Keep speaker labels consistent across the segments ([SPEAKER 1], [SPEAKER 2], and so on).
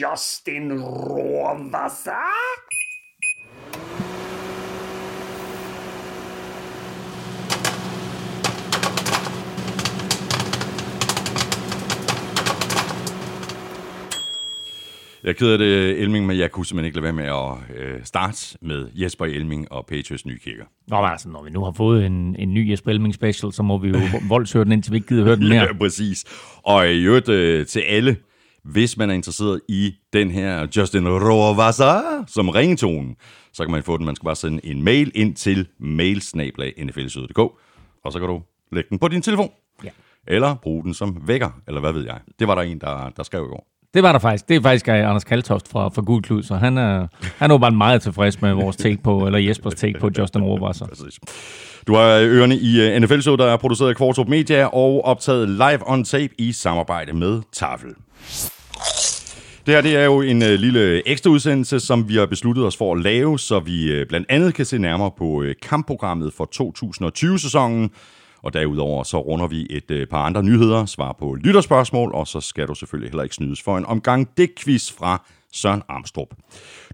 [SPEAKER 1] Justin Rohrwasser?
[SPEAKER 2] Jeg er ked af det, Elming, men jeg kunne simpelthen ikke lade være med at øh, starte med Jesper Elming og Patriots nye kirker.
[SPEAKER 3] Nå, men altså, når vi nu har fået en, en ny Jesper Elming special, så må vi jo voldshøre den, indtil vi ikke gider høre den mere.
[SPEAKER 2] Ja, præcis. Og i øvrigt øh, til alle, hvis man er interesseret i den her Justin Rohrwasser som ringetone, så kan man få den. Man skal bare sende en mail ind til mailsnablag.nflsøde.dk, og så kan du lægge den på din telefon.
[SPEAKER 3] Ja.
[SPEAKER 2] Eller bruge den som vækker, eller hvad ved jeg. Det var der en, der, der skrev i går.
[SPEAKER 3] Det var der faktisk. Det er faktisk uh, Anders Kaltoft fra, fra Gud Klud, så han er, han er bare meget tilfreds med vores take på, eller Jespers take på Justin Rohrwasser.
[SPEAKER 2] Præcis. Du har ørerne i uh, NFL Show, der er produceret af Kvartrup Media og optaget live on tape i samarbejde med Tafel. Det her det er jo en øh, lille ekstra udsendelse, som vi har besluttet os for at lave, så vi øh, blandt andet kan se nærmere på øh, kampprogrammet for 2020-sæsonen. Og derudover så runder vi et øh, par andre nyheder, svar på lytterspørgsmål, og så skal du selvfølgelig heller ikke snydes for en omgang dækquiz fra Søren Armstrong.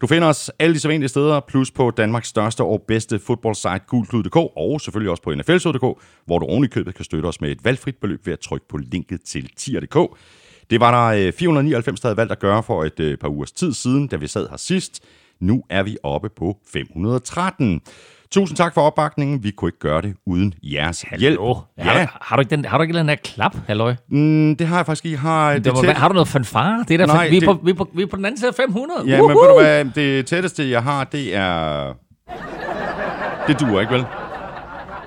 [SPEAKER 2] Du finder os alle de sædvanlige steder, plus på Danmarks største og bedste fodboldsite gulklud.dk, og selvfølgelig også på nflsod.dk, hvor du oven i købet kan støtte os med et valgfrit beløb ved at trykke på linket til tier.dk. Det var der 499, der havde valgt at gøre for et øh, par ugers tid siden, da vi sad her sidst. Nu er vi oppe på 513. Tusind tak for opbakningen. Vi kunne ikke gøre det uden jeres hjælp.
[SPEAKER 3] Hallo? Har,
[SPEAKER 2] Ja,
[SPEAKER 3] du, har, du ikke den, har du ikke den der klap, halløj?
[SPEAKER 2] mm, det har jeg faktisk ikke. Har, det
[SPEAKER 3] Det var,
[SPEAKER 2] tæt-
[SPEAKER 3] har du noget fanfare? Det er der,
[SPEAKER 2] Nej,
[SPEAKER 3] vi, er
[SPEAKER 2] det-
[SPEAKER 3] på, vi, er på, vi er på den anden side af 500.
[SPEAKER 2] Ja, men ved du hvad, det tætteste, jeg har, det er... Det duer ikke, vel?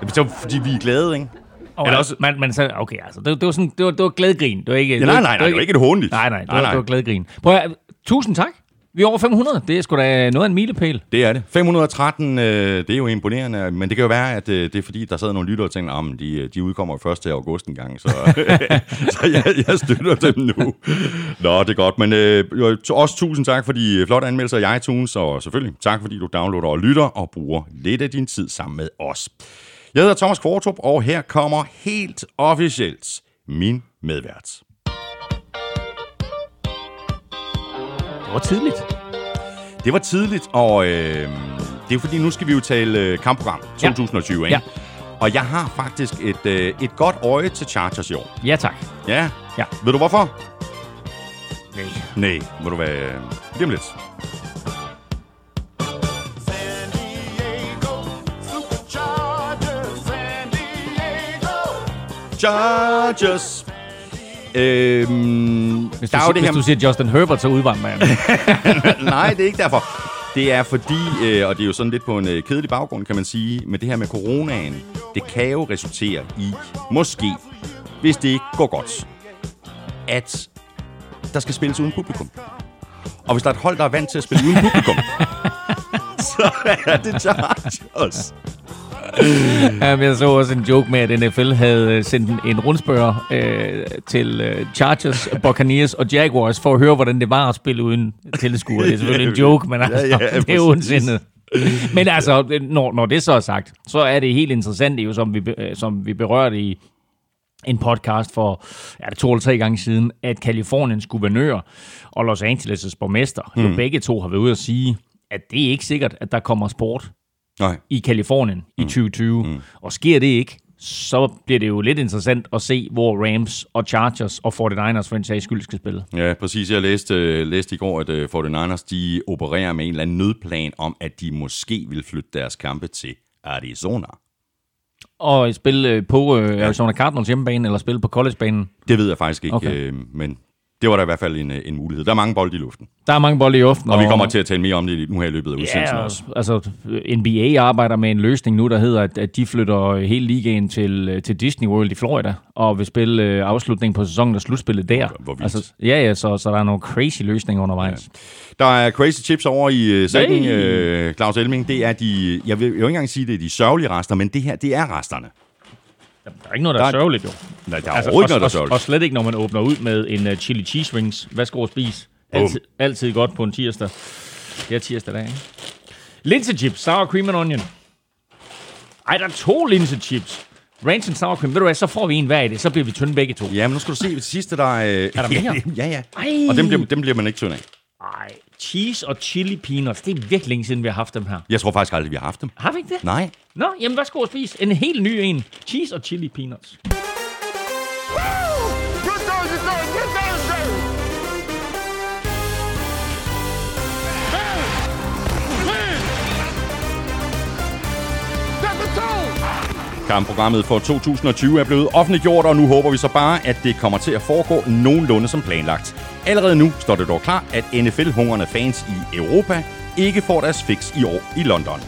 [SPEAKER 2] Det er fordi, vi er glade, ikke?
[SPEAKER 3] Og
[SPEAKER 2] Eller
[SPEAKER 3] altså, man, man så, okay, altså, det, det var sådan, det var, det var glædegrin. Det var ikke,
[SPEAKER 2] Ja, nej, nej, nej, det var ikke et hånligt.
[SPEAKER 3] Nej, nej, det,
[SPEAKER 2] Nej,
[SPEAKER 3] var,
[SPEAKER 2] nej.
[SPEAKER 3] det var glædegrin. Prøv at, tusind tak. Vi er over 500. Det er sgu da noget af en milepæl.
[SPEAKER 2] Det er det. 513, øh, det er jo imponerende, men det kan jo være, at øh, det er fordi, der sad nogle lyttere og tænkte, at de, de udkommer jo først til august en gang, så, så jeg, jeg støtter dem nu. Nå, det er godt, men øh, også tusind tak for de flotte anmeldelser i iTunes, og selvfølgelig tak fordi du downloader og lytter og bruger lidt af din tid sammen med os. Jeg hedder Thomas Kvartrup, og her kommer helt officielt min medvært.
[SPEAKER 3] Det var tidligt.
[SPEAKER 2] Det var tidligt, og øh, det er fordi, nu skal vi jo tale øh, kampprogram 2020, ikke?
[SPEAKER 3] Ja.
[SPEAKER 2] Og jeg har faktisk et, øh, et godt øje til Chargers i år.
[SPEAKER 3] Ja, tak.
[SPEAKER 2] Ja.
[SPEAKER 3] Ja.
[SPEAKER 2] Ved du hvorfor?
[SPEAKER 3] Nej.
[SPEAKER 2] Nej, må du være... Lige om lidt. Chargers! Øhm,
[SPEAKER 3] Hvis,
[SPEAKER 2] der
[SPEAKER 3] du,
[SPEAKER 2] er jo
[SPEAKER 3] hvis
[SPEAKER 2] det her...
[SPEAKER 3] du siger Justin Herbert, så udvandrer jeg.
[SPEAKER 2] Nej, det er ikke derfor. Det er fordi, øh, og det er jo sådan lidt på en øh, kedelig baggrund, kan man sige, med det her med coronaen, det kan jo resultere i, måske, hvis det ikke går godt, at der skal spilles uden publikum. Og hvis der er et hold, der er vant til at spille uden publikum, så er det Chargers.
[SPEAKER 3] Jamen, jeg så også en joke med, at NFL havde øh, sendt en, en rundspørg øh, til øh, Chargers, Buccaneers og Jaguars for at høre, hvordan det var at spille uden tilskuere. Det er selvfølgelig en joke, men altså,
[SPEAKER 2] Ja, ja,
[SPEAKER 3] det er ondsindet. Men altså, når, når det så er sagt, så er det helt interessant, jo, som vi, øh, som vi berørte i en podcast for ja, det to eller tre gange siden, at Kaliforniens guvernør og Los Angeles' borgmester, mm. jo begge to har været ude at sige, at det er ikke sikkert, at der kommer sport
[SPEAKER 2] Nej,
[SPEAKER 3] i Kalifornien i 2020. Mm. Og sker det ikke, så bliver det jo lidt interessant at se, hvor Rams og Chargers og 49ers for en sags skyld skal spille.
[SPEAKER 2] ja, præcis. Jeg læste, øh, læste i går, at øh, 49ers de opererer med en eller anden nødplan om, at de måske vil flytte deres kampe til Arizona.
[SPEAKER 3] Og spille øh, på øh, Arizona Cardinals hjemmebane, eller spille på collegebanen.
[SPEAKER 2] Det ved jeg faktisk ikke,
[SPEAKER 3] Okay.
[SPEAKER 2] okay. øh, men det var da i hvert fald en, øh, en mulighed. Der er mange bolde i luften,
[SPEAKER 3] Der er mange bolde i luften.
[SPEAKER 2] og vi kommer til at tale mere om det nu her i løbet af udsendelsen
[SPEAKER 3] Ja,
[SPEAKER 2] også.
[SPEAKER 3] altså NBA arbejder med en løsning nu, der hedder, at, at de flytter hele ligaen til, øh, til Disney World i Florida, og vil spille øh, afslutningen på sæsonen og slutspillet der.
[SPEAKER 2] Hvor vildt.
[SPEAKER 3] altså, ja, ja, så, så der er nogle crazy løsninger undervejs.
[SPEAKER 2] Der er crazy chips over i øh, sækken,
[SPEAKER 3] Nej.
[SPEAKER 2] øh, Claus Elming. Det er de, jeg vil jo ikke engang sige, det er de sørgelige rester, men det her, det er resterne.
[SPEAKER 3] Der er ikke noget, der er
[SPEAKER 2] Der er-
[SPEAKER 3] sørgeligt, jo.
[SPEAKER 2] Nej, der er
[SPEAKER 3] Altså,
[SPEAKER 2] overhovedet ikke
[SPEAKER 3] og,
[SPEAKER 2] noget, der er
[SPEAKER 3] og, og
[SPEAKER 2] sørgeligt.
[SPEAKER 3] slet ikke, når man åbner ud med en uh, chili cheese rings. Værsgo at spise. Altid, altid godt på en tirsdag. Det er tirsdag dag, ikke? Linsechips, sour cream and onion. Ej, der er to linsechips. Ranch and sour cream. Ved du hvad, så får vi en hver i det. Så bliver vi tynde begge to.
[SPEAKER 2] Ja, men nu skal du se, det sidste, der er... Øh,
[SPEAKER 3] der mere?
[SPEAKER 2] ja, ja.
[SPEAKER 3] Ej.
[SPEAKER 2] Og dem bliver, dem bliver man ikke tynd af.
[SPEAKER 3] Cheese og chili peanuts. Det er virkelig længe siden, vi har haft dem her.
[SPEAKER 2] Jeg tror faktisk aldrig, vi har haft dem.
[SPEAKER 3] Har vi ikke det?
[SPEAKER 2] Nej.
[SPEAKER 3] Nå, jamen værsgo og spis. En helt ny en. Cheese og chili peanuts.
[SPEAKER 4] Good
[SPEAKER 2] Kampprogrammet for 2020 er blevet offentliggjort, og nu håber vi så bare, at det kommer til at foregå nogenlunde som planlagt. Allerede nu står det dog klart, at NFL-hungrende fans i Europa ikke får deres fix i år i London.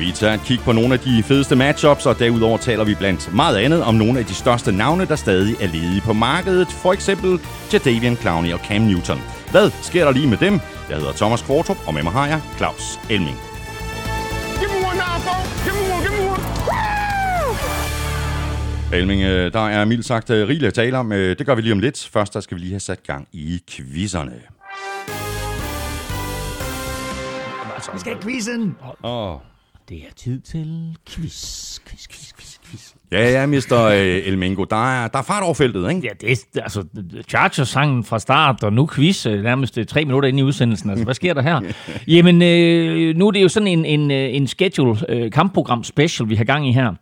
[SPEAKER 2] Vi tager et kig på nogle af de fedeste matchups, og derudover taler vi blandt meget andet om nogle af de største navne, der stadig er ledige på markedet. For eksempel Jadavian Clowney og Cam Newton. Hvad sker der lige med dem? Jeg hedder Thomas Kvartrup, og med mig har jeg Claus Elming. Elming, øh, der er mildt sagt øh, rigeligt at tale om. Øh, Det gør vi lige om lidt. Først der skal vi lige have sat gang i quizzerne.
[SPEAKER 3] Vi skal have quizzen.
[SPEAKER 2] Åh.
[SPEAKER 3] Det er tid til quiz, quiz, quiz, quiz, quiz.
[SPEAKER 2] Ja, ja, Mr. øh, Elmingo. Der er, der er fart over feltet, ikke?
[SPEAKER 3] Ja, det er altså Chargers-sangen fra start, og nu quiz øh, nærmest øh, tre minutter inde i udsendelsen. Altså, hvad sker der her? Jamen, øh, nu er det jo sådan en, en, en schedule, øh, kampprogram special, vi har gang i her.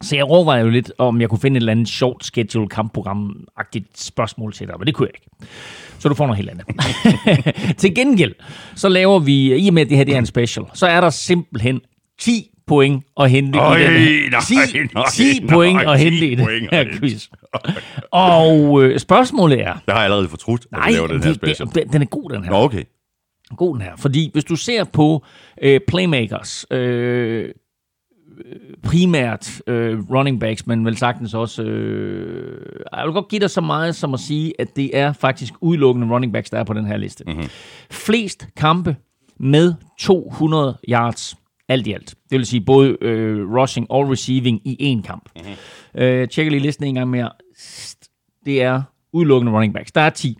[SPEAKER 3] Så jeg overvejer jo lidt, om jeg kunne finde et eller andet short schedule kampprogram-agtigt spørgsmål til dig, men det kunne jeg ikke. Så du får noget helt andet. til gengæld, så laver vi, i og med at det her det er en special, så er der simpelthen 10 point at hente
[SPEAKER 2] Øj,
[SPEAKER 3] i den her.
[SPEAKER 2] nej,
[SPEAKER 3] 10,
[SPEAKER 2] nej,
[SPEAKER 3] 10 point
[SPEAKER 2] nej,
[SPEAKER 3] at
[SPEAKER 2] 10
[SPEAKER 3] hente i den
[SPEAKER 2] at
[SPEAKER 3] her quiz. Og øh, spørgsmålet er,
[SPEAKER 2] Det har jeg allerede fortrudt, at
[SPEAKER 3] nej,
[SPEAKER 2] vi laver den her special.
[SPEAKER 3] den, den er god, den her.
[SPEAKER 2] Nå, okay.
[SPEAKER 3] God den her. Fordi hvis du ser på øh, playmakers, øh, primært øh, running backs, men vel sagtens også... Øh, jeg vil godt give dig så meget som at sige, at det er faktisk udelukkende running backs, der er på den her liste. Mm-hmm. Flest kampe med 200 yards alt i alt. Det vil sige både øh, rushing og receiving i én kamp. Mm-hmm. Øh, tjekker lige listen en gang mere. Det er udelukkende running backs. Der er 10.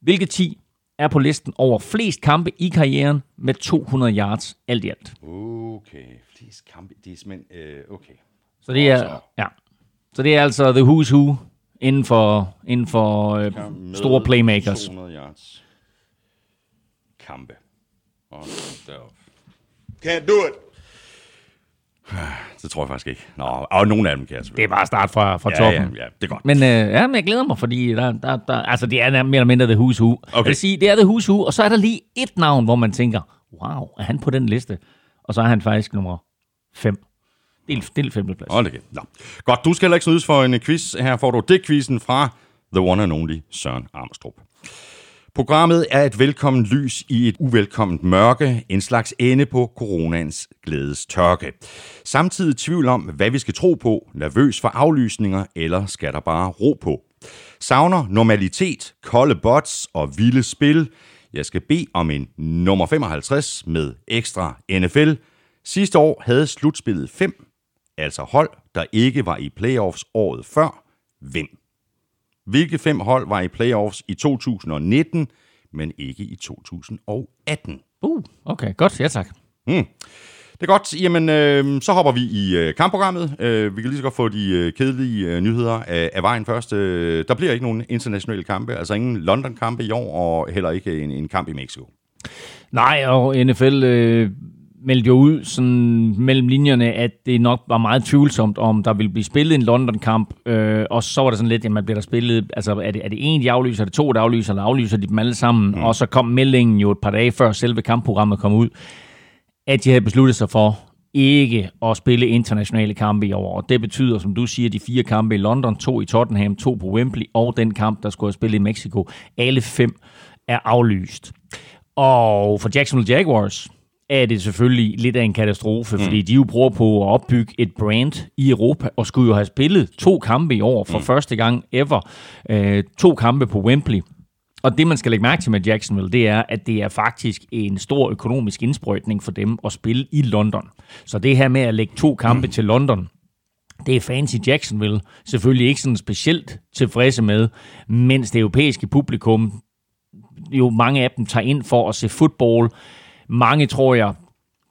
[SPEAKER 3] Hvilke 10 er på listen over flest kampe i karrieren med 200 yards alt i alt?
[SPEAKER 2] Okay, flest kampe. Det er simpelthen... Øh, okay.
[SPEAKER 3] Så det er, ja. Så det er altså the who's who inden for, inden for øh, store playmakers.
[SPEAKER 2] 200 yards. Kampe. Og derop.
[SPEAKER 4] Can't do it.
[SPEAKER 2] Det tror jeg faktisk ikke. Nå, og nogle af dem kan jeg
[SPEAKER 3] Det er bare at starte fra, fra
[SPEAKER 2] ja,
[SPEAKER 3] toppen.
[SPEAKER 2] ja, ja, det er godt.
[SPEAKER 3] Men, øh, ja, men jeg glæder mig, fordi der, der, der, altså, det er mere eller mindre the who's who. Jeg vil sige, det er the who's who, og så er der lige et navn, hvor man tænker, wow, er han på den liste? Og så er han faktisk nummer 5. Del, del femteplads.
[SPEAKER 2] Hold kæft. Nå. Godt, du skal heller ikke snydes for en quiz. Her får du det quizzen fra The One and Only Søren Armstrong. Programmet er et velkommen lys i et uvelkomment mørke, en slags ende på coronaens glædes tørke. Samtidig tvivl om, hvad vi skal tro på, nervøs for aflysninger, eller skal der bare ro på. Savner normalitet, kolde bots og vilde spil. Jeg skal bede om en nummer 55 med ekstra NFL. Sidste år havde slutspillet 5, altså hold, der ikke var i playoffs året før. Hvem? Hvilke fem hold var i playoffs i 2019, men ikke i 2018?
[SPEAKER 3] Uh, okay, godt. Ja, tak.
[SPEAKER 2] Det er godt. Jamen, øh, så hopper vi i øh, kampprogrammet. Øh, vi kan lige så godt få de øh, kedelige øh, nyheder af, af vejen først. Øh, der bliver ikke nogen internationale kampe, altså ingen London-kampe i år, og heller ikke en, en kamp i Mexico.
[SPEAKER 3] Nej, og NFL øh, meldte jo ud sådan mellem linjerne, at det nok var meget tvivlsomt, om der ville blive spillet en London-kamp, øh, og så var der sådan lidt, jamen bliver der spillet, altså er det, er det en, de aflyser, er det to, der aflyser, eller aflyser de dem alle sammen, mm. og så kom meldingen jo et par dage før selve kampprogrammet kom ud, at de havde besluttet sig for ikke at spille internationale kampe i år. Og det betyder, som du siger, de fire kampe i London, to i Tottenham, to på Wembley, og den kamp, der skulle have spillet i Mexico. Alle fem er aflyst. Og for Jacksonville Jaguars er det selvfølgelig lidt af en katastrofe, mm. fordi de jo prøver på at opbygge et brand i Europa, og skulle jo have spillet to kampe i år for mm. første gang ever. Øh, to kampe på Wembley. Og det, man skal lægge mærke til med Jacksonville, det er, at det er faktisk en stor økonomisk indsprøjtning for dem at spille i London. Så det her med at lægge to kampe mm. til London, det er fans i Jacksonville selvfølgelig ikke sådan specielt tilfredse med, mens det europæiske publikum jo mange af dem tager ind for at se fodbold. Mange, tror jeg,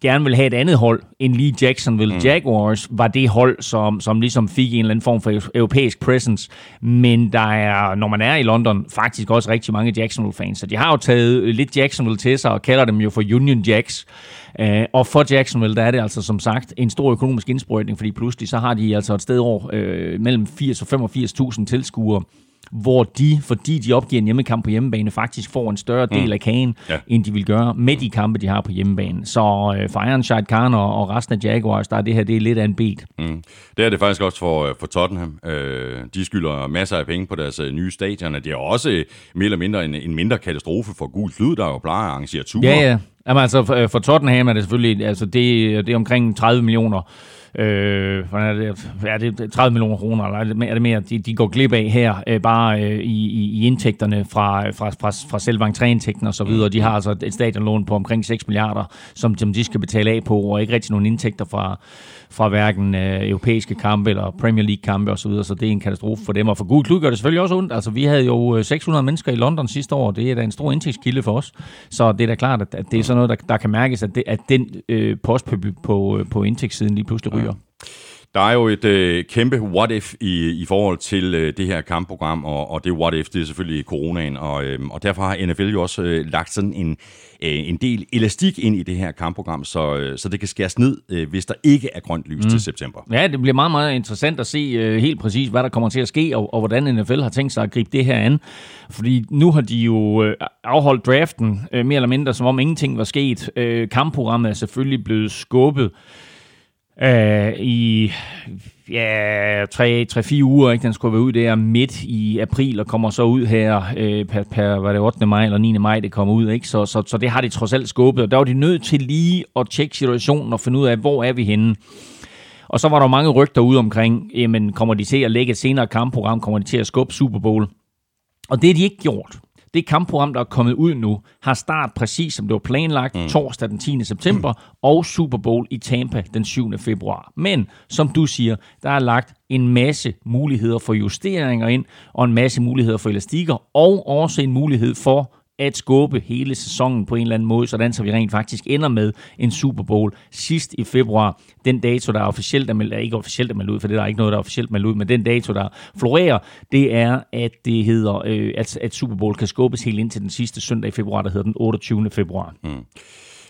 [SPEAKER 3] gerne vil have et andet hold end lige Jacksonville mm. Jaguars, var det hold, som, som ligesom fik en eller anden form for europæisk presence. Men der er, når man er i London, faktisk også rigtig mange Jacksonville-fans. Så de har jo taget lidt Jacksonville til sig og kalder dem jo for Union Jacks. Uh, og for Jacksonville, der er det altså som sagt en stor økonomisk indsprøjtning, fordi pludselig så har de altså et sted over uh, mellem 80 og 85.000 tilskuere hvor de, fordi de opgiver en hjemmekamp på hjemmebane, faktisk får en større del mm. af kagen, ja. end de vil gøre med de kampe, de har på hjemmebane. Så øh, for Ironshide Khan og, og resten af Jaguars, der er det her det er lidt af en beat.
[SPEAKER 2] Mm. Det er det faktisk også for, øh, for Tottenham. Øh, de skylder masser af penge på deres øh, nye stadion, og det er også øh, mere eller mindre en, en mindre katastrofe for gul Lyd, der jo plejer at arrangere ture.
[SPEAKER 3] Ja, ja. Jamen altså, for, for Tottenham er det selvfølgelig, altså det, det er omkring 30 millioner Øh, er det, er det 30 millioner kroner, eller er det mere, er det mere de, de går glip af her, øh, bare øh, i, i indtægterne fra, fra, fra, fra selve entréindtægten og så videre. De har altså et stadionlån på omkring 6 milliarder, som, som de skal betale af på, og ikke rigtig nogen indtægter fra, fra hverken øh, europæiske kampe eller Premier League kampe osv., så, videre, så det er en katastrofe for dem. Og for Gud klud gør det selvfølgelig også ondt. Altså, vi havde jo øh, 600 mennesker i London sidste år, det er da en stor indtægtskilde for os. Så det er da klart, at, at det er sådan noget, der, der kan mærkes, at, det, at den øh, post på, på, øh, på indtægtssiden lige pludselig ryger. Ja.
[SPEAKER 2] Der er jo et øh, kæmpe what-if i, i forhold til øh, det her kampprogram, og, og det what-if, det er selvfølgelig coronaen, og, øh, og derfor har NFL jo også øh, lagt sådan en, øh, en del elastik ind i det her kampprogram, så, øh, så det kan skæres ned, øh, hvis der ikke er grønt lys mm. til september.
[SPEAKER 3] Ja, det bliver meget, meget interessant at se øh, helt præcis, hvad der kommer til at ske, og, og hvordan NFL har tænkt sig at gribe det her an. Fordi nu har de jo øh, afholdt draften øh, mere eller mindre, som om ingenting var sket. Øh, kampprogrammet er selvfølgelig blevet skubbet øh, i ja, 3-4 uger. Ikke? Den skulle være ud der midt i april og kommer så ud her øh, per, per var det 8. maj eller 9. maj, det kommer ud. Ikke? Så, så, så det har de trods alt skubbet. Og der var de nødt til lige at tjekke situationen og finde ud af, hvor er vi henne. Og så var der mange rygter ude omkring, jamen kommer de til at lægge et senere kampprogram, kommer de til at skubbe Super Bowl? Og det har de ikke gjort. Det kampprogram, der er kommet ud nu, har start præcis som det var planlagt mm. torsdag den 10. september mm. og Super Bowl i Tampa den 7. februar. Men som du siger, der er lagt en masse muligheder for justeringer ind, og en masse muligheder for elastikker, og også en mulighed for at skubbe hele sæsonen på en eller anden måde, sådan så vi rent faktisk ender med en Super Bowl sidst i februar. Den dato, der er officielt er meldt, ikke officielt er meldt ud, for det er der ikke noget, der er officielt meldt ud, men den dato, der florerer, det er, at det hedder, øh, at, at Super Bowl kan skubbes helt ind til den sidste søndag i februar, der hedder den 28. februar. Mm.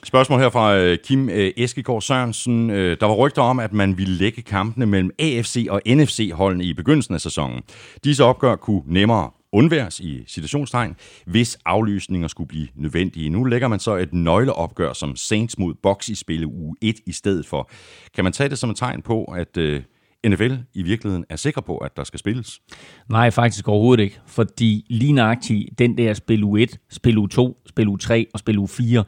[SPEAKER 2] Spørgsmål her fra øh, Kim øh, Eskegaard Sørensen. Øh, der var rygter om, at man ville lægge kampene mellem AFC og NFC-holdene i begyndelsen af sæsonen. Disse opgør kunne nemmere undværes i situationstegn, hvis aflysninger skulle blive nødvendige. Nu lægger man så et nøgleopgør som Saints mod Box i spil uge 1 i stedet for. Kan man tage det som et tegn på, at øh, NFL i virkeligheden er sikker på, at der skal spilles?
[SPEAKER 3] Nej, faktisk overhovedet ikke. Fordi lige nøjagtigt den der spil u 1, spil u 2, spil u 3 og spil u 4,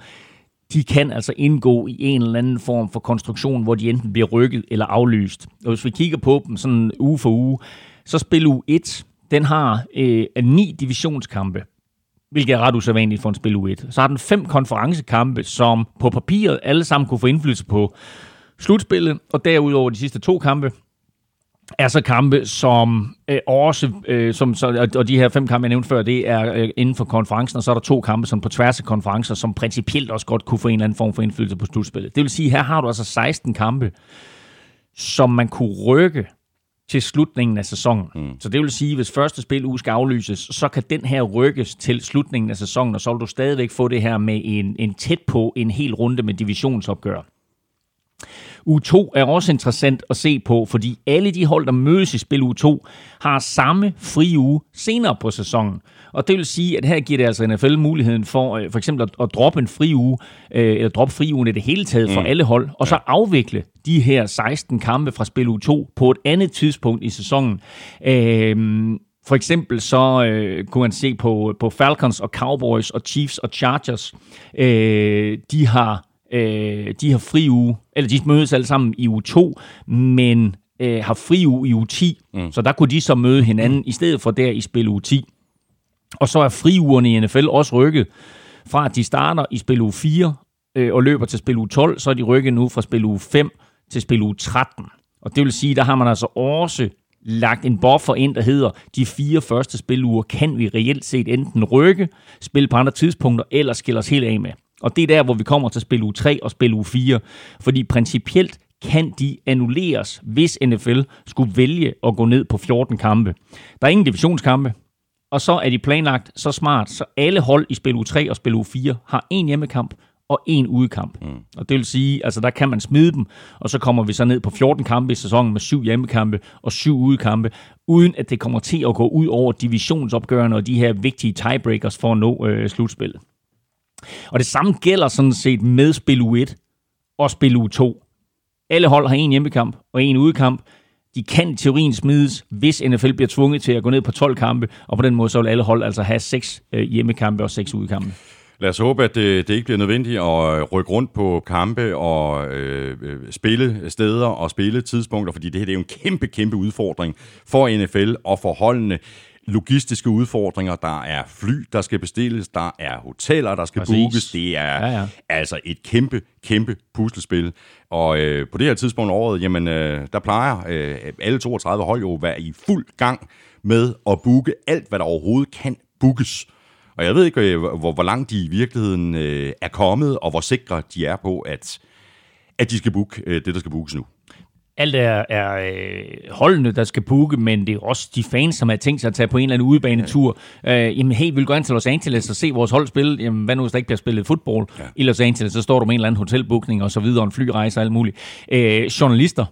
[SPEAKER 3] de kan altså indgå i en eller anden form for konstruktion, hvor de enten bliver rykket eller aflyst. Og hvis vi kigger på dem sådan uge for uge, så spil u 1, den har øh, ni divisionskampe, hvilket er ret usædvanligt for en spil U1. Så har den fem konferencekampe, som på papiret alle sammen kunne få indflydelse på slutspillet, og derudover de sidste to kampe, er så kampe, som øh, også, øh, som, så, og de her fem kampe, jeg nævnte før, det er øh, inden for konferencen, og så er der to kampe, som på tværs af konferencer, som principielt også godt kunne få en eller anden form for indflydelse på slutspillet. Det vil sige, her har du altså 16 kampe, som man kunne rykke til slutningen af sæsonen. Mm. Så det vil sige, at hvis første spil uge skal aflyses, så kan den her rykkes til slutningen af sæsonen, og så vil du stadigvæk få det her med en, en tæt på en hel runde med divisionsopgør. U2 er også interessant at se på, fordi alle de hold, der mødes i spil U2, har samme fri uge senere på sæsonen. Og det vil sige, at her giver det altså NFL muligheden for øh, for eksempel at, at droppe en fri uge, øh, eller droppe fri ugen i det hele taget for mm. alle hold, og så afvikle de her 16 kampe fra spil U2 på et andet tidspunkt i sæsonen. Øh, for eksempel så øh, kunne man se på, på Falcons og Cowboys og Chiefs og Chargers. Øh, de har øh, de har fri uge, eller de mødes alle sammen i uge 2, men øh, har fri uge i uge 10. Mm. Så der kunne de så møde hinanden, mm. i stedet for der i spil uge 10. Og så er friugerne i NFL også rykket fra, at de starter i spil uge 4 øh, og løber til spil uge 12, så er de rykket nu fra spil uge 5 til spil uge 13. Og det vil sige, der har man altså også lagt en buffer ind, der hedder, de fire første spiluger kan vi reelt set enten rykke, spille på andre tidspunkter, eller skille os helt af med. Og det er der, hvor vi kommer til spil uge 3 og spil uge 4. Fordi principielt kan de annulleres, hvis NFL skulle vælge at gå ned på 14 kampe. Der er ingen divisionskampe, og så er de planlagt så smart, så alle hold i spil uge 3 og spil uge 4 har en hjemmekamp og en udekamp. Mm. Og det vil sige, altså der kan man smide dem, og så kommer vi så ned på 14 kampe i sæsonen med syv hjemmekampe og syv udekampe, uden at det kommer til at gå ud over divisionsopgørende og de her vigtige tiebreakers for at nå øh, slutspillet. Og det samme gælder sådan set med spil u 1 og spil u 2. Alle hold har en hjemmekamp og en udekamp. De kan i teorien smides, hvis NFL bliver tvunget til at gå ned på 12 kampe, og på den måde så vil alle hold altså have seks øh, hjemmekampe og seks udekampe.
[SPEAKER 2] Lad os håbe, at det, det ikke bliver nødvendigt at øh, rykke rundt på kampe og øh, spille steder og spille tidspunkter, fordi det her det er jo en kæmpe, kæmpe udfordring for NFL og for holdene logistiske udfordringer. Der er fly, der skal bestilles. Der er hoteller, der skal Præcis. bookes. Det er ja, ja. altså et kæmpe, kæmpe puslespil. Og øh, på det her tidspunkt af året, jamen, øh, der plejer øh, alle 32 hold jo at være i fuld gang med at booke alt, hvad der overhovedet kan bookes. Og jeg ved ikke, øh, hvor, hvor langt de i virkeligheden øh, er kommet, og hvor sikre de er på, at, at de skal booke øh, det, der skal bookes nu
[SPEAKER 3] alt er, er øh, holdene, der skal booke, men det er også de fans, som har tænkt sig at tage på en eller anden udebanetur. Ja. Øh, jamen, hey, vi vil gå ind til Los Angeles og se vores hold spille. Jamen, hvad nu, hvis der ikke bliver spillet fodbold ja. i Los Angeles? Så står du med en eller anden hotelbookning og så videre, en flyrejse og alt muligt. Øh, journalister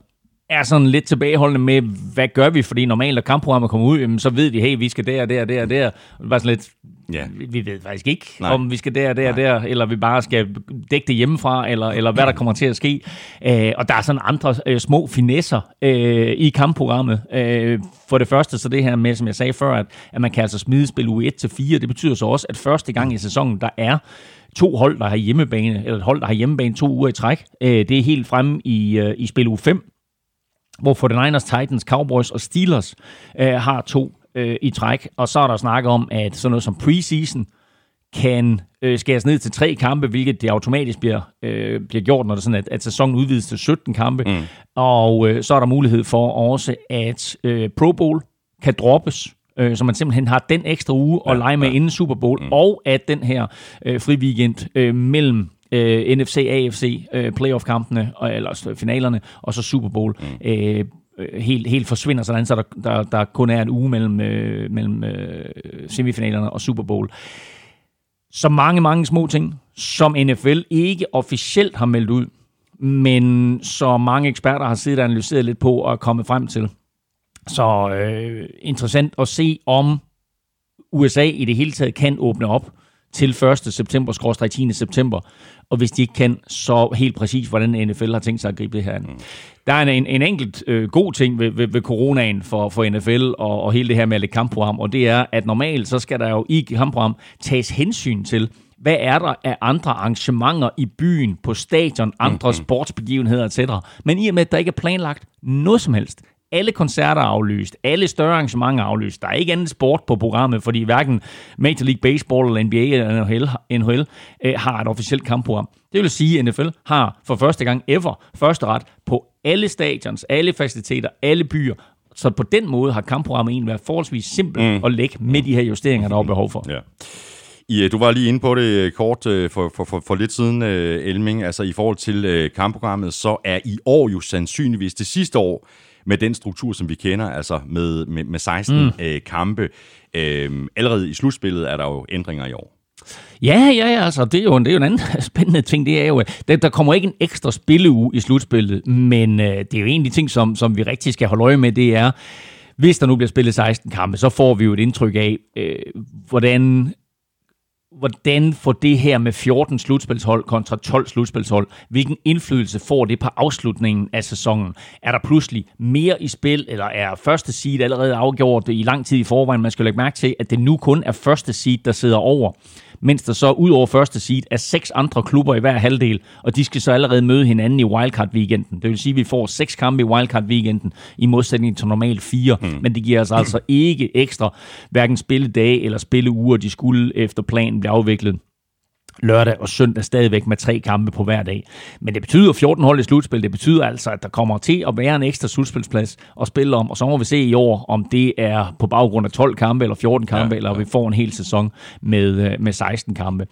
[SPEAKER 3] er sådan lidt tilbageholdende med, hvad gør vi? Fordi normalt, når kampprogrammet kommer ud, jamen, så ved de, hey, vi skal der, der, der, der. Det var sådan lidt, Ja. Vi, ved faktisk ikke, Nej. om vi skal der, der, Nej. der, eller vi bare skal dække det hjemmefra, eller, eller hvad der kommer til at ske. Øh, og der er sådan andre øh, små finesser øh, i kampprogrammet. Øh, for det første, så det her med, som jeg sagde før, at, at man kan altså smide spil u 1 til 4, det betyder så også, at første gang i sæsonen, der er to hold, der har hjemmebane, eller et hold, der har hjemmebane to uger i træk. Øh, det er helt fremme i, øh, i spil u 5, hvor 49ers, Titans, Cowboys og Steelers øh, har to øh, i træk. Og så er der snak om, at sådan noget som preseason kan øh, skæres ned til tre kampe, hvilket det automatisk bliver, øh, bliver gjort, når det er sådan, at, at sæsonen udvides til 17 kampe. Mm. Og øh, så er der mulighed for også, at øh, Pro Bowl kan droppes, øh, så man simpelthen har den ekstra uge ja, at lege med ja. inden Super Bowl, mm. og at den her øh, fri weekend øh, mellem øh, NFC, AFC, øh, playoff-kampene, eller finalerne, og så Super Bowl, mm. øh, øh, helt, helt forsvinder, sådan, så der, der, der kun er en uge mellem, øh, mellem øh, semifinalerne og Super Bowl. Så mange, mange små ting, som NFL ikke officielt har meldt ud, men så mange eksperter har siddet og analyseret lidt på og kommet frem til. Så øh, interessant at se, om USA i det hele taget kan åbne op til 1. september, 10. september. Og hvis de ikke kan, så helt præcis, hvordan NFL har tænkt sig at gribe det her an. Mm. Der er en, en enkelt øh, god ting ved, ved, ved coronaen for, for NFL og, og hele det her med at kampprogram, og det er, at normalt så skal der jo i kampprogram tages hensyn til, hvad er der af andre arrangementer i byen, på stadion, andre mm-hmm. sportsbegivenheder etc. Men i og med, at der ikke er planlagt noget som helst, alle koncerter er aflyst. Alle større arrangementer er aflyst. Der er ikke andet sport på programmet, fordi hverken Major League Baseball eller NBA eller NHL, NHL øh, har et officielt kampprogram. Det vil sige, at NFL har for første gang ever første ret på alle stadions, alle faciliteter, alle byer. Så på den måde har kampprogrammet egentlig været forholdsvis simpelt mm. at lægge med de her justeringer, der er behov for.
[SPEAKER 2] Ja. I, du var lige inde på det øh, kort øh, for, for, for, for lidt siden, Elming. Altså i forhold til kampprogrammet, så er i år jo sandsynligvis det sidste år, med den struktur, som vi kender, altså med, med, med 16 mm. øh, kampe. Øh, allerede i slutspillet er der jo ændringer i år.
[SPEAKER 3] Ja, ja, ja, altså, det er jo, det er jo en anden spændende ting. Det er jo, der, der kommer ikke en ekstra spilleuge i slutspillet, men øh, det er jo en af de ting, som, som vi rigtig skal holde øje med, det er, hvis der nu bliver spillet 16 kampe, så får vi jo et indtryk af, øh, hvordan hvordan får det her med 14 slutspilshold kontra 12 slutspilshold, hvilken indflydelse får det på afslutningen af sæsonen? Er der pludselig mere i spil, eller er første seed allerede afgjort i lang tid i forvejen? Man skal lægge mærke til, at det nu kun er første seed, der sidder over mens der så ud over første seed er seks andre klubber i hver halvdel, og de skal så allerede møde hinanden i wildcard-weekenden. Det vil sige, at vi får seks kampe i wildcard-weekenden, i modsætning til normalt fire, hmm. men det giver os altså ikke ekstra hverken spilledage eller spilleuger, de skulle efter planen blive afviklet. Lørdag og søndag stadigvæk med tre kampe på hver dag. Men det betyder 14 hold i slutspil. Det betyder altså, at der kommer til at være en ekstra slutspilsplads at spille om. Og så må vi se i år, om det er på baggrund af 12 kampe eller 14 kampe, ja, eller ja. vi får en hel sæson med, øh, med 16 kampe.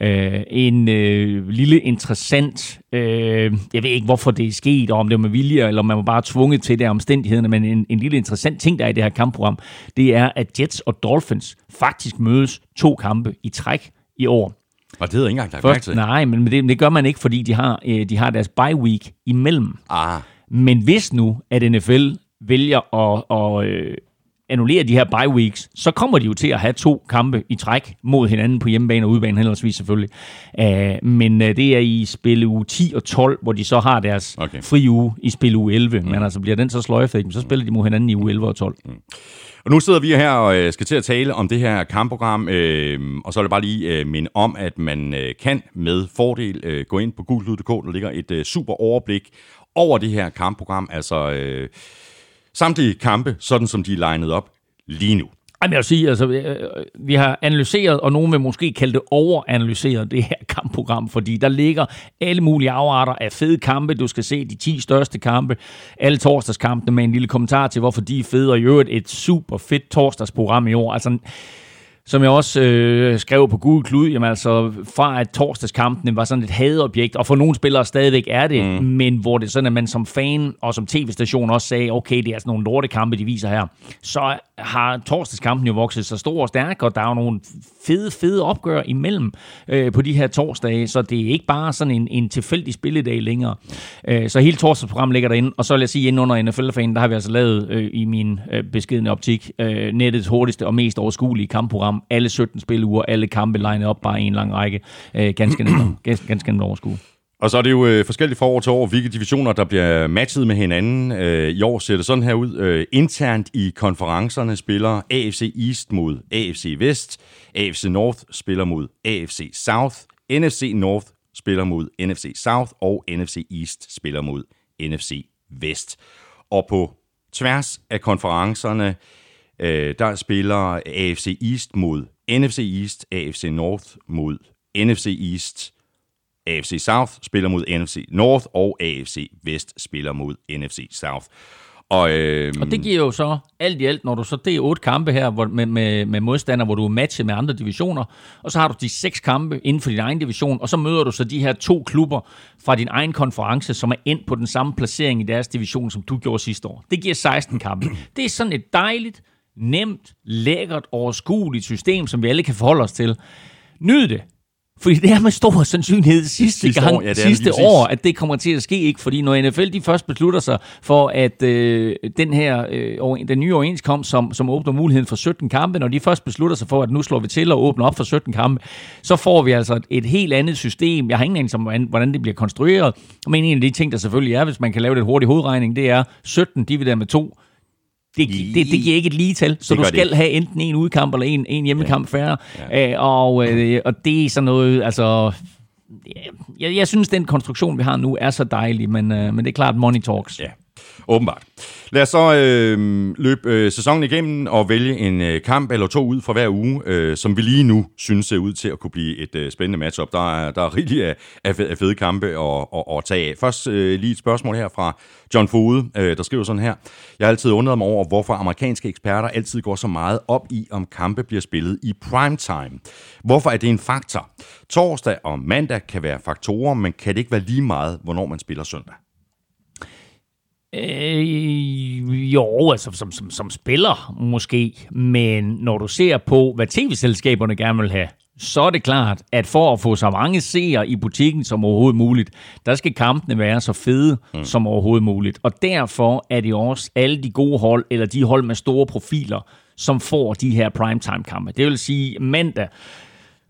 [SPEAKER 3] Øh, en øh, lille interessant, øh, jeg ved ikke hvorfor det er sket, og om det var med vilje, eller man var bare tvunget til det af omstændighederne, men en, en lille interessant ting, der er i det her kampprogram, det er, at Jets og Dolphins faktisk mødes to kampe i træk i år.
[SPEAKER 2] Og det havde jeg ikke engang lagt mærke til.
[SPEAKER 3] nej, men det, det gør man ikke, fordi de har, øh, de har deres bye week imellem.
[SPEAKER 2] Ah,
[SPEAKER 3] Men hvis nu, at NFL vælger at, at øh, annullere de her bye weeks, så kommer de jo til at have to kampe i træk mod hinanden på hjemmebane og udebane, henholdsvis selvfølgelig. Uh, men uh, det er i spil uge 10 og 12, hvor de så har deres
[SPEAKER 2] Okay.
[SPEAKER 3] fri uge i spil uge 11. Mm. Men altså bliver den så sløjfet, så spiller de mod hinanden i uge 11 og 12. Mm.
[SPEAKER 2] Og nu sidder vi her og øh, skal til at tale om det her kampprogram, øh, og så vil jeg bare lige øh, minde om, at man øh, kan med fordel øh, gå ind på gulklud.dk, der ligger et øh, super overblik over det her kampprogram, altså øh, samtlige kampe, sådan som de er legnet op lige nu.
[SPEAKER 3] Jamen, jeg vil sige, altså, øh, vi har analyseret, og nogen vil måske kalde det overanalyseret, det her kampprogram, fordi der ligger alle mulige afarter af fede kampe. Du skal se de 10 største kampe, alle torsdagskampene med en lille kommentar til, hvorfor de er fede, og i øvrigt et super fedt torsdagsprogram i år. Altså, som jeg også øh, skrev på Google Klud, jamen altså fra at torsdagskampene var sådan et hadobjekt, og for nogle spillere stadigvæk er det, mm. men hvor det er sådan, at man som fan og som tv-station også sagde, okay, det er altså nogle lortekampe, de viser her, så har torsdagskampen jo vokset så stor og stærk, og der er jo nogle fede, fede opgør imellem øh, på de her torsdage, så det er ikke bare sådan en, en tilfældig spilledag længere. Øh, så hele torsdagsprogrammet ligger derinde, og så vil jeg sige, inden under NFL-fanen, der har vi altså lavet øh, i min øh, beskedende optik øh, nettets hurtigste og mest overskuelige kampprogram. Alle 17 spiluger, alle kampe legnet op bare en lang række. Øh, ganske nemt, ganske, ganske nemt overskue.
[SPEAKER 2] Og så er det jo øh, forskelligt fra år til år, hvilke divisioner, der bliver matchet med hinanden. Øh, I år ser det sådan her ud. Øh, internt i konferencerne spiller AFC East mod AFC Vest. AFC North spiller mod AFC South. NFC North spiller mod NFC South. Og NFC East spiller mod NFC Vest. Og på tværs af konferencerne, øh, der spiller AFC East mod NFC East, AFC North mod NFC East, AFC South spiller mod NFC North, og AFC Vest spiller mod NFC South. Og, øh,
[SPEAKER 3] Og det giver jo så alt i alt, når du så det er otte kampe her hvor, med, med, med modstandere, hvor du er matchet med andre divisioner, og så har du de seks kampe inden for din egen division, og så møder du så de her to klubber fra din egen konference, som er endt på den samme placering i deres division, som du gjorde sidste år. Det giver 16 kampe. Det er sådan et dejligt, nemt, lækkert, overskueligt system, som vi alle kan forholde os til. Nyd det. Fordi det er med stor sandsynlighed sidste,
[SPEAKER 2] Sidste
[SPEAKER 3] gang,
[SPEAKER 2] år, ja, det
[SPEAKER 3] sidste år, at det kommer til at ske. ikke Fordi når NFL de først beslutter sig for, at øh, den her øh, den nye overenskomst, som, som åbner muligheden for 17 kampe, når de først beslutter sig for, at nu slår vi til og åbner op for 17 kampe, så får vi altså et, et helt andet system. Jeg har ingen anelse om, hvordan, hvordan det bliver konstrueret. Men en af de ting, der selvfølgelig er, hvis man kan lave det hurtigt hovedregning, det er 17 divideret med 2. Det, det, det giver ikke et lige tal, så
[SPEAKER 2] Det
[SPEAKER 3] du
[SPEAKER 2] det
[SPEAKER 3] skal
[SPEAKER 2] ikke.
[SPEAKER 3] have enten en udkamp eller en, en hjemmekamp færre. Ja. Øh, og, øh, og det er sådan noget, altså... Jeg, jeg synes, den konstruktion, vi har nu, er så dejlig, men, øh, men det er klart, money talks.
[SPEAKER 2] Ja, åbenbart. Lad os så øh, løbe øh, sæsonen igennem og vælge en øh, kamp eller to ud fra hver uge, øh, som vi lige nu synes ser ud til at kunne blive et øh, spændende matchup. Der er, der er rigeligt af, af, fede, af fede kampe at, at, at tage af. Først øh, lige et spørgsmål her fra John Fode, øh, der skriver sådan her. Jeg har altid undret mig over, hvorfor amerikanske eksperter altid går så meget op i, om kampe bliver spillet i primetime. Hvorfor er det en faktor? Torsdag og mandag kan være faktorer, men kan det ikke være lige meget, hvornår man spiller søndag?
[SPEAKER 3] Øh, jo, altså som, som, som spiller måske, men når du ser på, hvad tv-selskaberne gerne vil have, så er det klart, at for at få så mange seere i butikken som overhovedet muligt, der skal kampene være så fede mm. som overhovedet muligt. Og derfor er det også alle de gode hold, eller de hold med store profiler, som får de her primetime-kampe. Det vil sige mandag,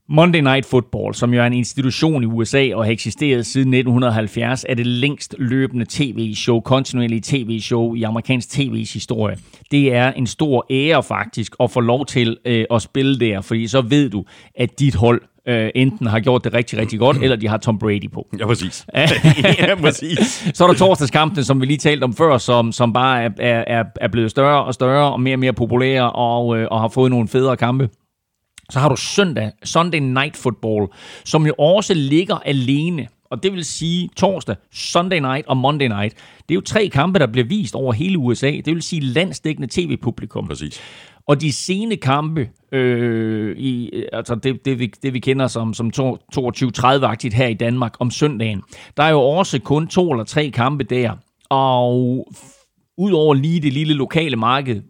[SPEAKER 3] Monday Night Football, som jo er en institution i USA og har eksisteret siden 1970, er det længst løbende tv-show, kontinuerlige tv-show i amerikansk tv's historie. Det er en stor ære faktisk at få lov til øh, at spille der, fordi så ved du, at dit hold øh, enten har gjort det rigtig, rigtig godt, eller de har Tom Brady på.
[SPEAKER 2] Ja, præcis. ja, præcis.
[SPEAKER 3] Så er der torsdagskampene, som vi lige talte om før, som, som bare er, er, er- er blevet større og større og mere og mere populære og, øh, og har fået nogle federe kampe. Så har du søndag, Sunday Night Football, som jo også ligger alene. Og det vil sige torsdag, Sunday Night og Monday Night. Det er jo tre kampe, der bliver vist over hele USA. Det vil sige landsdækkende tv-publikum.
[SPEAKER 2] Præcis.
[SPEAKER 3] Og de sene kampe, øh, i, altså det, det, vi, det vi kender som, som 22-30-agtigt her i Danmark om søndagen, der er jo også kun to eller tre kampe der. Og udover lige det lille lokale marked,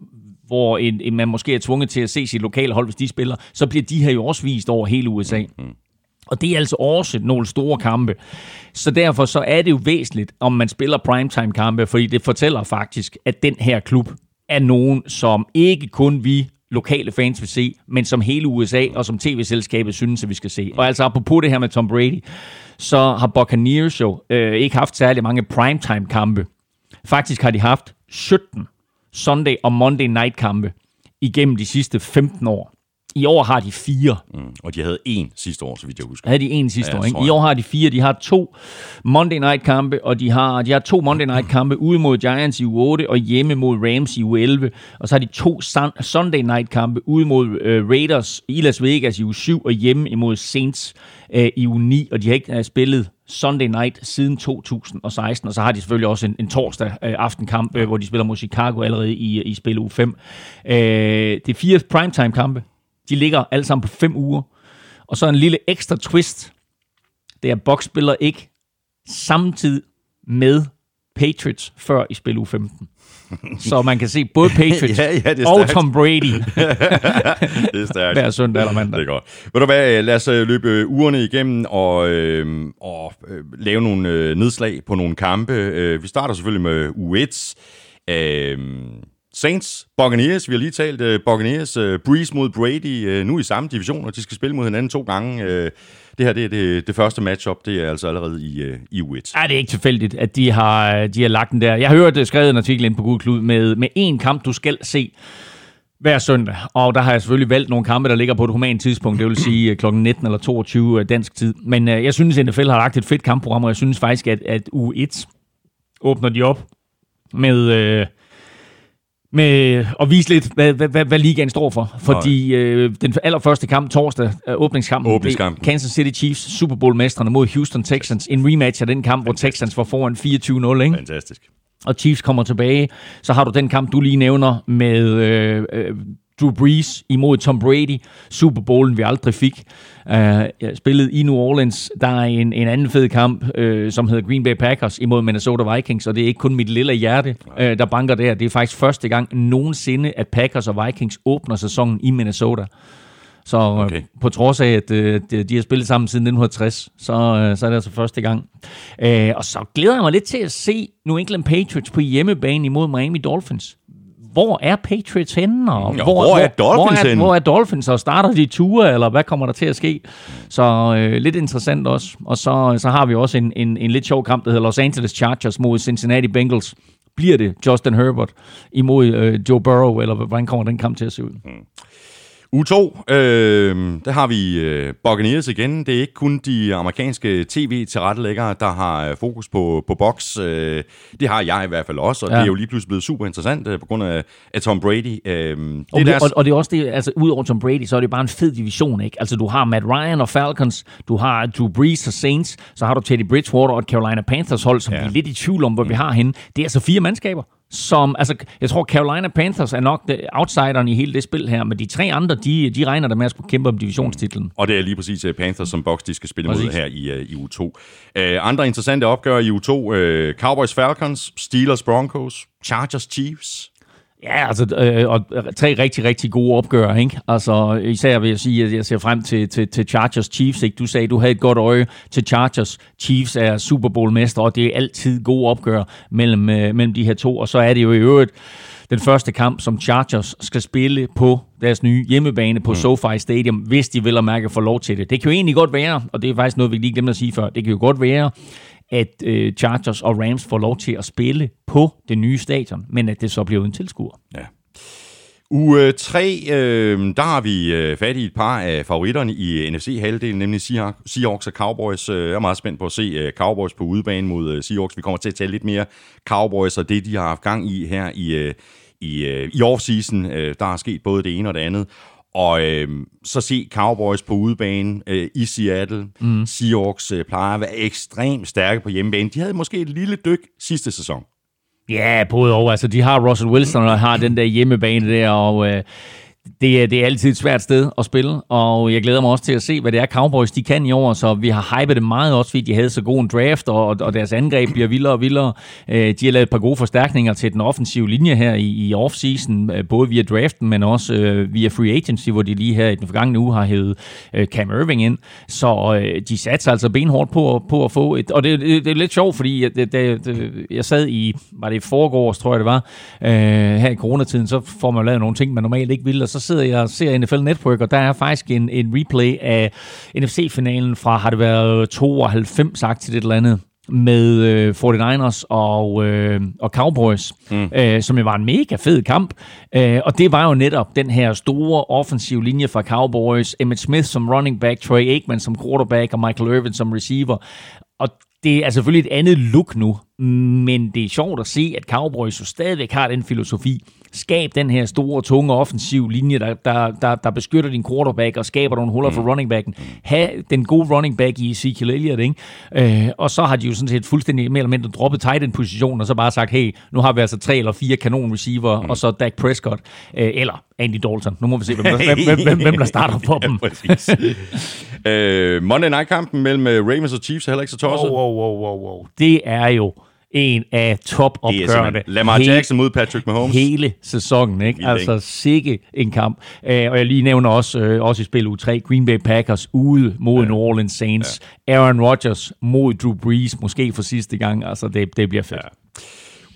[SPEAKER 3] hvor en, en, man måske er tvunget til at se sit lokale hold, hvis de spiller, så bliver de her jo også vist over hele USA. Mm. Og det er altså også nogle store kampe. Så derfor så er det jo væsentligt, om man spiller primetime-kampe, fordi det fortæller faktisk, at den her klub er nogen, som ikke kun vi lokale fans vil se, men som hele USA og som tv-selskabet synes, at vi skal se. Og altså apropos det her med Tom Brady, så har Buccaneers jo øh, ikke haft særlig mange primetime-kampe. Faktisk har de haft 17 Sunday og Monday night kampe igennem de sidste 15 år. I år har de fire.
[SPEAKER 2] Mm. Og de havde en sidste år, så vidt jeg husker.
[SPEAKER 3] Havde de en sidste
[SPEAKER 2] Ja,
[SPEAKER 3] år, ikke? I år har de fire. De har to Monday Night kampe, og de har, de har to Monday Night kampe ude mod Giants i u 8 og hjemme mod Rams i u 11. Og så har de to sun, Sunday Night kampe ude mod uh, Raiders i Las Vegas i u 7 og hjemme imod Saints uh, i u 9. Og de har ikke uh, spillet Sunday Night siden 2016, og så har de selvfølgelig også en, en torsdag øh, aftenkamp, øh, hvor de spiller mod Chicago allerede i, i spil uge 5. Øh, det er fire primetime kampe. De ligger alle sammen på fem uger. Og så en lille ekstra twist. Det er, at Box spiller ikke samtidig med Patriots før i spil uge 15. Så man kan se både Patriots
[SPEAKER 2] Ja, ja, det
[SPEAKER 3] og. Tom Brady
[SPEAKER 2] Det er stærkt.
[SPEAKER 3] hver søndag eller mandag.
[SPEAKER 2] Det er godt. Ved du hvad, lad os øh, løbe øh, ugerne igennem og, øh, og øh, lave nogle øh, nedslag på nogle kampe. Øh, vi starter selvfølgelig med U1. Øh, Saints, Buccaneers, vi har lige talt uh, Buccaneers, uh, Breeze mod Brady, uh, nu i samme division, og de skal spille mod hinanden to gange. Uh, det her det er det, det første matchup, det er altså allerede i, uh, i U1.
[SPEAKER 3] Ja, det er ikke tilfældigt, at de har, de har lagt den der. Jeg har hørt skrevet en artikel ind på Google Klud med, med én kamp, du skal se hver søndag. Og der har jeg selvfølgelig valgt nogle kampe, der ligger på et humant tidspunkt, det vil sige kl. 19 eller 22 dansk tid. Men øh, jeg synes, at NFL har lagt et fedt kampprogram, og jeg synes faktisk, at, at U1 åbner de op med... Øh, med at vise lidt, hvad, hvad, hvad, ligaen står for. Fordi øh, den allerførste kamp, torsdag, øh, åbningskampen,
[SPEAKER 2] Åbningskampen.
[SPEAKER 3] Kansas City Chiefs, Super Bowl-mestrene mod Houston Texans. En rematch af den kamp, hvor Texans var foran 24-0, ikke?
[SPEAKER 2] Fantastisk.
[SPEAKER 3] og Chiefs kommer tilbage. Så har du den kamp, du lige nævner med øh, øh, Drew Brees imod Tom Brady. Super Bowlen, vi aldrig fik. Uh, spillet i New Orleans. Der er en, en anden fed kamp, øh, som hedder Green Bay Packers imod Minnesota Vikings, og det er ikke kun mit lille hjerte, øh, der banker der. Det er faktisk første gang nogensinde, at Packers og Vikings åbner sæsonen i Minnesota. Så okay.
[SPEAKER 2] Okay.
[SPEAKER 3] øh, på trods af, at øh, de, de har spillet sammen siden 1960, så, øh, så er det altså første gang. Øh, og så glæder jeg mig lidt til at se New England Patriots på hjemmebane imod Miami Dolphins. Hvor er Patriots henne? Og
[SPEAKER 2] Ja, hvor er Dolphins
[SPEAKER 3] hvor er, hvor er Dolphins? Og starter de ture, eller hvad kommer der til at ske? Så øh, lidt interessant også. Og så, så har vi også en, en, en lidt sjov kamp, der hedder Los Angeles Chargers mod Cincinnati Bengals. Bliver det Justin Herbert imod øh, Joe Burrow, eller hvordan kommer den kamp til at se ud?
[SPEAKER 2] U2, øh, der har vi øh, Buccaneers igen. Det er ikke kun de amerikanske tv-tilrettelæggere, der har øh, fokus på, på box. Øh, det har jeg i hvert fald også, og ja. Det er jo lige pludselig blevet super interessant øh, på grund af, af Tom Brady. Øh, det
[SPEAKER 3] Og,
[SPEAKER 2] er
[SPEAKER 3] det,
[SPEAKER 2] deres,
[SPEAKER 3] og, og det er også det, altså udover Tom Brady, så er det bare en fed division, ikke? Altså du har Matt Ryan og Falcons, du har Drew Brees og Saints, så har du Teddy Bridgewater og Carolina Panthers hold, som ja. Vi er lidt i tvivl om, hvor vi har henne. Det er altså fire mandskaber, som, altså jeg tror Carolina Panthers er nok det- outsideren i hele det spil her, men de tre andre, de, de regner der med at skulle kæmpe om divisionstitlen.
[SPEAKER 2] Og det er lige præcis uh, Panthers, som Bucks de skal spille mod
[SPEAKER 3] Præcis.
[SPEAKER 2] her i, uh, i U2. Uh, andre interessante opgør i U2. Uh, Cowboys Falcons, Steelers Broncos, Chargers Chiefs.
[SPEAKER 3] Ja, altså, øh, og tre rigtig, rigtig gode opgør, ikke? Altså, især vil jeg sige, at jeg ser frem til, til, til Chargers Chiefs, ikke? Du sagde, du havde et godt øje til Chargers. Chiefs er Super Bowl-mestre, og det er altid gode opgør mellem, øh, mellem de her to. Og så er det jo i øvrigt den første kamp, som Chargers skal spille på deres nye hjemmebane på mm. SoFi Stadium, hvis de vil at mærke få lov til det. Det kan jo egentlig godt være, og det er faktisk noget, vi lige glemte at sige før, det kan jo godt være, at øh, Chargers og Rams får lov til at spille på det nye stadion, men at det så bliver uden tilskuer.
[SPEAKER 2] Ja. Uge øh, 3, øh, der har vi øh, fat i et par af favoritterne i øh, NFC-halvdelen, nemlig Seahawks- og Cowboys. Øh, jeg er meget spændt på at se øh, Cowboys på udebane mod øh, Seahawks. Vi kommer til at tale lidt mere Cowboys og det, de har haft gang i her i, øh, i, øh, i off-season. Øh, Der er sket både det ene og det andet. Og øh, så se Cowboys på udebane øh, i Seattle. Mm. Seahawks øh, plejer at være ekstremt stærke på hjemmebane. De havde måske et lille dyk sidste sæson.
[SPEAKER 3] Ja, både og. Altså, de har Russell Wilson og har den der hjemmebane der, og øh, det, er, det er altid et svært sted at spille, og jeg glæder mig også til at se, hvad det er Cowboys de kan i år, så vi har hypet det meget også, fordi de havde så god en draft, og, og deres angreb bliver vildere og vildere. Øh, de har lavet et par gode forstærkninger til den offensive linje her i, i offseason, øh, både via draften, men også øh, via free agency, hvor de lige her i den forgangne uge har hævet øh, Cam Irving ind. Så øh, de satser altså benhårdt på, på at få et, og det, det, det er lidt sjovt, fordi jeg, det, det, jeg sad i, var det i forgårs, tror jeg det var, øh, her i coronatiden, så får man lavet nogle ting, man normalt ikke ville, og så sidder jeg og ser NFL Network, og der er faktisk en, en replay af NFC-finalen fra, har det været 92 sagt til det eller andet, med øh, 49ers og, øh, og Cowboys, mm. øh, som jo var en mega fed kamp. Øh, og det var jo netop den her store offensiv linje fra Cowboys. Emmett Smith som running back, Troy Aikman som quarterback og Michael Irvin som receiver. Og det er selvfølgelig et andet look nu, men det er sjovt at se, at Cowboys jo stadigvæk har den filosofi. Skab den her store, tunge offensiv linje, der, der, der, der beskytter din quarterback og skaber nogle huller for mm. running backen. Ha' den gode running back i Ezekiel Elliott, ikke? Øh, og så har de jo sådan set fuldstændig mere eller mindre droppet tight end position og så bare sagt, hey, nu har vi altså tre eller fire kanon receiver, mm. og så Dak Prescott, øh, eller Andy Dalton. Nu må vi se, hvem der, hvem, hvem, hvem der starter på dem.
[SPEAKER 2] øh, Monday Night-kampen mellem øh, Ravens og Chiefs er heller ikke så tosset.
[SPEAKER 3] Wow, wow, wow, wow. Det er jo en af top-opgørende.
[SPEAKER 2] Lamar Jackson mod Patrick Mahomes.
[SPEAKER 3] Hele sæsonen, ikke? Vildt, altså sikke en kamp. Uh, og jeg lige nævner også, uh, også i spil u 3, Green Bay Packers ude mod ja. New Orleans Saints. Ja. Aaron Rodgers mod Drew Brees, måske for sidste gang. Altså, det, det bliver fedt. Ja.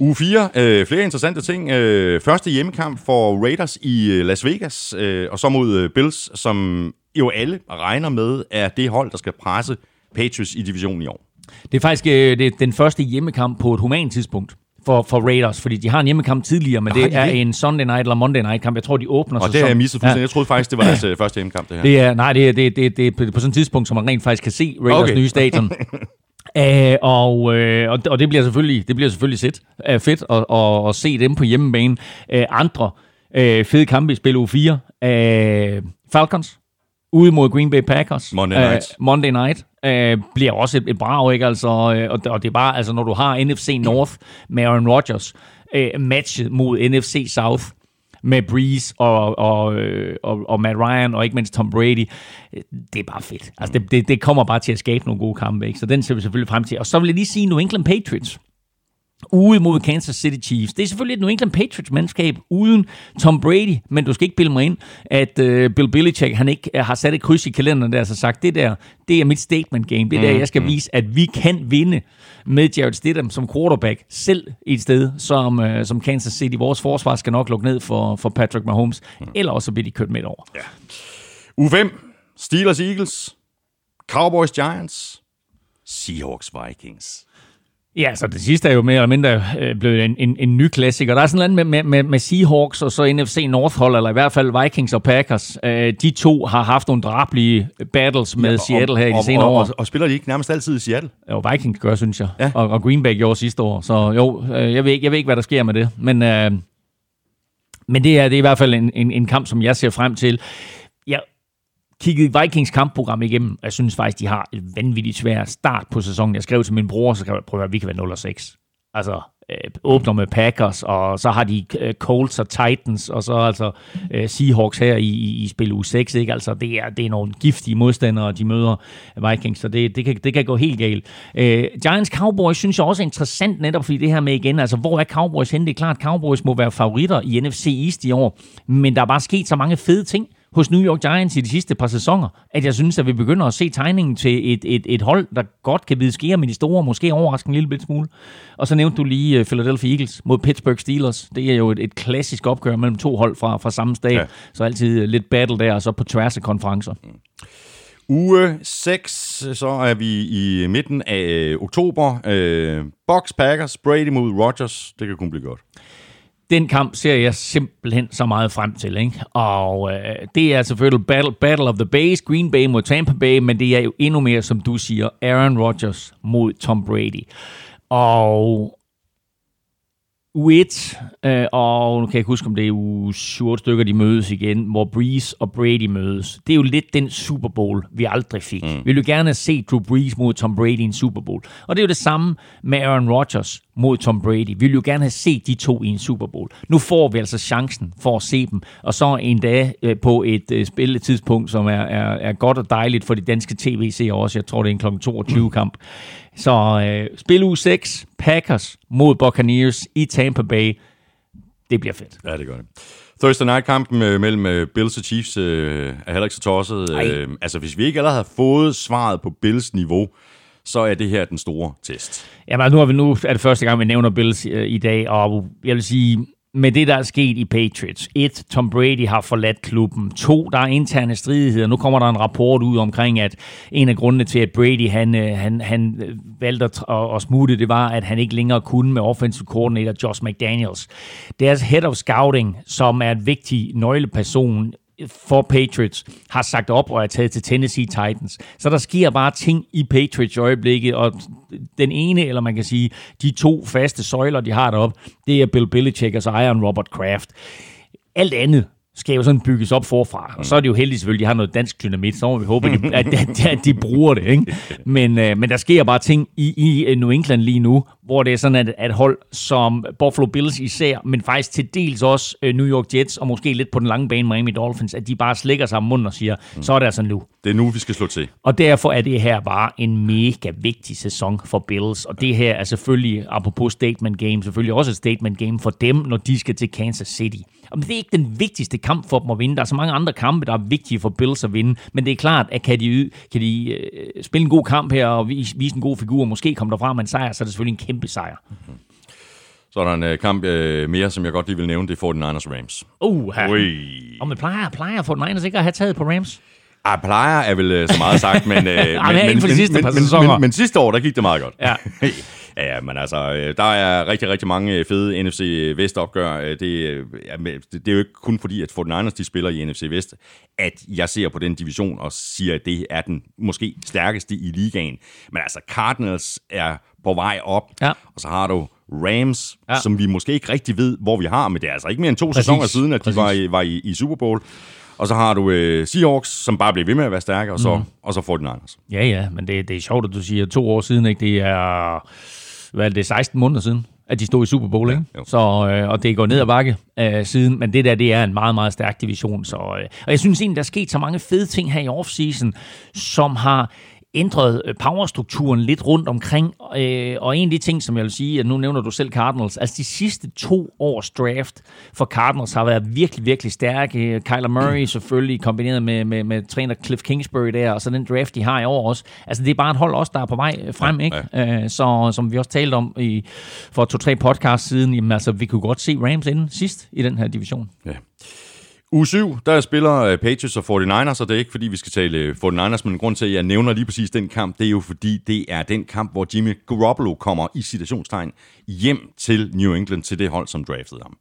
[SPEAKER 2] Uge 4. Øh, flere interessante ting. Øh, første hjemmekamp for Raiders i øh, Las Vegas, øh, og så mod øh, Bills, som jo alle regner med, er det hold, der skal presse Patriots i divisionen i år.
[SPEAKER 3] Det er faktisk øh, det er den første hjemmekamp på et humant tidspunkt for, for Raiders, fordi de har en hjemmekamp tidligere, men Nå, det er det? en Sunday night eller Monday night kamp. Jeg tror, de åbner
[SPEAKER 2] Og det har jeg misset fuldstændig. Ja. Jeg troede faktisk, det var deres øh, første hjemmekamp, det her.
[SPEAKER 3] Det er, nej, det er, det, det, det er på sådan et tidspunkt, som man rent faktisk kan se Raiders okay. nye stadion. Uh, og, uh, og det bliver selvfølgelig det bliver selvfølgelig set, uh, fedt at, at, at se dem på hjemmebane. Uh, andre uh, fede kampe i spil u 4. Uh, Falcons ude mod Green Bay Packers.
[SPEAKER 2] Monday night.
[SPEAKER 3] Uh, Monday night uh, bliver også et, et brag, ikke? Altså, uh, og, og det er bare, altså, når du har NFC North med Aaron Rodgers, uh, matchet mod NFC South, med Breeze og, og, og, og Matt Ryan og ikke mindst Tom Brady. Det er bare fedt. Altså, det, det, det kommer bare til at skabe nogle gode kampe, ikke? så den ser vi selvfølgelig frem til. Og så vil jeg lige sige New England Patriots ude mod Kansas City Chiefs. Det er selvfølgelig et New England Patriots-mandskab uden Tom Brady, men du skal ikke bilde mig ind, at uh, Bill Belichick han ikke uh, har sat et kryds i kalenderen der, så sagt, det der, det er mit statement game. Det er der, mm, jeg skal mm. vise, at vi kan vinde med Jared Stidham som quarterback, selv i et sted som, uh, som Kansas City. Vores forsvar skal nok lukke ned for, for Patrick Mahomes, mm. eller også bliver de kørt midt over. Ja.
[SPEAKER 2] U5, Steelers Eagles, Cowboys Giants, Seahawks Vikings.
[SPEAKER 3] Ja, så det sidste er jo mere eller mindre øh, blevet en, en, en ny klassiker. Der er sådan noget med, med, med Seahawks og så NFC North hold, eller i hvert fald Vikings og Packers. Øh, de to har haft nogle drablige battles med ja, og, Seattle her i de senere år.
[SPEAKER 2] Og, og, og spiller de ikke nærmest altid i Seattle?
[SPEAKER 3] Jo, Vikings gør, synes jeg. Ja. Og, og Green Bay gjorde sidste år. Så jo, øh, jeg, ved ikke, jeg ved ikke, hvad der sker med det. Men, øh, men det, er, det er i hvert fald en, en, en kamp, som jeg ser frem til kigget Vikings kampprogram igennem. Jeg synes faktisk, de har et vanvittigt svært start på sæsonen. Jeg skrev til min bror, så kan jeg, prøve at vi kan være 0-6. Altså, øh, åbner med Packers, og så har de øh, Colts og Titans, og så altså øh, Seahawks her i, i, i spil u 6, ikke? Altså, det er, det er nogle giftige modstandere, de møder Vikings, så det, det, kan, det kan gå helt galt. Øh, Giants Cowboys synes jeg også er interessant, netop fordi det her med igen, altså, hvor er Cowboys henne? Det er klart, Cowboys må være favoritter i NFC East i år, men der er bare sket så mange fede ting, hos New York Giants i de sidste par sæsoner, at jeg synes, at vi begynder at se tegningen til et, et, et hold, der godt kan vide skære med de store, måske overraske en lille smule. Og så nævnte du lige øh, Philadelphia Eagles mod Pittsburgh Steelers. Det er jo et, et klassisk opgør mellem to hold fra, fra samme stat, ja. så altid lidt battle der, og så på tværs af konferencer. Mm.
[SPEAKER 2] Uge 6, så er vi i midten af øh, oktober. Øh, Box Packers, Brady mod Rodgers. Det kan kun blive godt
[SPEAKER 3] den kamp ser jeg simpelthen så meget frem til. Ikke? Og øh, det er selvfølgelig battle, battle of the Bays, Green Bay mod Tampa Bay, men det er jo endnu mere, som du siger, Aaron Rodgers mod Tom Brady. Og U1, øh, og nu kan jeg ikke huske, om det er u 7 stykker, de mødes igen, hvor Breeze og Brady mødes. Det er jo lidt den Super Bowl, vi aldrig fik. Mm. Vi ville jo gerne se Drew Brees mod Tom Brady i en Super Bowl. Og det er jo det samme med Aaron Rodgers mod Tom Brady. Vi ville jo gerne have set de to i en Super Bowl. Nu får vi altså chancen for at se dem, og så en dag øh, på et øh, spilletidspunkt, som er, er, er godt og dejligt for de danske tv-seere også. Jeg tror, det er en kl. 22-kamp. Så øh, spil u 6, Packers mod Buccaneers i Tampa Bay. Det bliver fedt.
[SPEAKER 2] Ja, det gør det. Thursday Night-kampen øh, mellem øh, Bills og Chiefs øh, er heller ikke så tosset. Øh, altså, hvis vi ikke allerede har fået svaret på Bills niveau, så er det her den store test.
[SPEAKER 3] Jamen, nu er, vi, nu er det første gang, vi nævner Bills øh, i dag, og jeg vil sige, med det, der er sket i Patriots. Et, Tom Brady har forladt klubben. To, der er interne stridigheder. Nu kommer der en rapport ud omkring, at en af grundene til, at Brady han, øh, han, han øh, valgte at, at, at smutte, det var, at han ikke længere kunne med offensive coordinator Josh McDaniels. Deres head of scouting, som er en vigtig nøgleperson for Patriots har sagt op og er taget til Tennessee Titans. Så der sker bare ting i Patriots øjeblikket, og den ene, eller man kan sige, de to faste søjler, de har deroppe, det er Bill Belichick og så Iron Robert Kraft. Alt andet skal jo sådan bygges op forfra. Og så er det jo heldigt selvfølgelig, at de har noget dansk dynamit, så må vi håbe, at de, at, at, at de bruger det. Ikke? Men, øh, men der sker bare ting i, i New England lige nu, hvor det er sådan, at, at hold som Buffalo Bills især, men faktisk til dels også øh, New York Jets, og måske lidt på den lange bane Miami Dolphins, at de bare slikker sig om munden og siger, så er det altså nu.
[SPEAKER 2] Det er nu, vi skal slå til.
[SPEAKER 3] Og derfor er det her bare en mega vigtig sæson for Bills. Og det her er selvfølgelig, apropos statement game, selvfølgelig også et statement game for dem, når de skal til Kansas City. Og det er ikke den vigtigste kamp for dem at vinde. Der er så mange andre kampe, der er vigtige for Bills at vinde. Men det er klart, at kan de, kan de øh, spille en god kamp her og vise, vise en god figur, og måske komme derfra med en sejr, så er det selvfølgelig en kæmpe sejr.
[SPEAKER 2] Så er der en øh, kamp øh, mere, som jeg godt lige vil nævne. Det er 49ers Rams.
[SPEAKER 3] Uh, og man plejer, plejer for den ene ikke at have taget på Rams.
[SPEAKER 2] Ah, plejer er vel øh, så meget sagt, men, øh, men,
[SPEAKER 3] de sidste
[SPEAKER 2] men,
[SPEAKER 3] par
[SPEAKER 2] men,
[SPEAKER 3] sæsoner.
[SPEAKER 2] men, men sidste år, der gik det meget godt.
[SPEAKER 3] Ja.
[SPEAKER 2] ja, ja, men altså, øh, der er rigtig, rigtig mange fede NFC Vest-opgør. Øh, Det, øh, ja, det, er jo ikke kun fordi, at 49ers de spiller i NFC Vest, at jeg ser på den division og siger, at det er den måske stærkeste i ligaen. Men altså, Cardinals er på vej op,
[SPEAKER 3] Ja.
[SPEAKER 2] og så har du Rams,
[SPEAKER 3] Ja.
[SPEAKER 2] som vi måske ikke rigtig ved, hvor vi har, men det er altså ikke mere end to
[SPEAKER 3] Præcis.
[SPEAKER 2] sæsoner siden, at de
[SPEAKER 3] Præcis.
[SPEAKER 2] var i, var i, i Super Bowl. Og så har du øh, Seahawks, som bare bliver ved med at være stærke, og så, mm. og så 49ers.
[SPEAKER 3] Ja, ja, men det, det er sjovt, at du siger to år siden, ikke? Det er, hvad er det, det er 16 måneder siden, at de stod i Super Bowl, ikke?
[SPEAKER 2] jo.
[SPEAKER 3] Så, øh, og det går ned ad bakke øh, siden, men det der, det er en meget, meget stærk division. Så, øh, og jeg synes egentlig, der er sket så mange fede ting her i offseason, som har ændret øh, powerstrukturen lidt rundt omkring. Øh, og en af de ting, som jeg vil sige, at nu nævner du selv Cardinals, altså de sidste to års draft for Cardinals har været virkelig, virkelig stærke. Kyler Murray selvfølgelig kombineret med, med, med træner Cliff Kingsbury der, og så den draft, de har i år også. Altså det er bare et hold også, der er på vej øh, frem, ikke? Ja. Øh, så som vi også talte om i, for to-tre podcast siden, jamen altså vi kunne godt se Rams inden sidst i den her division.
[SPEAKER 2] Ja. Uge 7, der spiller øh, Patriots og 49ers, og det er ikke fordi, vi skal tale øh, 49ers, men grund til, at jeg nævner lige præcis den kamp, det er jo fordi, det er den kamp, hvor Jimmy Garoppolo kommer i citationstegn hjem til New England, til det hold, som draftede ham.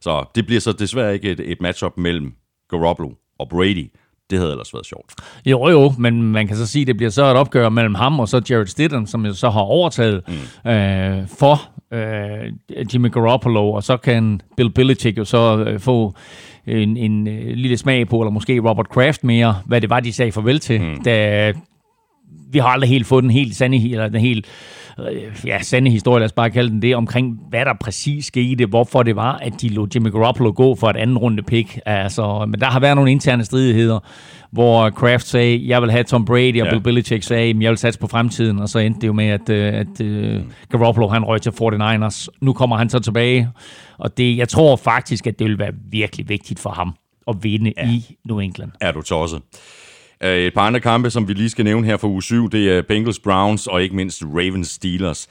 [SPEAKER 2] Så det bliver så desværre ikke et, et matchup mellem Garoppolo og Brady. Det havde ellers været sjovt.
[SPEAKER 3] Jo, jo, men man kan så sige, at det bliver så et opgør mellem ham og så Jared Stidham, som jo så har overtaget mm. øh, for øh, Jimmy Garoppolo, og så kan Bill Belichick jo så øh, få en, en øh, lille smag på, eller måske Robert Kraft mere, hvad det var, de sagde farvel til, mm. da vi har aldrig helt fået den helt sande, eller den helt ja, sande historie, lad os bare kalde den det, omkring hvad der præcis skete, hvorfor det var, at de lod Jimmy Garoppolo gå for et anden runde pick. Altså, men der har været nogle interne stridigheder, hvor Kraft sagde, jeg vil have Tom Brady, og
[SPEAKER 2] Ja.
[SPEAKER 3] ja. Bill Belichick sagde, jeg vil satse på fremtiden, og så endte det jo med, at, øh, at uh, Garoppolo han røg til 49ers. Nu kommer han så tilbage, og det, jeg tror faktisk, at det vil være virkelig vigtigt for ham at vinde ja. i New England.
[SPEAKER 2] Er du tosset? Øh, Et par andre kampe, som vi lige skal nævne her for uge 7, det er Bengals Browns og ikke mindst Ravens Steelers.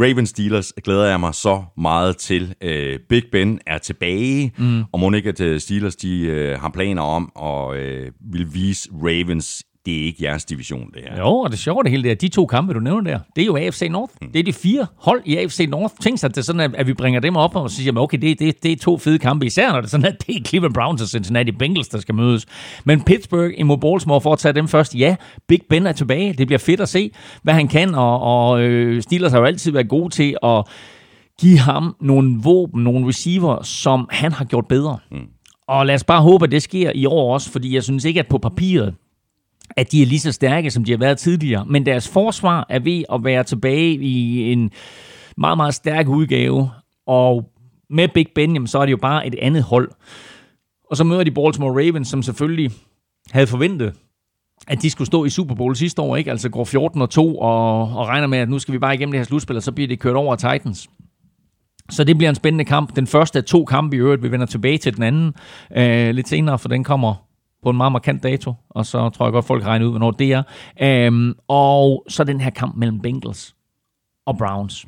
[SPEAKER 2] Ravens Steelers glæder jeg mig så meget til. Øh, Big Ben er tilbage, mm. og må ikke, at øh, Steelers de, har planer om at øh, vil vise Ravens, det er ikke jeres division, det her.
[SPEAKER 3] Jo, og det sjove det hele det er, de to kampe, du nævner der, det er jo AFC North. Mm. Det er de fire hold i AFC North. Tænk sig, at, det er sådan, at vi bringer dem op og siger, okay, det, det, det er to fede kampe, især når det er sådan, at det er Cleveland Browns og Cincinnati Bengals, der skal mødes. Men Pittsburgh imod Baltimore, for at tage dem først, ja, Big Ben er tilbage. Det bliver fedt at se, hvad han kan, og, og øh, Steelers har jo altid været gode til at give ham nogle våben, nogle receiver, som han har gjort bedre. Mm. Og lad os bare håbe, at det sker i år også, fordi jeg synes ikke, at på papiret, at de er lige så stærke, som de har været tidligere. Men deres forsvar er ved at være tilbage i en meget, meget stærk udgave. Og med Big Ben, jamen, så er det jo bare et andet hold. Og så møder de Baltimore Ravens, som selvfølgelig havde forventet, at de skulle stå i Super Bowl sidste år, ikke? Altså går 14 og 2 og, og regner med, at nu skal vi bare igennem det her slutspil, og så bliver det kørt over af Titans. Så det bliver en spændende kamp. Den første af to kampe i øvrigt. Vi vender tilbage til den anden øh, lidt senere, for den kommer på en meget markant dato, og så tror jeg godt, folk regner ud, hvornår det er. Øhm, og så den her kamp mellem Bengals og Browns.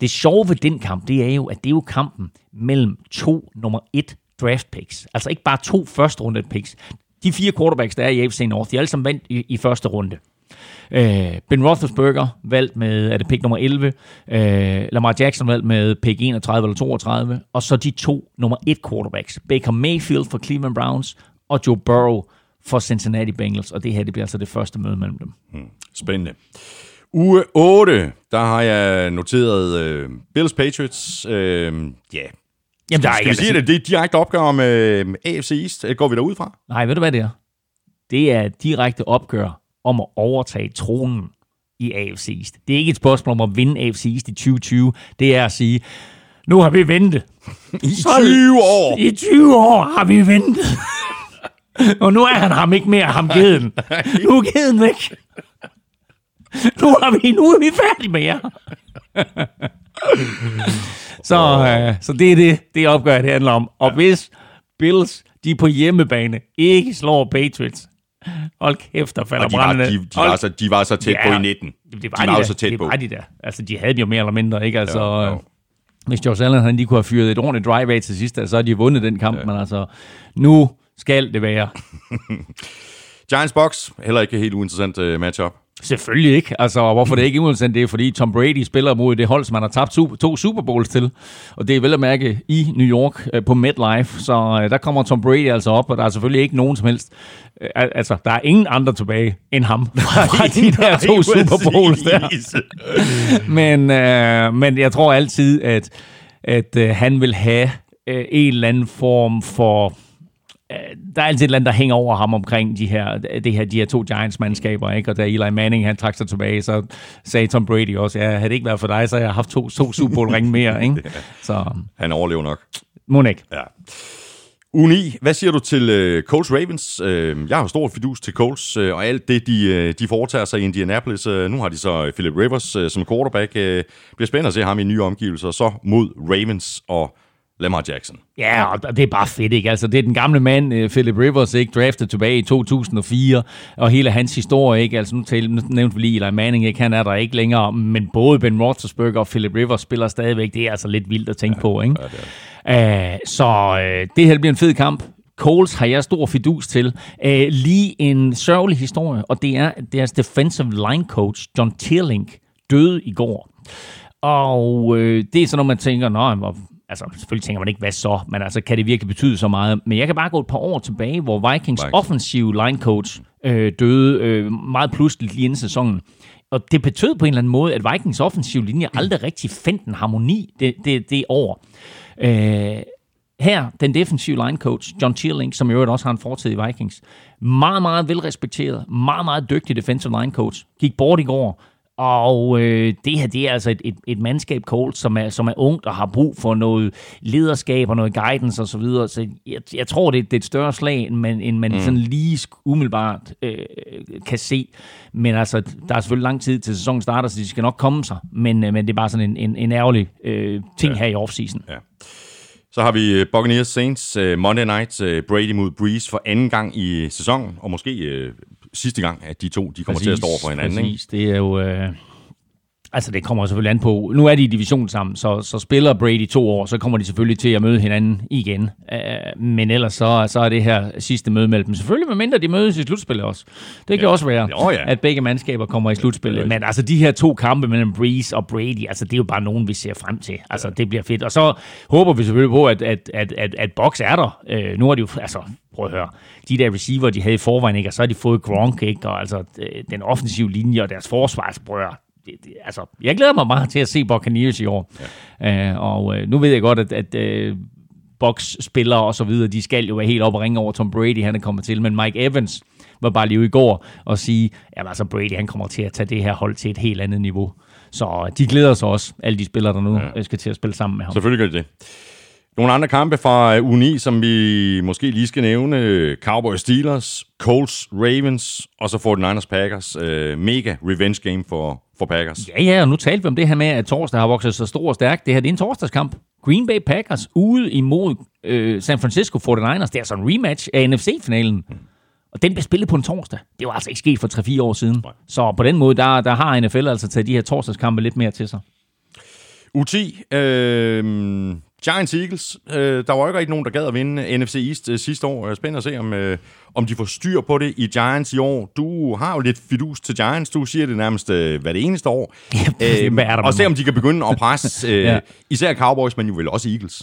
[SPEAKER 3] Det sjove ved den kamp, det er jo, at det er jo kampen mellem to nummer et draft picks. Altså ikke bare to første runde picks. De fire quarterbacks, der er i AFC North, de er alle sammen vandt i, i første runde. Øh, ben Roethlisberger valgt med, er det pick nummer 11, øh, Lamar Jackson valgt med pick 31 eller 32, og så de to nummer 1 quarterbacks, Baker Mayfield for Cleveland Browns og Joe Burrow for Cincinnati Bengals, og det her det bliver altså det første møde mellem dem.
[SPEAKER 2] Spændende. Uge 8, der har jeg noteret øh, Bills Patriots. Øh, ja,
[SPEAKER 3] Jamen, der er
[SPEAKER 2] skal vi sige det? Det er direkte opgør om øh, AFC East. Det går vi derud fra?
[SPEAKER 3] Nej, ved du hvad det er? Det er direkte opgør om at overtage tronen i AFC East. Det er ikke et spørgsmål om at vinde AFC East i 2020. Det er at sige, nu har vi ventet.
[SPEAKER 2] I 20 år!
[SPEAKER 3] I 20 år har vi ventet. Og nu er han ham ikke mere, ham geden. Nu er geden væk. Nu er vi, nu er vi færdige med jer. så, øh, så det er det, det opgør, det handler om. Og hvis Bills, de på hjemmebane, ikke slår Patriots, hold kæft, der falder
[SPEAKER 2] Og de var,
[SPEAKER 3] brændende.
[SPEAKER 2] de, de, var så, de var så tæt
[SPEAKER 3] Ja,
[SPEAKER 2] på i 19.
[SPEAKER 3] det var
[SPEAKER 2] de
[SPEAKER 3] de,
[SPEAKER 2] var
[SPEAKER 3] da.
[SPEAKER 2] så tæt
[SPEAKER 3] det
[SPEAKER 2] på.
[SPEAKER 3] var de der. Altså, de havde jo mere eller mindre, ikke? Altså,
[SPEAKER 2] Jo, jo.
[SPEAKER 3] øh, hvis Josh Allen han lige kunne have fyret et ordentligt drive af til sidst, så havde de vundet den kamp, ja. men altså, nu skal det være.
[SPEAKER 2] Giants Box, heller ikke helt uinteressant uh, matchup.
[SPEAKER 3] Selvfølgelig ikke. Altså, hvorfor det ikke er uinteressant, det er fordi Tom Brady spiller mod det hold, som han har tabt to Super Bowls til. Og det er vel at mærke i New York øh, på MetLife. Så øh, der kommer Tom Brady altså op, og der er selvfølgelig ikke nogen som helst. Al- altså, der er ingen andre tilbage end ham fra de der to Super Bowls der. men, øh, men jeg tror altid, at, at øh, han vil have øh, en eller anden form for... Øh, der er altid et eller andet, der hænger over ham omkring de her, det her, de her to Giants-mandskaber. Ikke? Og da Eli Manning han trak sig tilbage, så sagde Tom Brady også, ja, havde det ikke været for dig, så havde jeg haft to, to Super Bowl-ring mere. Ikke? Så
[SPEAKER 2] Han overlever nok.
[SPEAKER 3] må ikke.
[SPEAKER 2] Ja. 9, hvad siger du til øh, Colts Ravens? Øh, jeg har stor fidus til Colts, øh, og alt det, de, øh, de foretager sig i Indianapolis. Øh, nu har de så øh, Philip Rivers øh, som quarterback. Øh, bliver spændende at se ham i nye omgivelser. Så mod Ravens og Lamar Jackson.
[SPEAKER 3] Ja, og det er bare fedt, ikke? Altså, det er den gamle mand, øh, Philip Rivers, ikke? Draftet tilbage i 2004, og hele hans historie, ikke? Altså, nu, tal, nu nævnte vi lige Eli Manning, ikke? Han er der ikke længere, men både Ben Roethlisberger og Philip Rivers spiller stadigvæk. Det er altså lidt vildt at tænke ja, på, ikke? Ja, det uh, så uh, det her bliver en fed kamp. Coles har jeg stor fidus til. Uh, lige en sørgelig historie, og det er deres defensive line coach, John Tierlink, døde i går. Og øh, det er sådan noget, man tænker, hvor, altså selvfølgelig tænker man ikke, hvad så, men altså kan det virkelig betyde så meget? Men jeg kan bare gå et par år tilbage, hvor Vikings,
[SPEAKER 2] Vikings.
[SPEAKER 3] offensive line coach øh, døde øh, meget pludseligt lige inden sæsonen. Og det betød på en eller anden måde, at Vikings offensive linje aldrig rigtig fandt en harmoni det, det, det år. Øh, her, den defensive line coach, John Chierling, som i øvrigt også har en fortid i Vikings, meget, meget velrespekteret, meget, meget dygtig defensive line coach, gik bort i går, og øh, det her, det er altså et, et, et mandskab, Colts, som er, som er ungt og har brug for noget lederskab og noget guidance osv. Så, videre. så jeg, jeg tror, det, det er et større slag, end man, end man mm. sådan lige umiddelbart øh, kan se. Men altså, der er selvfølgelig lang tid til sæsonen starter, så de skal nok komme sig. Men, øh, men det er bare sådan en, en, en ærgerlig øh, ting ja. her i offseason.
[SPEAKER 2] Ja. Så har vi øh, Buccaneers Saints uh, Monday Night, uh, Brady mod Breeze for anden gang i sæsonen, og måske uh, sidste gang, at de to de kommer præcis, til at stå over for hinanden. Ikke?
[SPEAKER 3] Præcis, det er jo... Øh, altså, det kommer selvfølgelig an på... Nu er de i division sammen, så, så spiller Brady to år, så kommer de selvfølgelig til at møde hinanden igen. Øh, men ellers så, så er det her sidste møde mellem dem. Selvfølgelig, medmindre de mødes i slutspillet også. Det kan
[SPEAKER 2] Ja.
[SPEAKER 3] også være,
[SPEAKER 2] Jo, ja.
[SPEAKER 3] at begge mandskaber kommer i slutspillet. Men altså, de her to kampe mellem Breeze og Brady, altså, det er jo bare nogen, vi ser frem til. Altså, ja. det bliver fedt. Og så håber vi selvfølgelig på, at, at, at, at, at Box er der. Øh, nu har de jo... Altså, prøv at høre. De der receiver, de havde i forvejen, ikke? Og så har de fået Gronk, ikke? Og altså, øh, den offensive linje og deres forsvarsbrød det, det, altså, jeg glæder mig meget til at se Buccaneers i år. Ja. Uh, og uh, nu ved jeg godt, at, at uh, box-spillere og så videre, de skal jo være helt op og ringe over Tom Brady, han er kommet til. Men Mike Evans var bare lige i går og sige, at altså Brady han kommer til at tage det her hold til et helt andet niveau. Så de glæder sig også, alle de spillere, der nu ja. skal til at spille sammen med ham.
[SPEAKER 2] Selvfølgelig gør de det. Nogle andre kampe fra uge 9, som vi måske lige skal nævne. Cowboys Steelers, Colts Ravens, og så 49ers Packers. Uh, mega revenge game for, for Packers.
[SPEAKER 3] Ja, ja, og nu talte vi om det her med, at torsdag har vokset så stor og stærk. Det her det er en torsdagskamp. Green Bay Packers ude imod øh, San Francisco 49ers. Det er så en rematch af NFC-finalen. Og den blev spillet på en torsdag. Det var altså ikke sket for 3-4 år siden. Nej. Så på den måde, der, der har NFL altså taget de her torsdagskampe lidt mere til sig.
[SPEAKER 2] U10, øh, Giants Eagles. Øh, der var jo ikke nogen, der gad at vinde NFC East øh, sidste år. Spændende at se, om, øh, om de får styr på det i Giants i år. Du har jo lidt fidus til Giants. Du siger det nærmest øh, hver det eneste år.
[SPEAKER 3] Øh,
[SPEAKER 2] og se, om de kan begynde at presse øh, ja. især Cowboys, men jo vel også Eagles.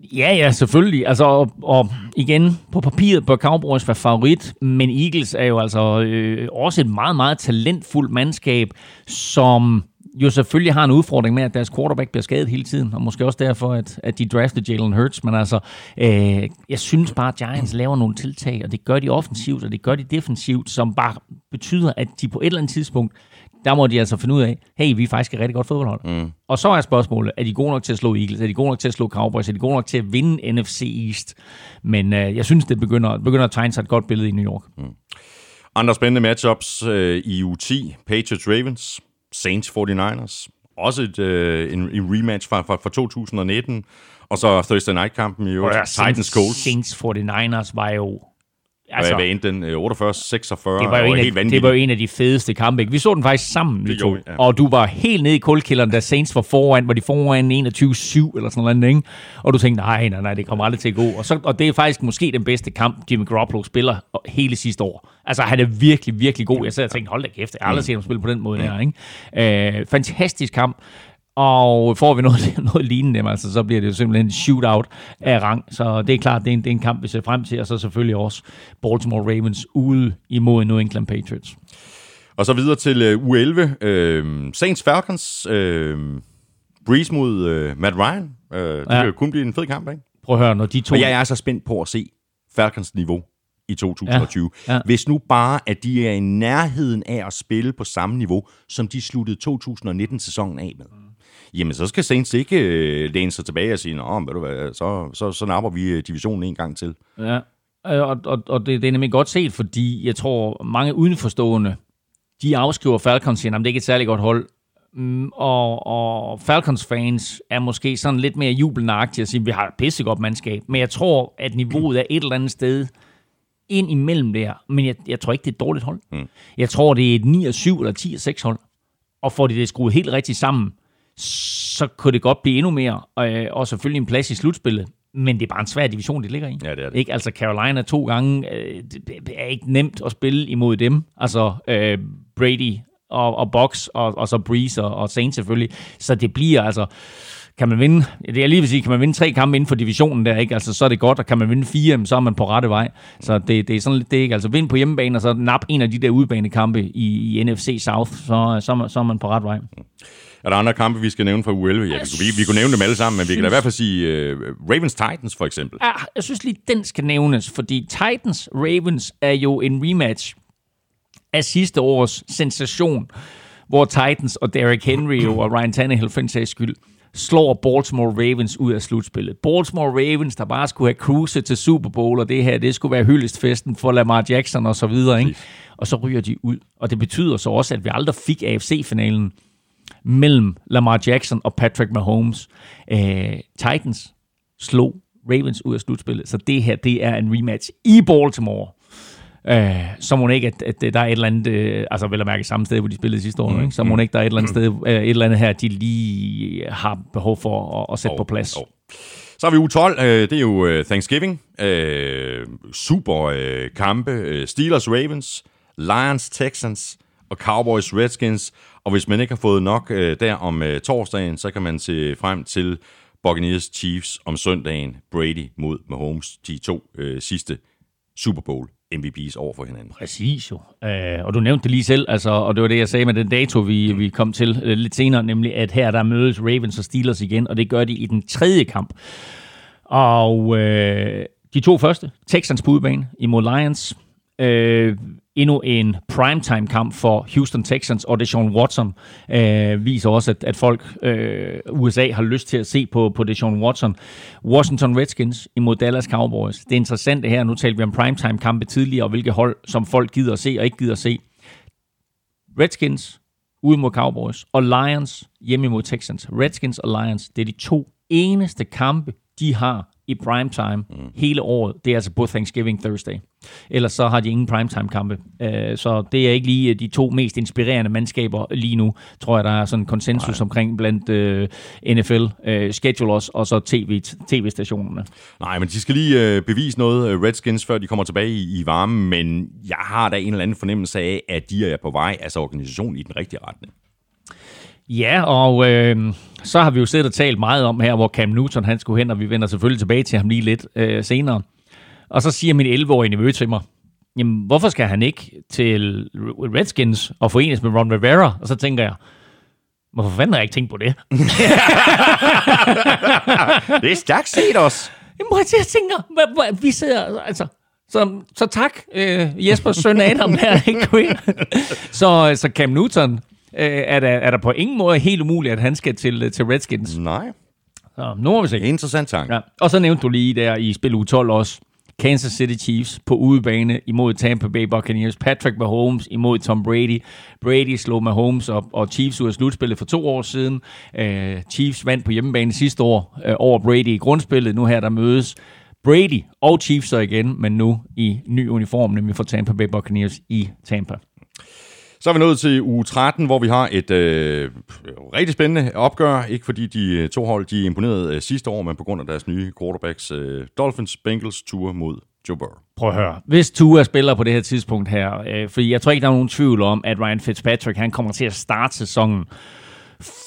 [SPEAKER 3] Ja, ja, selvfølgelig. Altså, og, og igen, på papiret bør Cowboys være favorit, men Eagles er jo altså øh, også et meget, meget talentfuldt mandskab, som jo selvfølgelig har en udfordring med, at deres quarterback bliver skadet hele tiden, og måske også derfor, at, at de draftede Jalen Hurts, men altså, øh, jeg synes bare, at Giants laver nogle tiltag, og det gør de offensivt, og det gør de defensivt, som bare betyder, at de på et eller andet tidspunkt, der må de altså finde ud af, hey, vi er faktisk et rigtig godt fodboldhold. Mm. Og så er spørgsmålet, er de gode nok til at slå Eagles? Er de gode nok til at slå Cowboys? Er de gode nok til at vinde NFC East? Men øh, jeg synes, det begynder, begynder at tegne sig et godt billede i New York. Mm.
[SPEAKER 2] Andre spændende matchups øh, i U10. Patriots Ravens. Saints 49ers. Også et, øh, en, en rematch fra, fra, fra 2019. Og så Thursday Night-kampen i øvrigt.
[SPEAKER 3] Ja,
[SPEAKER 2] Titans Colts.
[SPEAKER 3] Saints 49ers var jo
[SPEAKER 2] Altså, hvad endte den? 48-46? Det
[SPEAKER 3] var, jo en af, det var jo en af de fedeste kampe. Ikke? Vi så den faktisk sammen, vi to. Ja. Og du var helt nede i kuldkælderen, da Saints var foran, var de foran 21-7 eller sådan noget, ikke? Og du tænkte, nej, nej, nej, det kommer aldrig til at gå. Og, så, og det er faktisk måske den bedste kamp, Jimmy Garoppolo spiller hele sidste år. Altså, han er virkelig, virkelig god. Jeg sad og tænkte, hold da kæft, jeg har aldrig set ham spille på den måde mm. der, ikke? Øh, fantastisk kamp. Og får vi noget, noget lignende, altså, så bliver det jo simpelthen en shootout af rang. Så det er klart, det er en, det er en kamp, vi ser frem til. Og så selvfølgelig også Baltimore Ravens ude imod New England Patriots.
[SPEAKER 2] Og så videre til uh, U11. Uh, Saints Falcons. Uh, Breeze mod uh, Matt Ryan. Uh, det ja. kan jo kun blive en fed kamp, ikke?
[SPEAKER 3] Prøv at høre, når de to...
[SPEAKER 2] Og jeg er så spændt på at se Falcons niveau i 2020. Ja, ja. Hvis nu bare, at de er i nærheden af at spille på samme niveau, som de sluttede 2019-sæsonen af med. Jamen så skal Saints ikke øh, læne sig tilbage og sige, Nå, ved du hvad, så, så, så napper vi øh, divisionen en gang til.
[SPEAKER 3] Ja, og, og, og det, det er nemlig godt set, fordi jeg tror, mange udenforstående, de afskriver Falcons, siger, at det er ikke et særligt godt hold. Mm, og, og Falcons-fans er måske sådan lidt mere jubelnagtige at sige, at vi har et pissegodt mandskab. Men jeg tror, at niveauet er et eller andet sted ind imellem der. Men jeg, jeg tror ikke, det er et dårligt hold. Mm. Jeg tror, det er et 9 7 eller 10 6 hold. Og får de det skruet helt rigtigt sammen, så kunne det godt blive endnu mere, og, øh, og selvfølgelig en plads i slutspillet. Men det er bare en svær division, de ligger i.
[SPEAKER 2] Ja, det er det.
[SPEAKER 3] Ikke? Altså Carolina to gange, øh, det er ikke nemt at spille imod dem. Altså øh, Brady og, og Box, og, og så Breeze og, og Saints selvfølgelig. Så det bliver altså kan man vinde, det er lige vil sige, kan man vinde tre kampe inden for divisionen der, ikke? Altså, så er det godt, og kan man vinde fire, så er man på rette vej. Så det, det er sådan lidt det, ikke? Altså, vind på hjemmebane, og så nap en af de der udebanekampe i, i NFC South, så, så, så er man på ret vej.
[SPEAKER 2] Er der andre kampe, vi skal nævne fra U11? Ja, vi, vi, vi kunne nævne dem alle sammen, men vi kan da i hvert fald sige uh, Ravens-Titans for eksempel.
[SPEAKER 3] Ja, jeg synes lige, den skal nævnes, fordi Titans-Ravens er jo en rematch af sidste års sensation, hvor Titans og Derrick Henry og Ryan Tannehill for en sags skyld slår Baltimore Ravens ud af slutspillet. Baltimore Ravens, der bare skulle have cruiset til Super Bowl, og det her, det skulle være hyldestfesten for Lamar Jackson og så videre, ikke? Og så ryger de ud. Og det betyder så også, at vi aldrig fik AFC-finalen mellem Lamar Jackson og Patrick Mahomes. Øh, Titans slog Ravens ud af slutspillet, så det her, det er en rematch i Baltimore. Øh, så må ikke, at, at der er et eller andet, øh, altså vel at mærke samme sted, hvor de spillede sidste år, mm. ikke? så må mm. ikke, der er et eller andet sted, øh, et eller andet her, de lige har behov for at, at sætte oh, på plads. Oh.
[SPEAKER 2] Så har vi u 12, øh, det er jo øh, Thanksgiving, øh, super øh, kampe, øh, Steelers Ravens, Lions Texans og Cowboys Redskins, og hvis man ikke har fået nok øh, der om øh, torsdagen, så kan man se frem til Buccaneers Chiefs om søndagen, Brady mod Mahomes, de to øh, sidste Super Bowl MVP's over for hinanden.
[SPEAKER 3] Præcis jo. Øh, og du nævnte det lige selv, altså, og det var det, jeg sagde med den dato, vi, vi kom til øh, lidt senere, nemlig at her der mødes Ravens og Steelers igen, og det gør de i den tredje kamp. Og øh, de to første, Texans på udebane imod Lions, øh, endnu en primetime-kamp for Houston Texans og Deshaun Watson øh, viser også, at, at folk, øh, USA har lyst til at se på, på Deshaun Watson. Washington Redskins imod Dallas Cowboys. Det er interessant her. Nu talte vi om primetime-kampe tidligere, og hvilke hold, som folk gider at se og ikke gider at se. Redskins ude mod Cowboys, og Lions hjemme mod Texans. Redskins og Lions, det er de to eneste kampe, de har i primetime mm. hele året. Det er altså på Thanksgiving Thursday. Ellers så har de ingen primetime-kampe. Uh, så det er ikke lige de to mest inspirerende mandskaber lige nu, tror jeg, der er sådan en konsensus Nej. omkring blandt uh, øh, NFL uh, schedulers og så TV, tv-stationerne.
[SPEAKER 2] Nej, men de skal lige uh, bevise noget, Redskins, før de kommer tilbage i, i varmen, men jeg har da en eller anden fornemmelse af, at de er på vej, altså organisationen, i den rigtige retning.
[SPEAKER 3] Ja, og øh, så har vi jo siddet og talt meget om her, hvor Cam Newton han skulle hen, og vi vender selvfølgelig tilbage til ham lige lidt øh, senere. Og så siger min 11-årige nevø til mig, jamen hvorfor skal han ikke til Redskins og forenes med Ron Rivera? Og så tænker jeg, hvorfor fanden har jeg ikke tænkt på det?
[SPEAKER 2] det er stærkt set os.
[SPEAKER 3] Jamen, jeg tænker, vi sidder, altså, så, så tak, øh, Jespers søn Adam her, ikke? så, så Cam Newton, er, der, er der på ingen måde helt umuligt, at han skal til, øh, til Redskins.
[SPEAKER 2] Nej.
[SPEAKER 3] Så nu må vi se.
[SPEAKER 2] Interessant tanke. Ja.
[SPEAKER 3] Og så nævnte du lige der i spil u 12 også, Kansas City Chiefs på udebane imod Tampa Bay Buccaneers. Patrick Mahomes imod Tom Brady. Brady slog Mahomes og, og Chiefs ud af slutspillet for to år siden. Uh, Chiefs vandt på hjemmebane sidste år uh, over Brady i grundspillet. Nu her der mødes Brady og Chiefs så igen, men nu i ny uniform, nemlig for Tampa Bay Buccaneers i Tampa.
[SPEAKER 2] Så er vi nået til uge 13, hvor vi har et øh, rigtig spændende opgør. Ikke fordi de øh, to hold de imponerede øh, sidste år, men på grund af deres nye quarterbacks øh, Dolphins Bengals tur mod Joe Burrow.
[SPEAKER 3] Prøv at høre. Hvis Tua spiller på det her tidspunkt her, øh, fordi jeg tror ikke, der er nogen tvivl om, at Ryan Fitzpatrick han kommer til at starte sæsonen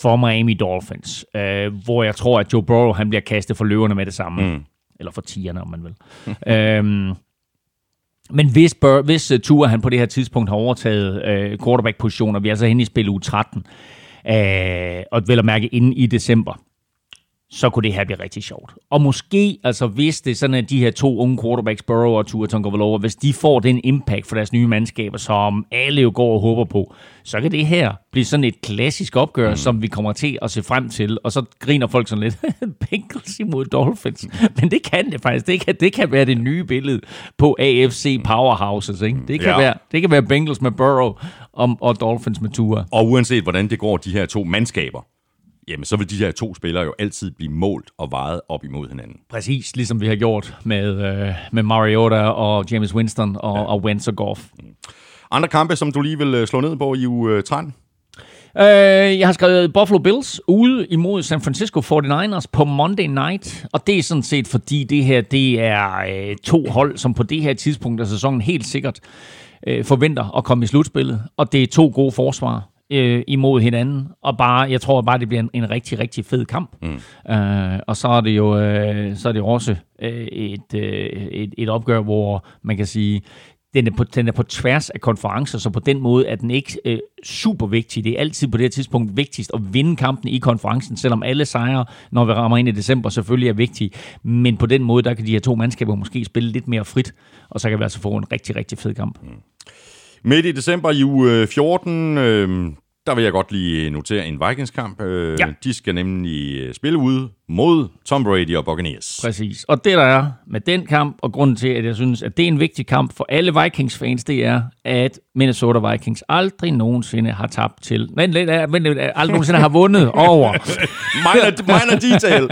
[SPEAKER 3] for Miami Dolphins, øh, hvor jeg tror, at Joe Burrow han bliver kastet for løverne med det samme. Mm. Eller for tierne, om man vil. øhm, men hvis, Bur- hvis uh, Tua han på det her tidspunkt har overtaget øh, uh, quarterback-positioner, og vi er altså henne i spil u 13, uh, og vel at mærke inden i december, så kunne det her blive rigtig sjovt. Og måske, altså hvis det er sådan, at de her to unge quarterbacks, Burrow og Tua Tagovailoa, hvis de får den impact for deres nye mandskaber, som alle jo går og håber på, så kan det her blive sådan et klassisk opgør, mm. som vi kommer til at se frem til. Og så griner folk sådan lidt, Bengals imod Dolphins. Men det kan det faktisk. Det kan, det kan være det nye billede på AFC Powerhouses. Ikke? Det, kan ja. være, det kan være Bengals med Burrow og, og Dolphins med Tua.
[SPEAKER 2] Og uanset hvordan det går de her to mandskaber, jamen så vil de her to spillere jo altid blive målt og vejet op imod hinanden.
[SPEAKER 3] Præcis, ligesom vi har gjort med, øh, med Mariota og James Winston og, ja. og Wentz og Goff. Mm.
[SPEAKER 2] Andre kampe, som du lige vil øh, slå ned på i uge 13?
[SPEAKER 3] Uh, jeg har skrevet Buffalo Bills ude imod San Francisco 49ers på Monday night, og det er sådan set fordi det her det er uh, to hold, som på det her tidspunkt af sæsonen helt sikkert forventer at komme i slutspillet, og det er to gode forsvar øh, imod hinanden, og bare, jeg tror bare, det bliver en, en rigtig, rigtig fed kamp. Mm. Øh, og så er det jo, øh, så er det også øh, et, øh, et, et opgør, hvor man kan sige, den er, på, den er på tværs af konferencer, så på den måde er den ikke øh, super vigtig. Det er altid på det her tidspunkt vigtigst at vinde kampen i konferencen, selvom alle sejre, når vi rammer ind i december, selvfølgelig er vigtige. Men på den måde, der kan de her to mandskaber måske spille lidt mere frit, og så kan vi altså få en rigtig, rigtig fed kamp. Mm.
[SPEAKER 2] Midt i december i uge 14, øh, der vil jeg godt lige notere en Vikings-kamp. Øh, ja. De skal nemlig øh, spille ude mod Tom Brady og Buccaneers.
[SPEAKER 3] Præcis. Og det der er med den kamp, og grunden til, at jeg synes, at det er en vigtig kamp for alle Vikings-fans, det er, at Minnesota Vikings aldrig nogensinde har tabt til... Men, men aldrig nogensinde har vundet over...
[SPEAKER 2] minor, minor detail.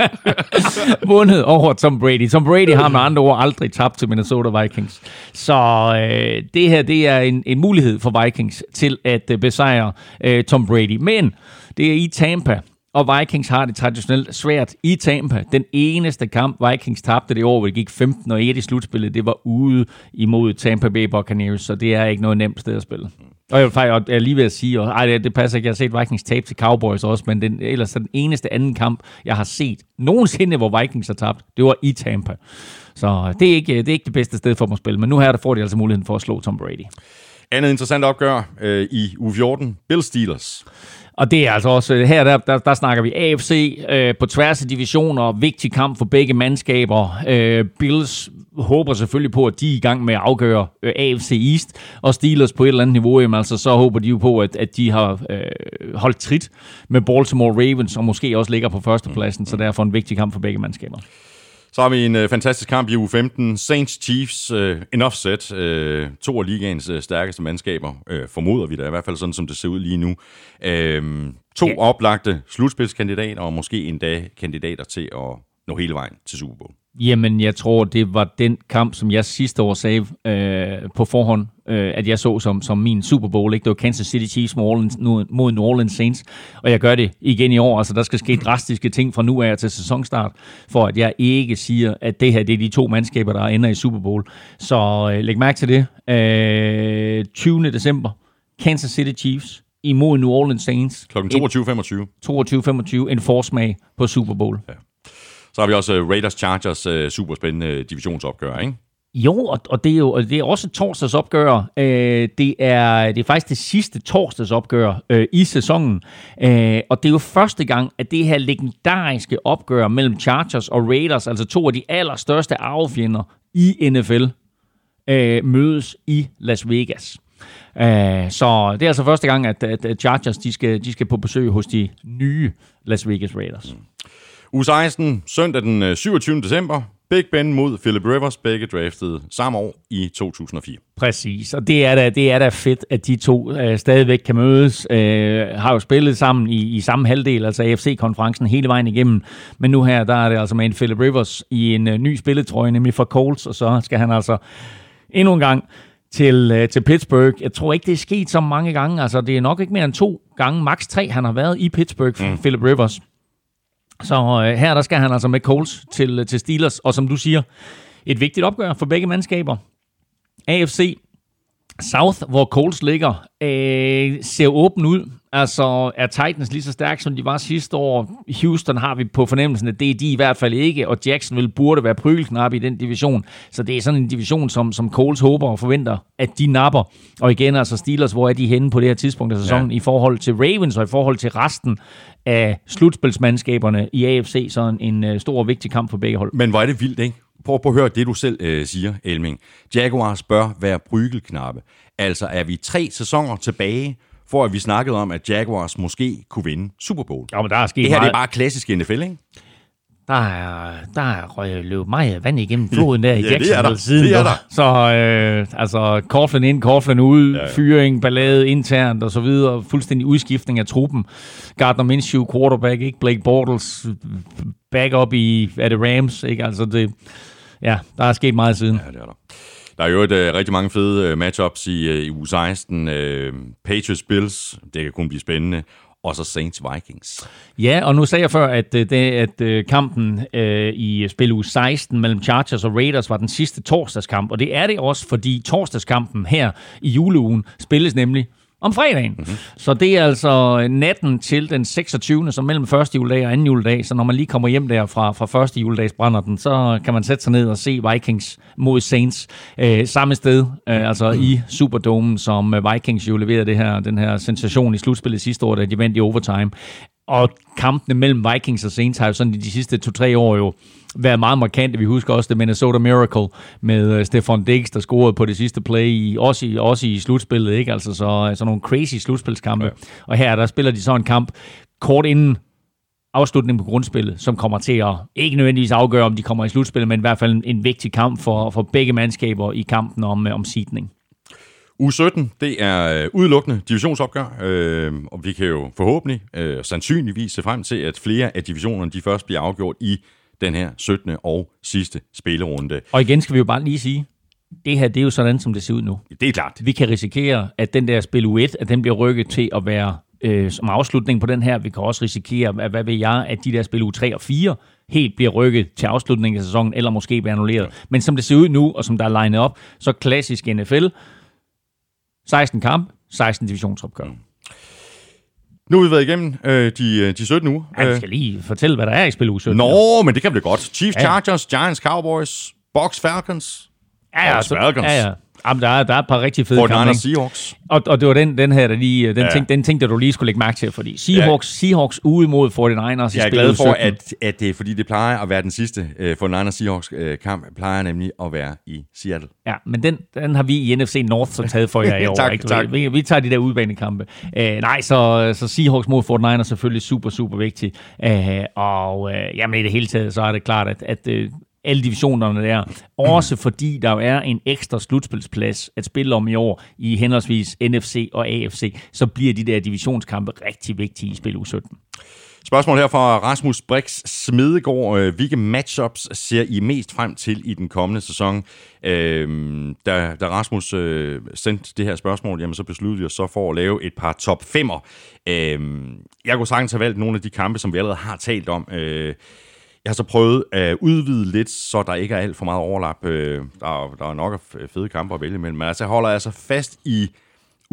[SPEAKER 3] vundet over Tom Brady. Tom Brady har med andre ord aldrig tabt til Minnesota Vikings. Så øh, det her, det er en, en mulighed for Vikings til at øh, besejre øh, Tom Brady. Men det er i Tampa, og Vikings har det traditionelt svært i Tampa. Den eneste kamp, Vikings tabte det år, hvor det gik 15 og 1 i slutspillet, det var ude imod Tampa Bay Buccaneers, så det er ikke noget nemt sted at spille. Og jeg vil faktisk jeg er lige ved at sige, og, ej, det, det passer ikke, jeg har set Vikings tabe til Cowboys også, men den, ellers den eneste anden kamp, jeg har set nogensinde, hvor Vikings har tabt, det var i Tampa. Så det er ikke det, er ikke det bedste sted for dem at spille, men nu her der får de altså muligheden for at slå Tom Brady.
[SPEAKER 2] Andet interessant opgør øh, i U14, Bill Steelers.
[SPEAKER 3] Og det er altså også, her der, der, der snakker vi AFC øh, på tværs af divisioner, vigtig kamp for begge mandskaber. Øh, Bills håber selvfølgelig på, at de er i gang med at afgøre øh, AFC East, og Steelers på et eller andet niveau, jamen, altså, så håber de jo på, at, at de har øh, holdt trit med Baltimore Ravens, og måske også ligger på førstepladsen, så derfor en vigtig kamp for begge mandskaber.
[SPEAKER 2] Så har vi en øh, fantastisk kamp i uge 15. Saints Chiefs, øh, en offset. Øh, to af ligaens øh, stærkeste mandskaber, øh, formoder vi da i hvert fald sådan, som det ser ud lige nu. Øh, to
[SPEAKER 3] Ja.
[SPEAKER 2] oplagte slutspilskandidater, og måske endda kandidater til at nå hele vejen til Super Bowl.
[SPEAKER 3] Jamen, jeg tror, det var den kamp, som jeg sidste år sagde øh, på forhånd, øh, at jeg så som, som min Super Bowl. Ikke? Det var Kansas City Chiefs mod, Orleans, mod New Orleans Saints, og jeg gør det igen i år. Altså, der skal ske drastiske ting fra nu af til sæsonstart, for at jeg ikke siger, at det her det er de to mandskaber, der ender i Super Bowl. Så øh, læg mærke til det. Øh, 20. december, Kansas City Chiefs imod New Orleans Saints.
[SPEAKER 2] Klokken 22.25.
[SPEAKER 3] 22-25, en forsmag på Super Bowl.
[SPEAKER 2] Så har vi også øh, Raiders Chargers øh, superspændende divisionsopgør, ikke?
[SPEAKER 3] Jo, og, det er jo og det er også et torsdagsopgør. Øh, det, er, det er faktisk det sidste torsdagsopgør øh, i sæsonen. Øh, og det er jo første gang, at det her legendariske opgør mellem Chargers og Raiders, altså to af de allerstørste arvefjender i NFL, øh, mødes i Las Vegas. Øh, så det er altså første gang, at, at at Chargers de skal, de skal på besøg hos de nye Las Vegas Raiders.
[SPEAKER 2] U 16, søndag den øh, 27. december. Big Ben mod Philip Rivers, begge draftet samme år i 2004.
[SPEAKER 3] Præcis, og det er da, det er da fedt, at de to øh, stadigvæk kan mødes. Øh, har jo spillet sammen i, i samme halvdel, altså AFC-konferencen hele vejen igennem. Men nu her, der er det altså med en Philip Rivers i en øh, ny spilletrøje, nemlig for Colts, og så skal han altså endnu en gang til, øh, til Pittsburgh. Jeg tror ikke, det er sket så mange gange. Altså, det er nok ikke mere end to gange, maks tre, han har været i Pittsburgh, mm. Philip Rivers. Så øh, her der skal han altså med Colts til, øh, til Steelers, og som du siger, et vigtigt opgør for begge mandskaber. AFC South, hvor Colts ligger, øh, ser åben ud. Altså, er Titans lige så stærke, som de var sidste år? Houston har vi på fornemmelsen, at det er de i hvert fald ikke, og Jacksonville burde være prygelknap i den division. Så det er sådan en division, som, som Colts håber og forventer, at de napper. Og igen, altså Steelers, hvor er de henne på det her tidspunkt af sæsonen ja. i forhold til Ravens og i forhold til resten af slutspilsmandskaberne i AFC. Så en, en øh, stor og vigtig kamp for begge hold.
[SPEAKER 2] Men hvor er det vildt, ikke? Prøv, prøv at høre det, du selv øh, siger, Elming. Jaguars bør være brygelknappe. Altså er vi tre sæsoner tilbage, for at vi snakkede om, at Jaguars måske kunne vinde Super Bowl.
[SPEAKER 3] Ja, men der er sket
[SPEAKER 2] Det her det
[SPEAKER 3] meget.
[SPEAKER 2] er bare klassisk NFL, ikke?
[SPEAKER 3] Der er, der er løbet meget vand igennem floden der i
[SPEAKER 2] Ja, det er
[SPEAKER 3] siden.
[SPEAKER 2] Det er der.
[SPEAKER 3] Så øh, altså, Coughlin ind, Coughlin ud, ja, ja. fyring, ballade internt og så videre. Fuldstændig udskiftning af truppen. Gardner Minshew, quarterback, ikke? Blake Bortles, back up i, er det Rams, ikke? Altså det, ja, der er sket meget siden.
[SPEAKER 2] Ja, det er der. Der er jo et, øh, rigtig mange fede øh, matchups i, øh, i uge 16. Øh, Patriots Bills, det kan kun blive spændende. Og så Saints Vikings.
[SPEAKER 3] Ja, og nu sagde jeg før, at, øh, det, at øh, kampen øh, i spil uge 16 mellem Chargers og Raiders var den sidste torsdagskamp, og det er det også, fordi torsdagskampen her i juleugen spilles nemlig om fredagen. Mm-hmm. Så det er altså natten til den 26. så mellem første juledag og anden juledag. Så når man lige kommer hjem der fra, fra første juledags brænder den, så kan man sætte sig ned og se Vikings mod Saints øh, samme sted, øh, altså i Superdome, som øh, Vikings jo leverede det her, den her sensation i slutspillet sidste år, da de vandt i overtime. Og kampene mellem Vikings og Saints har jo sådan de sidste to-tre år jo været meget markante. Vi husker også det Minnesota Miracle med uh, Stefan Diggs, der scorede på det sidste play, i, også, i, også i slutspillet, ikke? Altså så, sådan nogle crazy slutspilskampe. Ja. Og her, der spiller de så en kamp kort inden afslutningen på grundspillet, som kommer til at ikke nødvendigvis afgøre, om de kommer i slutspillet, men i hvert fald en, en vigtig kamp for, for begge mandskaber i kampen om, øh, om seedning.
[SPEAKER 2] Uge 17, det er øh, udelukkende divisionsopgør, øh, og vi kan jo forhåbentlig øh, sandsynligvis se frem til, at flere af divisionerne de først bliver afgjort i den her 17. og sidste spillerunde.
[SPEAKER 3] Og igen skal vi jo bare lige sige, det her det er jo sådan, som det ser ud nu.
[SPEAKER 2] Det er klart.
[SPEAKER 3] vi kan risikere, at den der spil U1, at den bliver rykket til at være øh, som afslutning på den her. Vi kan også risikere, at, hvad ved jeg, at de der spil U3 og 4 helt bliver rykket til afslutningen af sæsonen, eller måske bliver annulleret. Ja. Men som det ser ud nu, og som der er legnet op, så klassisk NFL, 16 kamp, 16 divisionsopgør. Mm.
[SPEAKER 2] Nu har vi været igennem øh, de, øh, de 17 uger.
[SPEAKER 3] Ja, vi
[SPEAKER 2] Øh,
[SPEAKER 3] skal lige fortælle, hvad der er i spil uge 17.
[SPEAKER 2] Nå, men det kan blive godt. Chiefs,
[SPEAKER 3] Ja.
[SPEAKER 2] Chargers, Giants, Cowboys, Bucks, Falcons,
[SPEAKER 3] ja, ja,
[SPEAKER 2] Bucks,
[SPEAKER 3] så,
[SPEAKER 2] Falcons.
[SPEAKER 3] ja, ja. Jamen, der, er, der er et par rigtig fede
[SPEAKER 2] 49ers,
[SPEAKER 3] kampe.
[SPEAKER 2] Seahawks.
[SPEAKER 3] Og, og det var den, den her, der lige, den,
[SPEAKER 2] Ja.
[SPEAKER 3] ting, den ting, der du lige skulle lægge mærke til, fordi Seahawks, ja. Seahawks ude mod 49ers i
[SPEAKER 2] Jeg er glad for,
[SPEAKER 3] 17.
[SPEAKER 2] at, at det er, fordi det plejer at være den sidste øh, for Niners Seahawks øh, kamp, plejer nemlig at være i Seattle.
[SPEAKER 3] Ja, men den, den har vi i NFC North så taget for jer i år.
[SPEAKER 2] Tak,
[SPEAKER 3] ikke?
[SPEAKER 2] tak.
[SPEAKER 3] Vi, vi tager de der udbanekampe. Uh, nej, så, så Seahawks mod 49ers er selvfølgelig super, super vigtigt. Uh, og uh, jamen, i det hele taget, så er det klart, at, at uh, alle divisionerne der, også fordi der jo er en ekstra slutspilsplads at spille om i år i henholdsvis NFC og AFC, så bliver de der divisionskampe rigtig vigtige i spil U17.
[SPEAKER 2] Spørgsmål her fra Rasmus Brix Smedegaard. Øh, hvilke matchups ser I mest frem til i den kommende sæson? Øhm, da, da Rasmus øh, sendte det her spørgsmål, jamen, så besluttede vi os så for at lave et par top 5'er. Øhm, jeg kunne sagtens have valgt nogle af de kampe, som vi allerede har talt om. Øh, jeg har så prøvet at udvide lidt, så der ikke er alt for meget overlap. Øh, der, er- der er nok af fede kampe at vælge imellem. Men altså, jeg holder altså fast i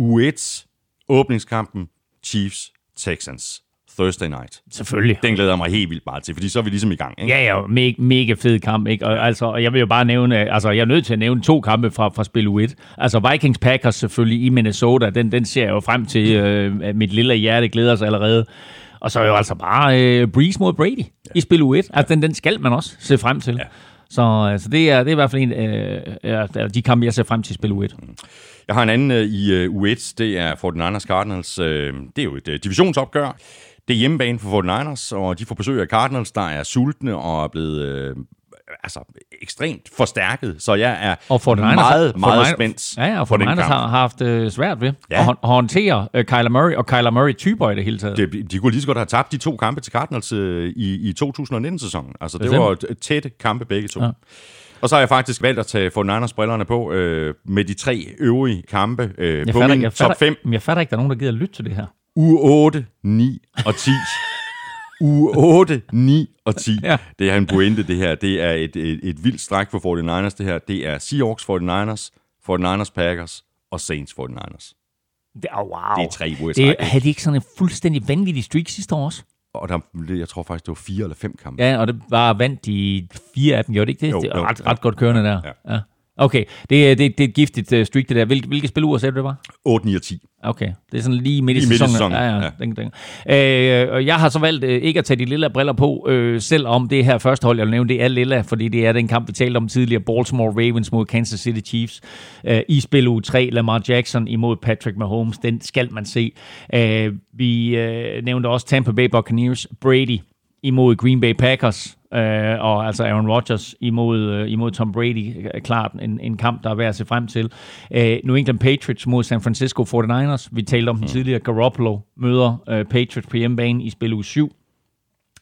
[SPEAKER 2] U1, åbningskampen, Chiefs, Texans, Thursday night.
[SPEAKER 3] Selvfølgelig.
[SPEAKER 2] Den glæder jeg mig helt vildt meget til, fordi så er vi ligesom i gang. Ikke?
[SPEAKER 3] Ja, ja, mega, mega fed kamp, ikke? Og, altså, og jeg vil jo bare nævne, altså jeg er nødt til at nævne to kampe fra, fra spil U1. Altså Vikings Packers selvfølgelig i Minnesota, den, den ser jeg jo frem til. Øh, mit lille hjerte glæder sig allerede. Og så er jo altså bare øh, Breeze mod Brady ja. i spil U1. Altså den, den skal man også se frem til. Ja. Så altså, det, er, det er i hvert fald en øh, af de kampe, jeg ser frem til i spil U1.
[SPEAKER 2] Jeg har en anden øh, i øh, U1, det er 49ers Cardinals. Øh, det er jo et øh, divisionsopgør. Det er hjemmebane for 49ers, og de får besøg af Cardinals, der er sultne og er blevet øh, altså, ekstremt forstærket. Så jeg er
[SPEAKER 3] Og for
[SPEAKER 2] meget, meget
[SPEAKER 3] for
[SPEAKER 2] spændt
[SPEAKER 3] Ja, ja, og
[SPEAKER 2] på
[SPEAKER 3] for
[SPEAKER 2] den kamp.
[SPEAKER 3] har haft øh, svært ved
[SPEAKER 2] Ja.
[SPEAKER 3] at, at håndtere øh, Kyler Murray og Kyler Murray-typer i det hele taget.
[SPEAKER 2] Det, de kunne lige så godt have tabt de to kampe til Cardinals øh, i, i 2019-sæsonen. Altså, det
[SPEAKER 3] Bestemt.
[SPEAKER 2] var t- tætte kampe begge to. Ja. Og så har jeg faktisk valgt at tage 49ers brillerne på øh, med de tre øvrige kampe øh,
[SPEAKER 3] jeg
[SPEAKER 2] på
[SPEAKER 3] fatter,
[SPEAKER 2] min
[SPEAKER 3] jeg
[SPEAKER 2] top
[SPEAKER 3] fatter,
[SPEAKER 2] 5.
[SPEAKER 3] Men jeg fatter ikke, der er nogen, der gider lytte til det her.
[SPEAKER 2] Uge 8, 9 og 10. Uge 8, 9 og 10. Ja. Det er en pointe, det her. Det er et, et, et vildt stræk for 49ers, det her. Det er Seahawks 49ers, 49ers Packers og Saints 49ers.
[SPEAKER 3] Det, oh, wow.
[SPEAKER 2] Det er tre uger
[SPEAKER 3] Det, havde de ikke sådan en fuldstændig vanvittig streak sidste år også?
[SPEAKER 2] Og der, jeg tror faktisk, det var fire eller fem kampe.
[SPEAKER 3] Ja, og det var vandt de fire af dem, gjorde det ikke det?
[SPEAKER 2] Jo,
[SPEAKER 3] det er
[SPEAKER 2] jo,
[SPEAKER 3] ret, ret godt kørende der.
[SPEAKER 2] Ja.
[SPEAKER 3] Ja. Okay, det, det, det er et giftigt uh, streak, det der. Hvilke, hvilke spiluger sagde du, det var?
[SPEAKER 2] 8, 9 og 10.
[SPEAKER 3] Okay, det er sådan lige midt i,
[SPEAKER 2] Lige midt i
[SPEAKER 3] sæsonen.
[SPEAKER 2] sæsonen,
[SPEAKER 3] Ja, ja.
[SPEAKER 2] ja.
[SPEAKER 3] Den, den. Øh, jeg har så valgt øh, ikke at tage de lille briller på, øh, selvom det her første hold, jeg vil nævne, det er lilla, fordi det er den kamp, vi talte om tidligere. Baltimore Ravens mod Kansas City Chiefs. Øh, I spil uge 3, Lamar Jackson imod Patrick Mahomes. Den skal man se. Øh, vi øh, nævnte også Tampa Bay Buccaneers. Brady imod Green Bay Packers, øh, og altså Aaron Rodgers imod, øh, imod Tom Brady. Øh, klart en, en kamp, der er værd at se frem til. Øh, New England Patriots mod San Francisco 49ers. Vi talte om den tidligere. Garoppolo møder øh, Patriots på hjemmebane i spil uge 7.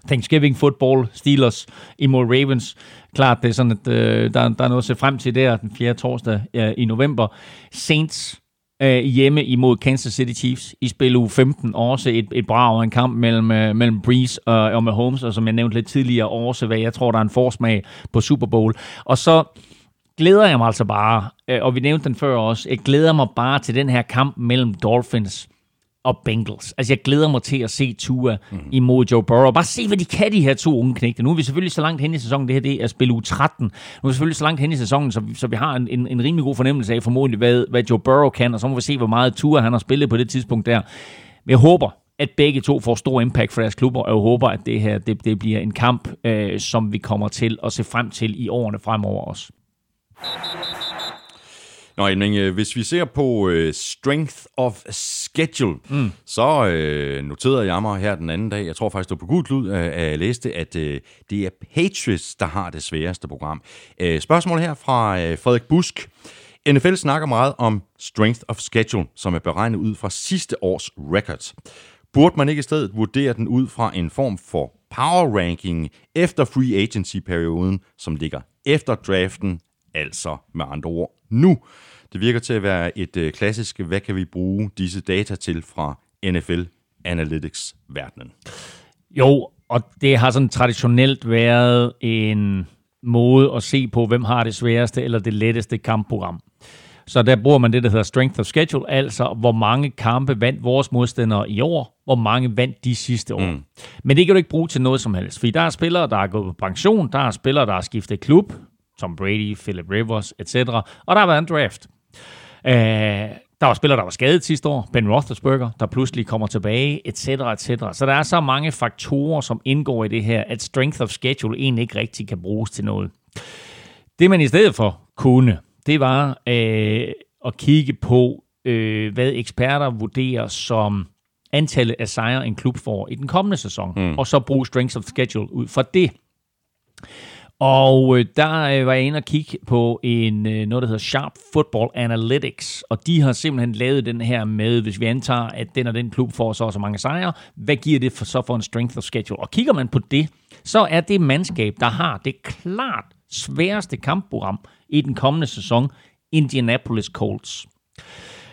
[SPEAKER 3] Thanksgiving football, Steelers imod Ravens. Klart, det er sådan, at øh, der, der er noget at se frem til der den 4. torsdag øh, i november. Saints øh, hjemme imod Kansas City Chiefs i spil uge 15. Også et, et brag og en kamp mellem, øh, mellem Breeze og, og Mahomes, og som jeg nævnte lidt tidligere, også hvad jeg tror, der er en forsmag på Super Bowl. Og så glæder jeg mig altså bare, øh, og vi nævnte den før også, jeg glæder mig bare til den her kamp mellem Dolphins og Bengals. Altså, jeg glæder mig til at se Tua mm. imod Joe Burrow. Bare se, hvad de kan, de her to unge knægte. Nu er vi selvfølgelig så langt hen i sæsonen. Det her det er spil uge 13. Nu er vi selvfølgelig så langt hen i sæsonen, så vi, så vi har en, en, en rimelig god fornemmelse af formodentlig, hvad, hvad Joe Burrow kan, og så må vi se, hvor meget Tua han har spillet på det tidspunkt der. Men jeg håber, at begge to får stor impact for deres klubber, og jeg håber, at det her det, det bliver en kamp, øh, som vi kommer til at se frem til i årene fremover også.
[SPEAKER 2] Nå, men øh, hvis vi ser på øh, strength of schedule, mm. så øh, noterede jeg mig her den anden dag, jeg tror faktisk, det var på Gud Klud, øh, at jeg læste, at øh, det er Patriots, der har det sværeste program. Øh, spørgsmål her fra øh, Frederik Busk. NFL snakker meget om strength of schedule, som er beregnet ud fra sidste års records. Burde man ikke i stedet vurdere den ud fra en form for power ranking efter free agency-perioden, som ligger efter draften, altså med andre ord nu. Det virker til at være et øh, klassisk, hvad kan vi bruge disse data til fra NFL Analytics-verdenen.
[SPEAKER 3] Jo, og det har sådan traditionelt været en måde at se på, hvem har det sværeste eller det letteste kampprogram. Så der bruger man det, der hedder strength of schedule, altså hvor mange kampe vandt vores modstandere i år, hvor mange vandt de sidste år. Mm. Men det kan du ikke bruge til noget som helst, fordi der er spillere, der er gået på pension, der er spillere, der har skiftet klub, Tom Brady, Philip Rivers, etc., og der har været en draft. Øh, der var spillere, der var skadet sidste år. Ben Roethlisberger, der pludselig kommer tilbage, etc., etc. Så der er så mange faktorer, som indgår i det her, at strength of schedule egentlig ikke rigtig kan bruges til noget. Det man i stedet for kunne, det var øh, at kigge på, øh, hvad eksperter vurderer som antallet af sejre, en klub får i den kommende sæson, mm. og så bruge strength of schedule ud fra det. Og øh, der øh, var jeg inde og kigge på en, øh, noget, der hedder Sharp Football Analytics, og de har simpelthen lavet den her med, hvis vi antager, at den og den klub får så og så mange sejre, hvad giver det for, så for en strength of schedule? Og kigger man på det, så er det mandskab, der har det klart sværeste kampprogram i den kommende sæson, Indianapolis Colts.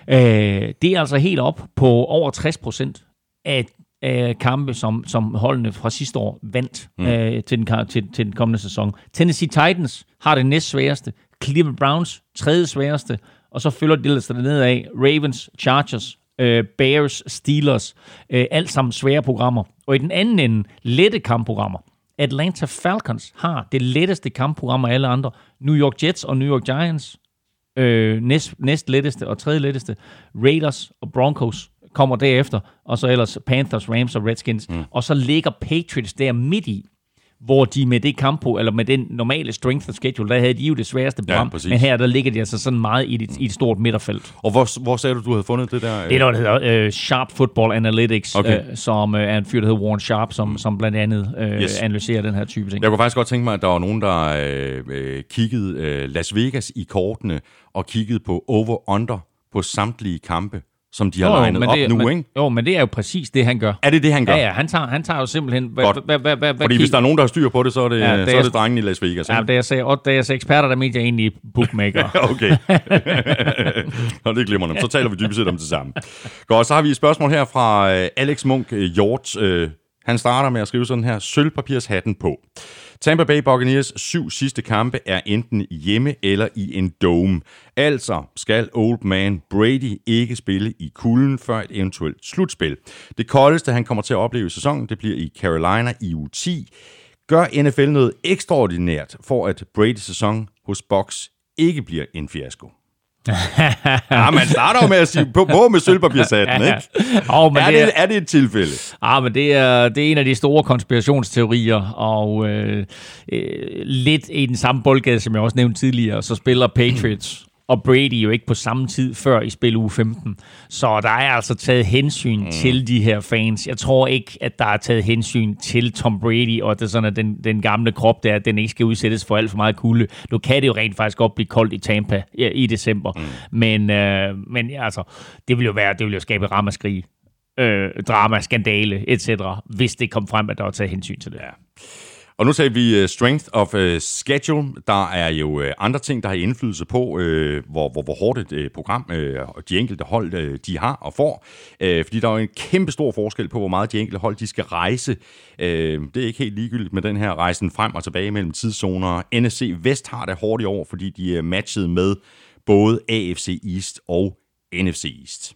[SPEAKER 3] Øh, det er altså helt op på over 60 procent af øh, kampe, som, som holdene fra sidste år vandt mm. øh, til, den, til, til den kommende sæson. Tennessee Titans har det næst sværeste. Cleveland Browns tredje sværeste. Og så følger de ellers af Ravens, Chargers, øh, Bears, Steelers. Øh, alt sammen svære programmer. Og i den anden ende, lette kampprogrammer. Atlanta Falcons har det letteste kampprogram af alle andre. New York Jets og New York Giants. Øh, næst, næst letteste og tredje letteste. Raiders og Broncos kommer derefter, og så ellers Panthers, Rams og Redskins, mm. og så ligger Patriots der midt i, hvor de med det kampo, eller med den normale strength of schedule, der havde de jo det sværeste program, ja, men her der ligger de altså sådan meget i et, i et stort midterfelt.
[SPEAKER 2] Og hvor, hvor sagde du, du havde fundet det der?
[SPEAKER 3] Det er noget, der hedder uh, Sharp Football Analytics, okay. uh, som uh, er en fyr, der hedder Warren Sharp, som, mm. som blandt andet uh, yes. analyserer den her type ting.
[SPEAKER 2] Jeg kunne faktisk godt tænke mig, at der var nogen, der uh, kiggede uh, Las Vegas i kortene, og kiggede på over-under på samtlige kampe som de har jo, legnet op
[SPEAKER 3] det,
[SPEAKER 2] nu,
[SPEAKER 3] men,
[SPEAKER 2] ikke?
[SPEAKER 3] Jo, men det er jo præcis det, han gør.
[SPEAKER 2] Er det det, han gør?
[SPEAKER 3] Ja, ja, han tager, han tager jo simpelthen... Hvad,
[SPEAKER 2] Godt. Hvad, hvad, hvad, Fordi hvis der er nogen, der har styr på det, så er det, ja, det så er det drengen i Las Vegas.
[SPEAKER 3] Ja, da jeg sagde, da jeg sagde eksperter, der mente jeg egentlig bookmaker.
[SPEAKER 2] okay. Nå, det glemmer dem. Så taler vi dybest set om det samme. Godt, så har vi et spørgsmål her fra øh, Alex Munk Hjort. Øh, han starter med at skrive sådan her, sølvpapirshatten på. Tampa Bay Buccaneers syv sidste kampe er enten hjemme eller i en dome. Altså skal Old Man Brady ikke spille i kulden før et eventuelt slutspil. Det koldeste, han kommer til at opleve i sæsonen, det bliver i Carolina i u 10. Gør NFL noget ekstraordinært for, at Brady's sæson hos Bucks ikke bliver en fiasko? ja, man starter jo med at sige, på, på med sølvpapirshatten, ikke? oh, men er, det, er, er det et tilfælde?
[SPEAKER 3] Ja, men det er, det er en af de store konspirationsteorier, og øh, øh, lidt i den samme boldgade, som jeg også nævnte tidligere, så spiller Patriots og Brady jo ikke på samme tid før i spil uge 15. Så der er altså taget hensyn mm. til de her fans. Jeg tror ikke, at der er taget hensyn til Tom Brady, og det er sådan, at den, den gamle krop der, at den ikke skal udsættes for alt for meget kulde. Nu kan det jo rent faktisk godt blive koldt i Tampa ja, i december. Mm. Men, øh, men altså, det vil jo være, det vil jo skabe ramaskrig, øh, drama, skandale, etc., hvis det kom frem, at der var taget hensyn til det. Ja.
[SPEAKER 2] Og nu sagde vi uh, strength of uh, schedule. Der er jo uh, andre ting, der har indflydelse på, uh, hvor, hvor, hvor hårdt et uh, program uh, de enkelte hold uh, de har og får. Uh, fordi der er jo en kæmpe stor forskel på, hvor meget de enkelte hold de skal rejse. Uh, det er ikke helt ligegyldigt med den her rejsen frem og tilbage mellem tidszoner. NFC Vest har det hårdt i år, fordi de er matchet med både AFC East og NFC East.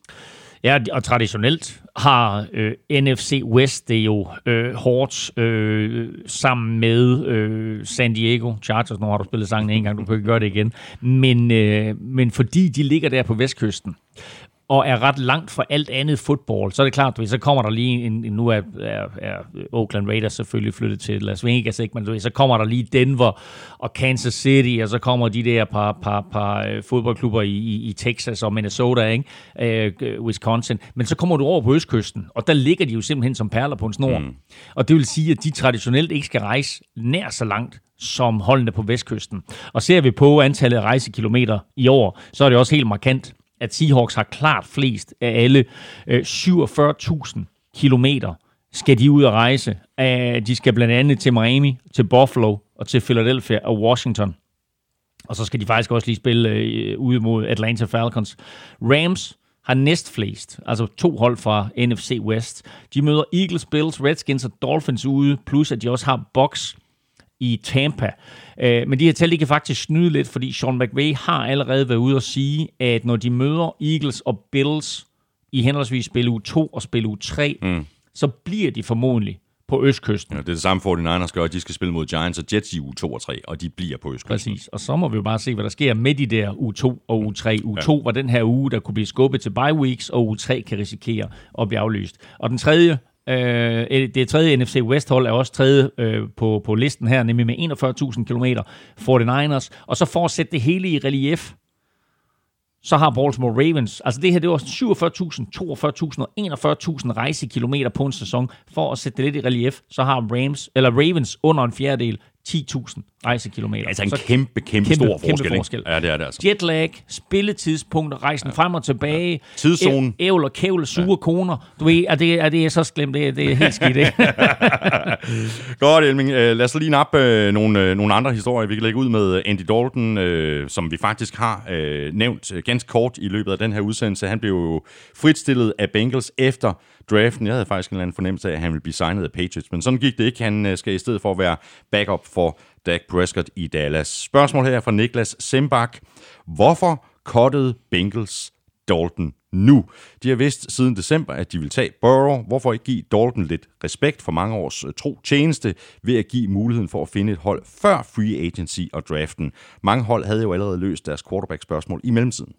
[SPEAKER 3] Ja, og traditionelt har øh, NFC West det jo øh, hårdt øh, sammen med øh, San Diego Chargers. Nu har du spillet sangen en gang, du kan ikke gøre det igen. Men, øh, men fordi de ligger der på vestkysten, og er ret langt fra alt andet fodbold, så er det klart, at så kommer der lige en, en nu er, er, er Oakland Raiders selvfølgelig flyttet til Las Vegas, ikke? men så kommer der lige Denver og Kansas City, og så kommer de der par, par, par øh, fodboldklubber i, i, i Texas og Minnesota, ikke? Uh, Wisconsin, men så kommer du over på østkysten, og der ligger de jo simpelthen som perler på en snor. Mm. Og det vil sige, at de traditionelt ikke skal rejse nær så langt som holdene på vestkysten. Og ser vi på antallet af rejsekilometer i år, så er det også helt markant at Seahawks har klart flest af alle øh, 47.000 kilometer skal de ud og rejse. Øh, de skal blandt andet til Miami, til Buffalo og til Philadelphia og Washington. Og så skal de faktisk også lige spille øh, ude mod Atlanta Falcons. Rams har næst flest, altså to hold fra NFC West. De møder Eagles, Bills, Redskins og Dolphins ude, plus at de også har Bucks, i Tampa. Øh, men de her tal, de kan faktisk snyde lidt, fordi Sean McVay har allerede været ude og sige, at når de møder Eagles og Bills i henholdsvis spil uge 2 og spil uge 3, mm. så bliver de formodentlig på Østkysten.
[SPEAKER 2] Ja, det er det samme 49ers gør, de skal spille mod Giants og Jets i uge 2 og 3, og de bliver på Østkysten.
[SPEAKER 3] Præcis. Og så må vi jo bare se, hvad der sker med de der uge 2 og uge 3. Uge 2 var den her uge, der kunne blive skubbet til bye weeks, og uge 3 kan risikere at blive aflyst. Og den tredje Øh, eh, det tredje NFC West hold er også tredje øh, på, på listen her, nemlig med 41.000 km 49ers. Og så for at sætte det hele i relief, så har Baltimore Ravens, altså det her, det var 47.000, 42.000 og 41.000 rejsekilometer på en sæson. For at sætte det lidt i relief, så har Rams, eller Ravens under en fjerdedel 10.000 rejsekilometer.
[SPEAKER 2] Altså en
[SPEAKER 3] så
[SPEAKER 2] kæmpe, kæmpe, kæmpe stor forskel.
[SPEAKER 3] Kæmpe forskel.
[SPEAKER 2] Ja, det er det altså.
[SPEAKER 3] Jetlag, spilletidspunkter, rejsen ja. frem og tilbage. Ja.
[SPEAKER 2] Tidszonen.
[SPEAKER 3] Ævl og kævle, sure ja. koner. Du ved, er det, er det så slemt? Det, det er helt skidt, ikke?
[SPEAKER 2] Godt, Elming. Uh, lad os lige nappe uh, nogle, uh, nogle andre historier. Vi kan lægge ud med Andy Dalton, uh, som vi faktisk har uh, nævnt ganske kort i løbet af den her udsendelse. Han blev jo fritstillet af Bengals efter draften. Jeg havde faktisk en eller anden fornemmelse af, at han ville blive signet af Patriots, men sådan gik det ikke. Han skal i stedet for at være backup for Dak Prescott i Dallas. Spørgsmål her fra Niklas Sembak. Hvorfor kottede Bengals Dalton nu? De har vidst siden december, at de vil tage Burrow. Hvorfor ikke give Dalton lidt respekt for mange års øh, tro tjeneste ved at give muligheden for at finde et hold før free agency og draften? Mange hold havde jo allerede løst deres quarterback-spørgsmål i mellemtiden.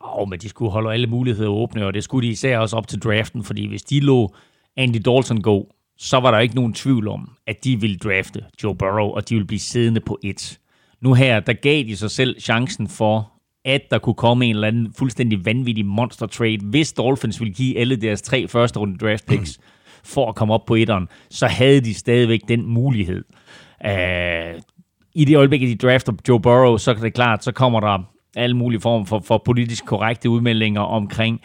[SPEAKER 3] Åh, oh, men de skulle holde alle muligheder åbne, og det skulle de især også op til draften, fordi hvis de lå Andy Dalton gå, så var der ikke nogen tvivl om, at de ville drafte Joe Burrow, og de ville blive siddende på et. Nu her, der gav de sig selv chancen for, at der kunne komme en eller anden fuldstændig vanvittig monster trade, hvis Dolphins ville give alle deres tre første runde draft picks mm. for at komme op på etteren, så havde de stadigvæk den mulighed. Uh, I det øjeblik, at de drafter Joe Burrow, så er det klart, så kommer der alle mulige former for, for politisk korrekte udmeldinger omkring,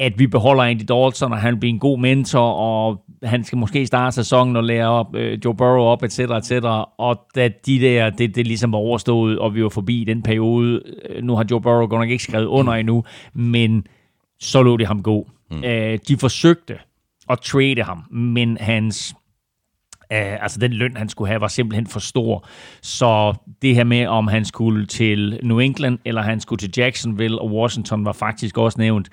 [SPEAKER 3] at vi beholder Andy Dalton, og han bliver en god mentor, og han skal måske starte sæsonen og lære op, øh, Joe Burrow op, etc., etc., og da de der, det, det ligesom var overstået, og vi var forbi den periode, øh, nu har Joe Burrow godt nok ikke skrevet under endnu, men så lå det ham gå. Mm. Øh, de forsøgte at trade ham, men hans Uh, altså den løn, han skulle have, var simpelthen for stor. Så det her med, om han skulle til New England, eller han skulle til Jacksonville og Washington, var faktisk også nævnt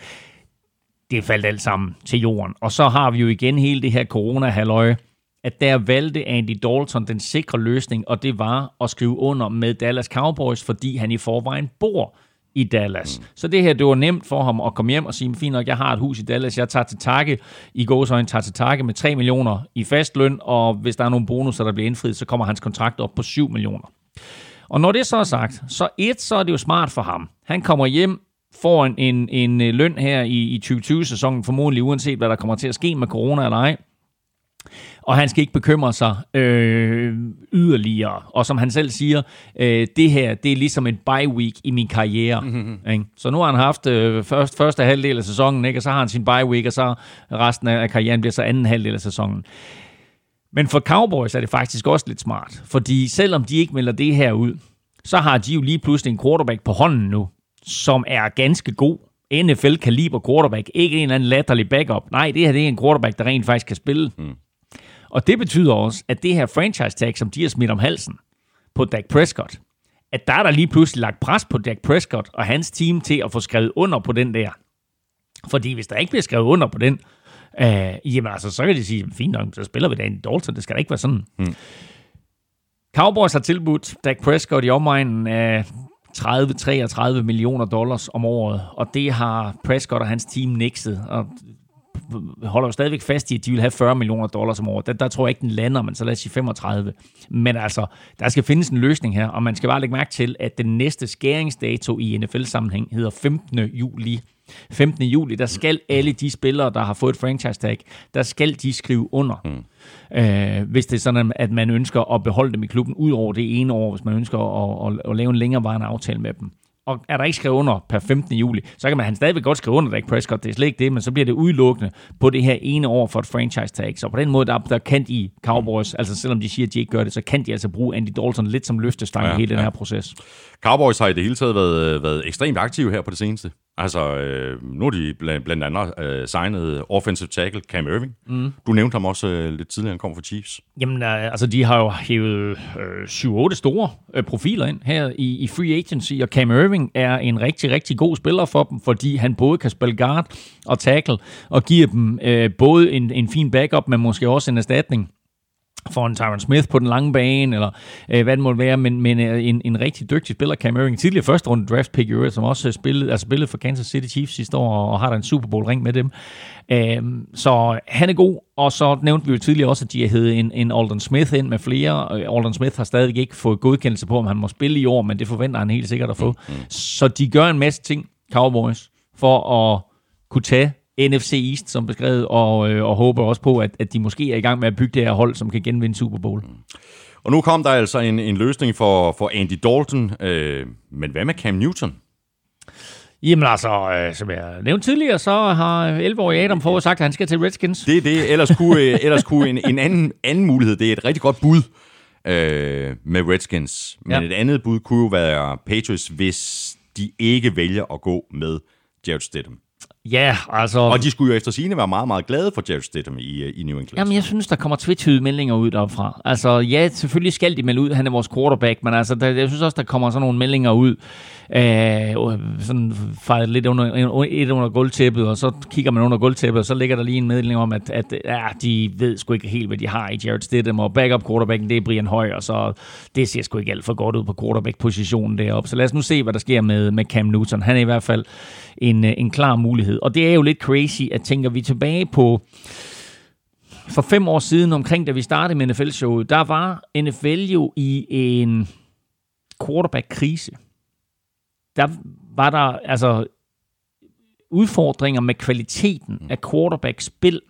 [SPEAKER 3] det faldt alt sammen til jorden. Og så har vi jo igen hele det her corona-halløje, at der valgte Andy Dalton den sikre løsning, og det var at skrive under med Dallas Cowboys, fordi han i forvejen bor i Dallas. Mm. Så det her, det var nemt for ham at komme hjem og sige, fint nok, jeg har et hus i Dallas, jeg tager til takke, i gåsøjne tager til takke med 3 millioner i fast løn, og hvis der er nogle bonusser, der bliver indfriet, så kommer hans kontrakt op på 7 millioner. Og når det så er sagt, så et, så er det jo smart for ham. Han kommer hjem, får en, en, en øh, løn her i, i 2020-sæsonen, formodentlig uanset hvad der kommer til at ske med corona eller ej. Og han skal ikke bekymre sig øh, yderligere. Og som han selv siger, øh, det her det er ligesom en bye week i min karriere. Mm-hmm. Ikke? Så nu har han haft øh, først, første halvdel af sæsonen, ikke? og så har han sin bye week, og så resten af karrieren bliver så anden halvdel af sæsonen. Men for Cowboys er det faktisk også lidt smart, fordi selvom de ikke melder det her ud, så har de jo lige pludselig en quarterback på hånden nu, som er ganske god. NFL-kaliber quarterback. Ikke en eller anden latterlig backup. Nej, det her det er en quarterback, der rent faktisk kan spille. Mm. Og det betyder også, at det her franchise tag, som de har smidt om halsen på Dak Prescott, at der er der lige pludselig lagt pres på Dak Prescott og hans team til at få skrevet under på den der. Fordi hvis der ikke bliver skrevet under på den, øh, jamen altså, så kan de sige, fint nok, så spiller vi da en Dalton, det skal da ikke være sådan. Mm. Cowboys har tilbudt Dak Prescott i omegnen af 30-33 millioner dollars om året, og det har Prescott og hans team nixet, og holder jo stadigvæk fast i, at de vil have 40 millioner dollars om året. Der, der tror jeg ikke, den lander, men så lad os sige 35. Men altså, der skal findes en løsning her, og man skal bare lægge mærke til, at den næste skæringsdato i NFL-sammenhæng hedder 15. juli 15. juli, der skal alle de spillere, der har fået et franchise tag, der skal de skrive under. Mm. Øh, hvis det er sådan, at man ønsker at beholde dem i klubben ud over det ene år, hvis man ønsker at, at, at lave en længerevarende aftale med dem. Og er der ikke skrevet under per 15. juli, så kan man han stadigvæk godt skrive under Dak Prescott, det er slet ikke det, men så bliver det udelukkende på det her ene år for et franchise tag. Så på den måde, der, der kan de Cowboys, altså selvom de siger, at de ikke gør det, så kan de altså bruge Andy Dalton lidt som løftestang ja, i hele ja. den her proces.
[SPEAKER 2] Cowboys har i det hele taget været, været ekstremt aktive her på det seneste. Altså, øh, nu har de blandt, blandt andet øh, signet offensive tackle Cam Irving. Mm. Du nævnte ham også øh, lidt tidligere, han kom fra Chiefs.
[SPEAKER 3] Jamen, øh, altså, de har jo hævet øh, 7-8 store øh, profiler ind her i, i free agency, og Cam Irving er en rigtig, rigtig god spiller for dem, fordi han både kan spille guard og tackle, og giver dem øh, både en, en fin backup, men måske også en erstatning for en Tyron Smith på den lange bane, eller øh, hvad det måtte være, men, men øh, en, en rigtig dygtig spiller, Cam Irving, tidligere første runde draft pick som også spillede, altså spillede for Kansas City Chiefs sidste år, og har der en Super Bowl ring med dem. Øh, så han er god, og så nævnte vi jo tidligere også, at de havde en, en Alden Smith ind med flere. Alden Smith har stadig ikke fået godkendelse på, om han må spille i år, men det forventer han helt sikkert at få. Mm, mm. Så de gør en masse ting, Cowboys, for at kunne tage NFC East, som beskrevet, og, øh, og håber også på, at, at de måske er i gang med at bygge det her hold, som kan genvinde Super Bowl. Mm.
[SPEAKER 2] Og nu kom der altså en, en løsning for, for Andy Dalton, øh, men hvad med Cam Newton?
[SPEAKER 3] Jamen altså, øh, som jeg nævnte tidligere, så har 11-årige Adam Fogh sagt, at han skal til Redskins.
[SPEAKER 2] Det er det. Ellers kunne, øh, ellers kunne en, en anden, anden mulighed, det er et rigtig godt bud øh, med Redskins. Men ja. et andet bud kunne jo være Patriots, hvis de ikke vælger at gå med Jared Stidham.
[SPEAKER 3] Ja, altså...
[SPEAKER 2] Og de skulle jo efter sigende være meget, meget glade for Jared Stidham i, øh, i New England.
[SPEAKER 3] Jamen, jeg synes, der kommer tvetydige meldinger ud derfra. Altså, ja, selvfølgelig skal de melde ud, han er vores quarterback, men altså, der, jeg synes også, der kommer sådan nogle meldinger ud, øh, sådan fejret lidt under, et under gulvtæppet, og så kigger man under gulvtæppet, og så ligger der lige en meddeling om, at, at ja, de ved sgu ikke helt, hvad de har i Jared Stidham, og backup quarterbacken, det er Brian Højer, så det ser sgu ikke alt for godt ud på quarterback-positionen deroppe. Så lad os nu se, hvad der sker med, med Cam Newton. Han er i hvert fald en, øh, en klar mulighed. Og det er jo lidt crazy, at tænker vi tilbage på for fem år siden, omkring da vi startede med NFL-showet, der var NFL jo i en quarterback-krise der var der altså udfordringer med kvaliteten af quarterback-spil.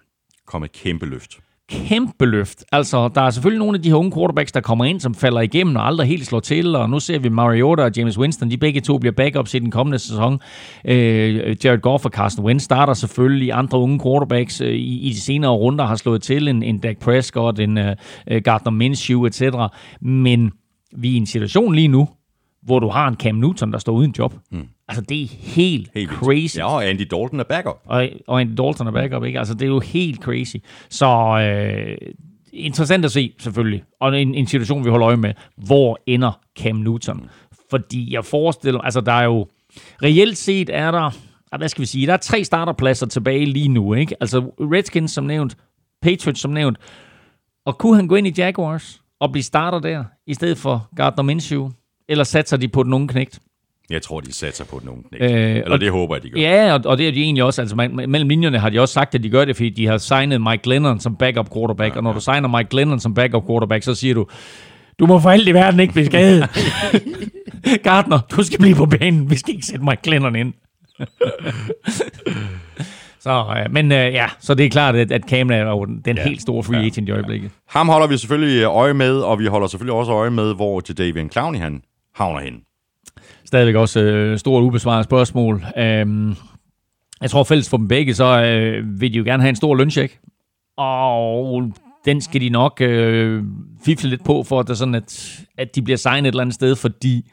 [SPEAKER 2] Kom et kæmpe løft.
[SPEAKER 3] Kæmpe løft. Altså, der er selvfølgelig nogle af de her unge quarterbacks, der kommer ind, som falder igennem og aldrig helt slår til, og nu ser vi Mariota og James Winston, de begge to bliver backups i den kommende sæson. Øh, Jared Goff og Carson Wentz starter selvfølgelig. Andre unge quarterbacks øh, i, i de senere runder har slået til, en, en Dak Prescott, en øh, Gardner Minshew, etc. Men vi er i en situation lige nu, hvor du har en Cam Newton, der står uden job. Mm. Altså, det er helt, helt crazy.
[SPEAKER 2] Ja, og Andy Dalton er backup.
[SPEAKER 3] Og, og Andy Dalton er backup, ikke? Altså, det er jo helt crazy. Så øh, interessant at se, selvfølgelig. Og en, en situation, vi holder øje med. Hvor ender Cam Newton? Mm. Fordi jeg forestiller altså, der er jo... Reelt set er der... Hvad skal vi sige? Der er tre starterpladser tilbage lige nu, ikke? Altså, Redskins som nævnt, Patriots som nævnt. Og kunne han gå ind i Jaguars og blive starter der, i stedet for Gardner Minshew? Eller satser de på den unge knægt?
[SPEAKER 2] Jeg tror, de satser på den unge knægt. Øh, eller og, det håber jeg, de gør.
[SPEAKER 3] Ja, og, og det er de egentlig også. Altså, mellem linjerne har de også sagt, at de gør det, fordi de har signet Mike Glennon som backup quarterback. Ja, og når ja. du signer Mike Glennon som backup quarterback, så siger du, du må for alt i verden ikke blive skadet. Gardner, du skal blive på banen. Vi skal ikke sætte Mike Glennon ind. Så, øh, men øh, ja, så det er klart, at, at Cam er jo den ja. helt store free agent ja. i øjeblikket. Ja.
[SPEAKER 2] Ham holder vi selvfølgelig øje med, og vi holder selvfølgelig også øje med, hvor Jadavian Clowney han havner hen.
[SPEAKER 3] Stadigvæk også øh, stort ubesvaret spørgsmål. Øhm, jeg tror fælles for dem begge, så øh, vil de jo gerne have en stor løncheck. Og den skal de nok øh, fifle lidt på, for at, det sådan, at, at de bliver signet et eller andet sted, fordi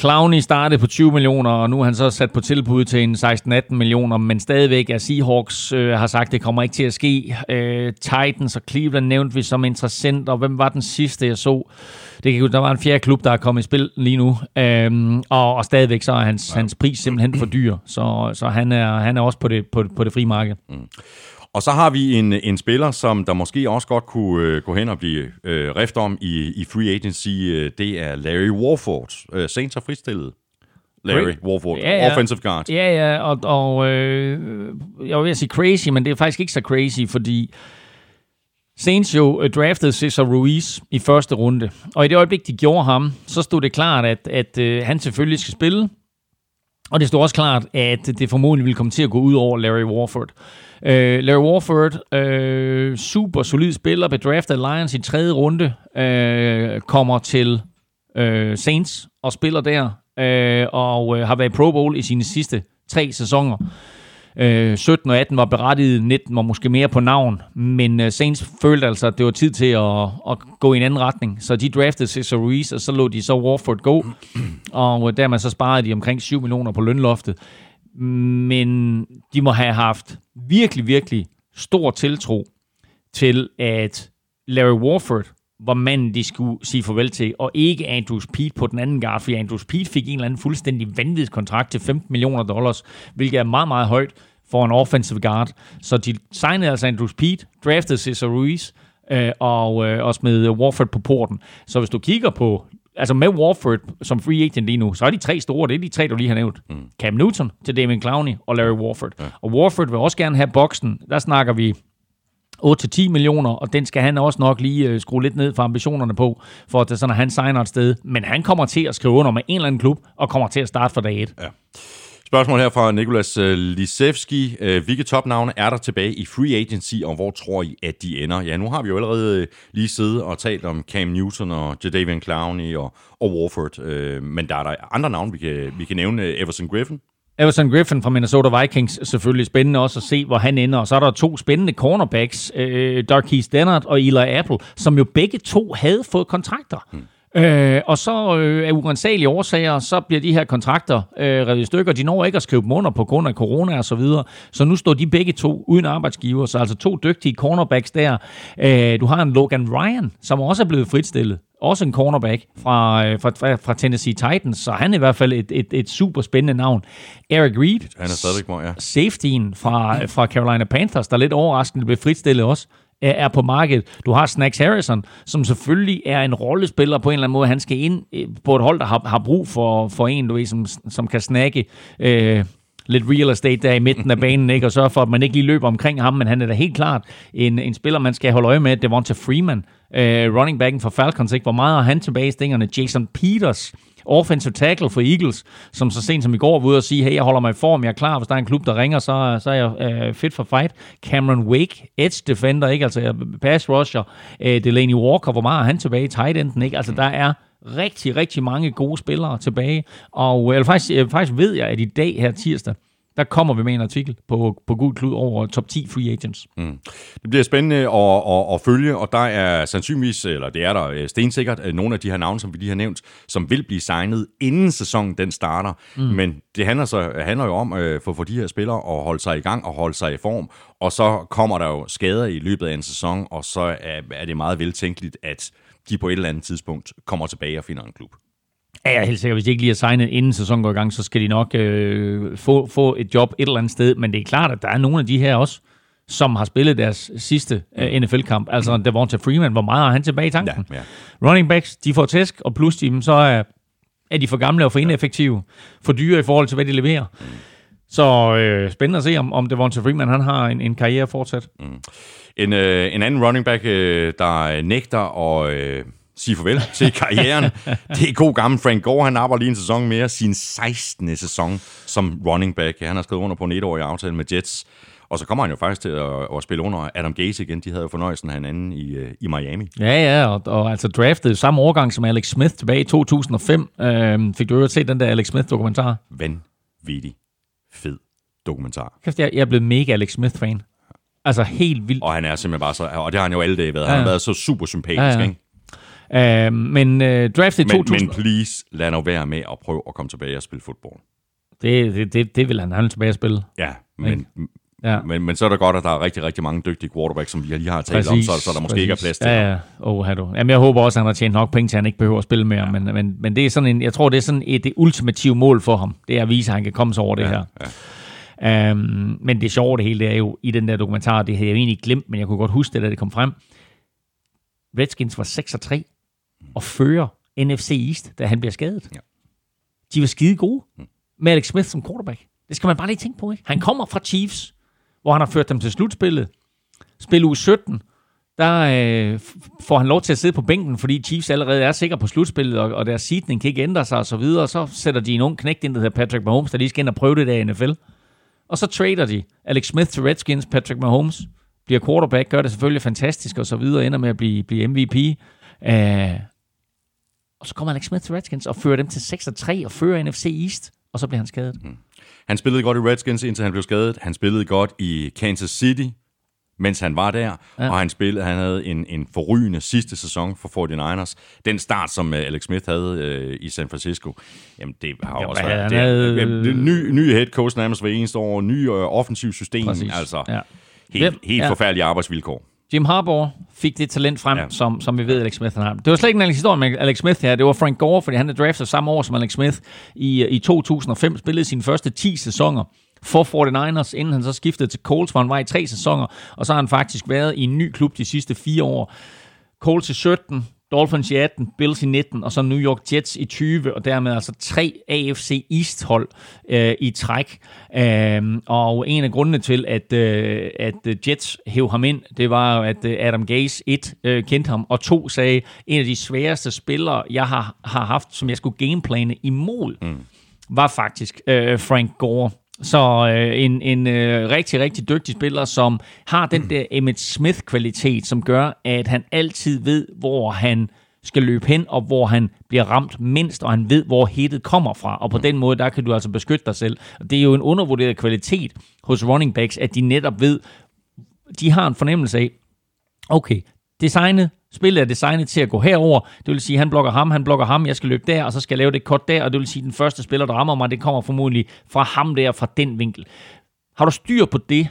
[SPEAKER 3] Clowney startede på 20 millioner, og nu er han så sat på tilbud til en 16-18 millioner, men stadigvæk er Seahawks øh, har sagt, at det kommer ikke til at ske. Øh, Titans og Cleveland nævnte vi som interessant, og hvem var den sidste, jeg så? Det kan, der var en fjerde klub, der er kommet i spil lige nu, øhm, og, og stadigvæk så er hans, ja. hans pris simpelthen for dyr, så, så han, er, han er også på det, på, på det frie marked. Mm.
[SPEAKER 2] Og så har vi en, en spiller, som der måske også godt kunne øh, gå hen og blive øh, rift om i, i free agency. Øh, det er Larry Warford. Øh, Saints har fristillet Larry Warford, ja, ja. offensive guard.
[SPEAKER 3] Ja, ja, og, og øh, jeg vil sige crazy, men det er faktisk ikke så crazy, fordi Saints jo øh, draftede Cesar Ruiz i første runde, og i det øjeblik, de gjorde ham, så stod det klart, at, at øh, han selvfølgelig skal spille, og det stod også klart, at det formodentlig ville komme til at gå ud over Larry Warford. Uh, Larry Warford, uh, super solid spiller, blev draftet af Lions i tredje runde, uh, kommer til uh, Saints og spiller der, uh, og uh, har været i Pro Bowl i sine sidste tre sæsoner. Uh, 17 og 18 var berettiget, 19 var måske mere på navn, men uh, Saints følte altså, at det var tid til at, at gå i en anden retning. Så de draftede Cesar Ruiz, og så lå de så Warford gå, og uh, dermed så sparede de omkring 7 millioner på lønloftet men de må have haft virkelig, virkelig stor tiltro til, at Larry Warford var manden, de skulle sige farvel til, og ikke Andrews Pete på den anden guard, fordi Andrews Pete fik en eller anden fuldstændig vanvittig kontrakt til 15 millioner dollars, hvilket er meget, meget højt for en offensive guard. Så de signede altså Andrews Pete, draftede Cesar Ruiz, øh, og, øh, og smed Warford på porten. Så hvis du kigger på altså med Warford som free agent lige nu, så er de tre store, det er de tre, du lige har nævnt. Mm. Cam Newton til Damien Clowney og Larry Warford. Ja. Og Warford vil også gerne have boksen. Der snakker vi 8-10 millioner, og den skal han også nok lige øh, skrue lidt ned for ambitionerne på, for at det sådan, at han signer et sted. Men han kommer til at skrive under med en eller anden klub, og kommer til at starte fra dag 1. Ja.
[SPEAKER 2] Spørgsmål her fra Nikolas øh, Lisevski. Øh, hvilke topnavne er der tilbage i free agency, og hvor tror I, at de ender? Ja, nu har vi jo allerede øh, lige siddet og talt om Cam Newton og Jadavian Clowney og, og Warford, men der er der andre navne, vi kan, vi kan nævne. Everson Griffin,
[SPEAKER 3] Everson Griffin fra Minnesota Vikings, selvfølgelig spændende også at se, hvor han ender. Og så er der to spændende cornerbacks, øh, Darkeith Dennard og Eli Apple, som jo begge to havde fået kontrakter. Hmm. Øh, og så øh, af urensagelige årsager, så bliver de her kontrakter øh, revet i stykker. De når ikke at skrive dem under på grund af corona og så videre. Så nu står de begge to uden arbejdsgiver. Så altså to dygtige cornerbacks der. Øh, du har en Logan Ryan, som også er blevet fritstillet. Også en cornerback fra, øh, fra, fra Tennessee Titans, så han er i hvert fald et, et, et super spændende navn. Eric Reed,
[SPEAKER 2] han er stadigvæk ja.
[SPEAKER 3] safetyen fra, fra Carolina Panthers, der lidt overraskende blev fritstillet også er på markedet. Du har Snacks Harrison, som selvfølgelig er en rollespiller på en eller anden måde. Han skal ind øh, på et hold, der har, har brug for, for en, du ved, som, som kan snakke øh, lidt real estate der i midten af banen, ikke? og sørge for, at man ikke lige løber omkring ham, men han er da helt klart en, en spiller, man skal holde øje med. Devonta Freeman, øh, running backen for Falcons, ikke? hvor meget har han tilbage i stingerne? Jason Peters, offensive tackle for Eagles, som så sent som i går var ude og sige, hey, jeg holder mig i form, jeg er klar, hvis der er en klub, der ringer, så, så er jeg uh, fit for fight. Cameron Wake, edge defender, ikke? altså pass rusher. Uh, Delaney Walker, hvor meget er han tilbage i tight enden, ikke? Altså der er rigtig, rigtig mange gode spillere tilbage, og eller faktisk, faktisk ved jeg, at i dag her tirsdag, der kommer vi med en artikel på, på Gud Klud over top 10 free agents. Mm.
[SPEAKER 2] Det bliver spændende at, at, at følge, og der er sandsynligvis, eller det er der øh, stensikkert, øh, nogle af de her navne, som vi lige har nævnt, som vil blive signet inden sæsonen den starter. Mm. Men det handler, så, handler jo om øh, for, for de her spillere at holde sig i gang og holde sig i form, og så kommer der jo skader i løbet af en sæson, og så er, er det meget veltænkeligt, at de på et eller andet tidspunkt kommer tilbage og finder en klub.
[SPEAKER 3] Ja, jeg er helt sikker. Hvis de ikke lige har signet inden sæsonen går i gang, så skal de nok øh, få, få et job et eller andet sted. Men det er klart, at der er nogle af de her også, som har spillet deres sidste øh, NFL-kamp. Altså Devonta Freeman, hvor meget har han tilbage i tanken? Ja, ja. Running backs, de får tæsk, og plus de, så er, er de for gamle og for ineffektive, for dyre i forhold til, hvad de leverer. Mm. Så øh, spændende at se, om, om Devonta Freeman han har en, en karriere fortsat. Mm.
[SPEAKER 2] En, øh, en anden running back, øh, der nægter at... Øh sige farvel til karrieren. det er god gammel Frank Gore. Han arbejder lige en sæson mere. Sin 16. sæson som running back. Han har skrevet under på en etårig aftale med Jets. Og så kommer han jo faktisk til at, at spille under Adam Gase igen. De havde jo fornøjelsen af hinanden i, øh, i Miami.
[SPEAKER 3] Ja, ja, og, og altså draftet samme årgang som Alex Smith tilbage i 2005. Øhm, fik du jo set den der Alex Smith-dokumentar?
[SPEAKER 2] Vanvittig fed dokumentar.
[SPEAKER 3] Kæft, jeg, jeg er blevet mega Alex Smith-fan. Altså helt vildt.
[SPEAKER 2] Og han er simpelthen bare så, og det har han jo alle dage været. Ja, ja. Han har været så super sympatisk, ja, ja. ikke?
[SPEAKER 3] Uh, men uh, draftet i 2000...
[SPEAKER 2] Men please, lad nu være med at prøve at komme tilbage og spille fodbold.
[SPEAKER 3] Det, det, det, det vil han, han tilbage at spille.
[SPEAKER 2] Ja, men, ja. Men, men så er det godt, at der er rigtig, rigtig mange dygtige quarterbacks, som vi lige har talt præcis, om, så, så der måske præcis. ikke er plads til
[SPEAKER 3] ja, ja. Oh, du. Jamen, jeg håber også, at han har tjent nok penge til, at han ikke behøver at spille mere. Ja. Men, men, men det er sådan en, jeg tror, det er sådan et det ultimative mål for ham. Det er at vise, at han kan komme sig over det ja, her. Ja. Um, men det sjove det hele, det er jo i den der dokumentar, det havde jeg egentlig glemt, men jeg kunne godt huske det, da det kom frem. Redskins var 6 og 3 og føre NFC East, da han bliver skadet. Ja. De var skide gode mm. med Alex Smith som quarterback. Det skal man bare lige tænke på, ikke? Han kommer fra Chiefs, hvor han har ført dem til slutspillet. Spil u 17, der øh, får han lov til at sidde på bænken, fordi Chiefs allerede er sikre på slutspillet, og, og deres seedning kan ikke ændre sig og så videre. Så sætter de en ung knægt ind, der hedder Patrick Mahomes, der lige skal ind og prøve det der i NFL. Og så trader de Alex Smith til Redskins, Patrick Mahomes, bliver quarterback, gør det selvfølgelig fantastisk og så videre, ender med at blive, blive MVP. Uh, og så kommer Alex Smith til Redskins og fører dem til 6-3 og fører NFC East, og så bliver han skadet. Mm.
[SPEAKER 2] Han spillede godt i Redskins, indtil han blev skadet. Han spillede godt i Kansas City, mens han var der, ja. og han spillede, han havde en, en forrygende sidste sæson for 49ers. Den start, som uh, Alex Smith havde uh, i San Francisco, jamen det har jo også
[SPEAKER 3] han
[SPEAKER 2] været... Det,
[SPEAKER 3] havde-
[SPEAKER 2] det, det, ny, ny head coach nærmest hver eneste år, ny uh, offensiv system,
[SPEAKER 3] Præcis,
[SPEAKER 2] altså
[SPEAKER 3] ja.
[SPEAKER 2] helt, helt
[SPEAKER 3] ja.
[SPEAKER 2] forfærdelige arbejdsvilkår.
[SPEAKER 3] Jim Harbaugh fik det talent frem,
[SPEAKER 2] Ja.
[SPEAKER 3] som, som vi ved, Alex Smith har. Det var slet ikke en historie med Alex Smith her. Det var Frank Gore, fordi han er draftet samme år som Alex Smith. I, i 2005 spillede sine første 10 sæsoner for 49ers, inden han så skiftede til Colts, hvor han var i tre sæsoner. Og så har han faktisk været i en ny klub de sidste fire år. Colts i 17, Dolphins i 18, Bills i 19, og så New York Jets i 20, og dermed altså tre AFC East-hold øh, i træk. Øhm, og en af grundene til, at, øh, at øh, Jets hæv ham ind, det var jo, at øh, Adam Gase et øh, kendte ham, og to sagde, en af de sværeste spillere, jeg har, har haft, som jeg skulle gameplane imod, mm. var faktisk øh, Frank Gore. Så øh, en, en øh, rigtig, rigtig dygtig spiller, som har den der Emmett Smith-kvalitet, som gør, at han altid ved, hvor han skal løbe hen, og hvor han bliver ramt mindst, og han ved, hvor hittet kommer fra. Og på den måde, der kan du altså beskytte dig selv. Og det er jo en undervurderet kvalitet hos running backs, at de netop ved, de har en fornemmelse af, okay, designet, spillet er designet til at gå herover. Det vil sige, han blokker ham, han blokker ham, jeg skal løbe der, og så skal jeg lave det kort der, og det vil sige, at den første spiller, der rammer mig, det kommer formodentlig fra ham der, fra den vinkel. Har du styr på det,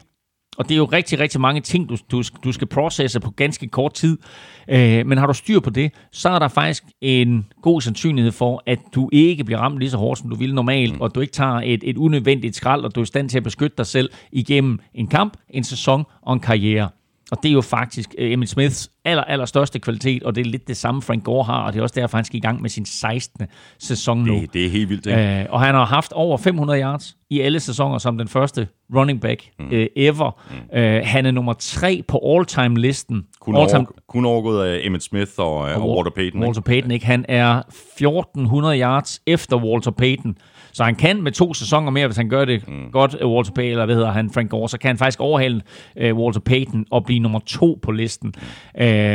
[SPEAKER 3] og det er jo rigtig, rigtig mange ting, du, du, du skal processe på ganske kort tid. Øh, men har du styr på det, så er der faktisk en god sandsynlighed for, at du ikke bliver ramt lige så hårdt, som du ville normalt, mm. og du ikke tager et, et unødvendigt skrald, og du er i stand til at beskytte dig selv igennem en kamp, en sæson og en karriere. Og det er jo faktisk øh, Emil Smiths aller, aller største kvalitet, og det er lidt det samme Frank Gore har, og det er også derfor, han skal i gang med sin 16. sæson nu.
[SPEAKER 2] Det, det er helt vildt, ikke?
[SPEAKER 3] Øh, og han har haft over 500 yards i alle sæsoner som den første running back mm. øh, ever. Mm. Øh, han er nummer tre på all-time-listen.
[SPEAKER 2] Kun, over, kun overgået af Emmett Smith og, og, og Walter Payton.
[SPEAKER 3] Walter Payton, ikke? Han er 1400 yards efter Walter Payton. Så han kan med to sæsoner mere, hvis han gør det mm. godt, øh, Walter Payton, eller hvad hedder han, Frank Gore, så kan han faktisk overhale uh, Walter Payton og blive nummer to på listen.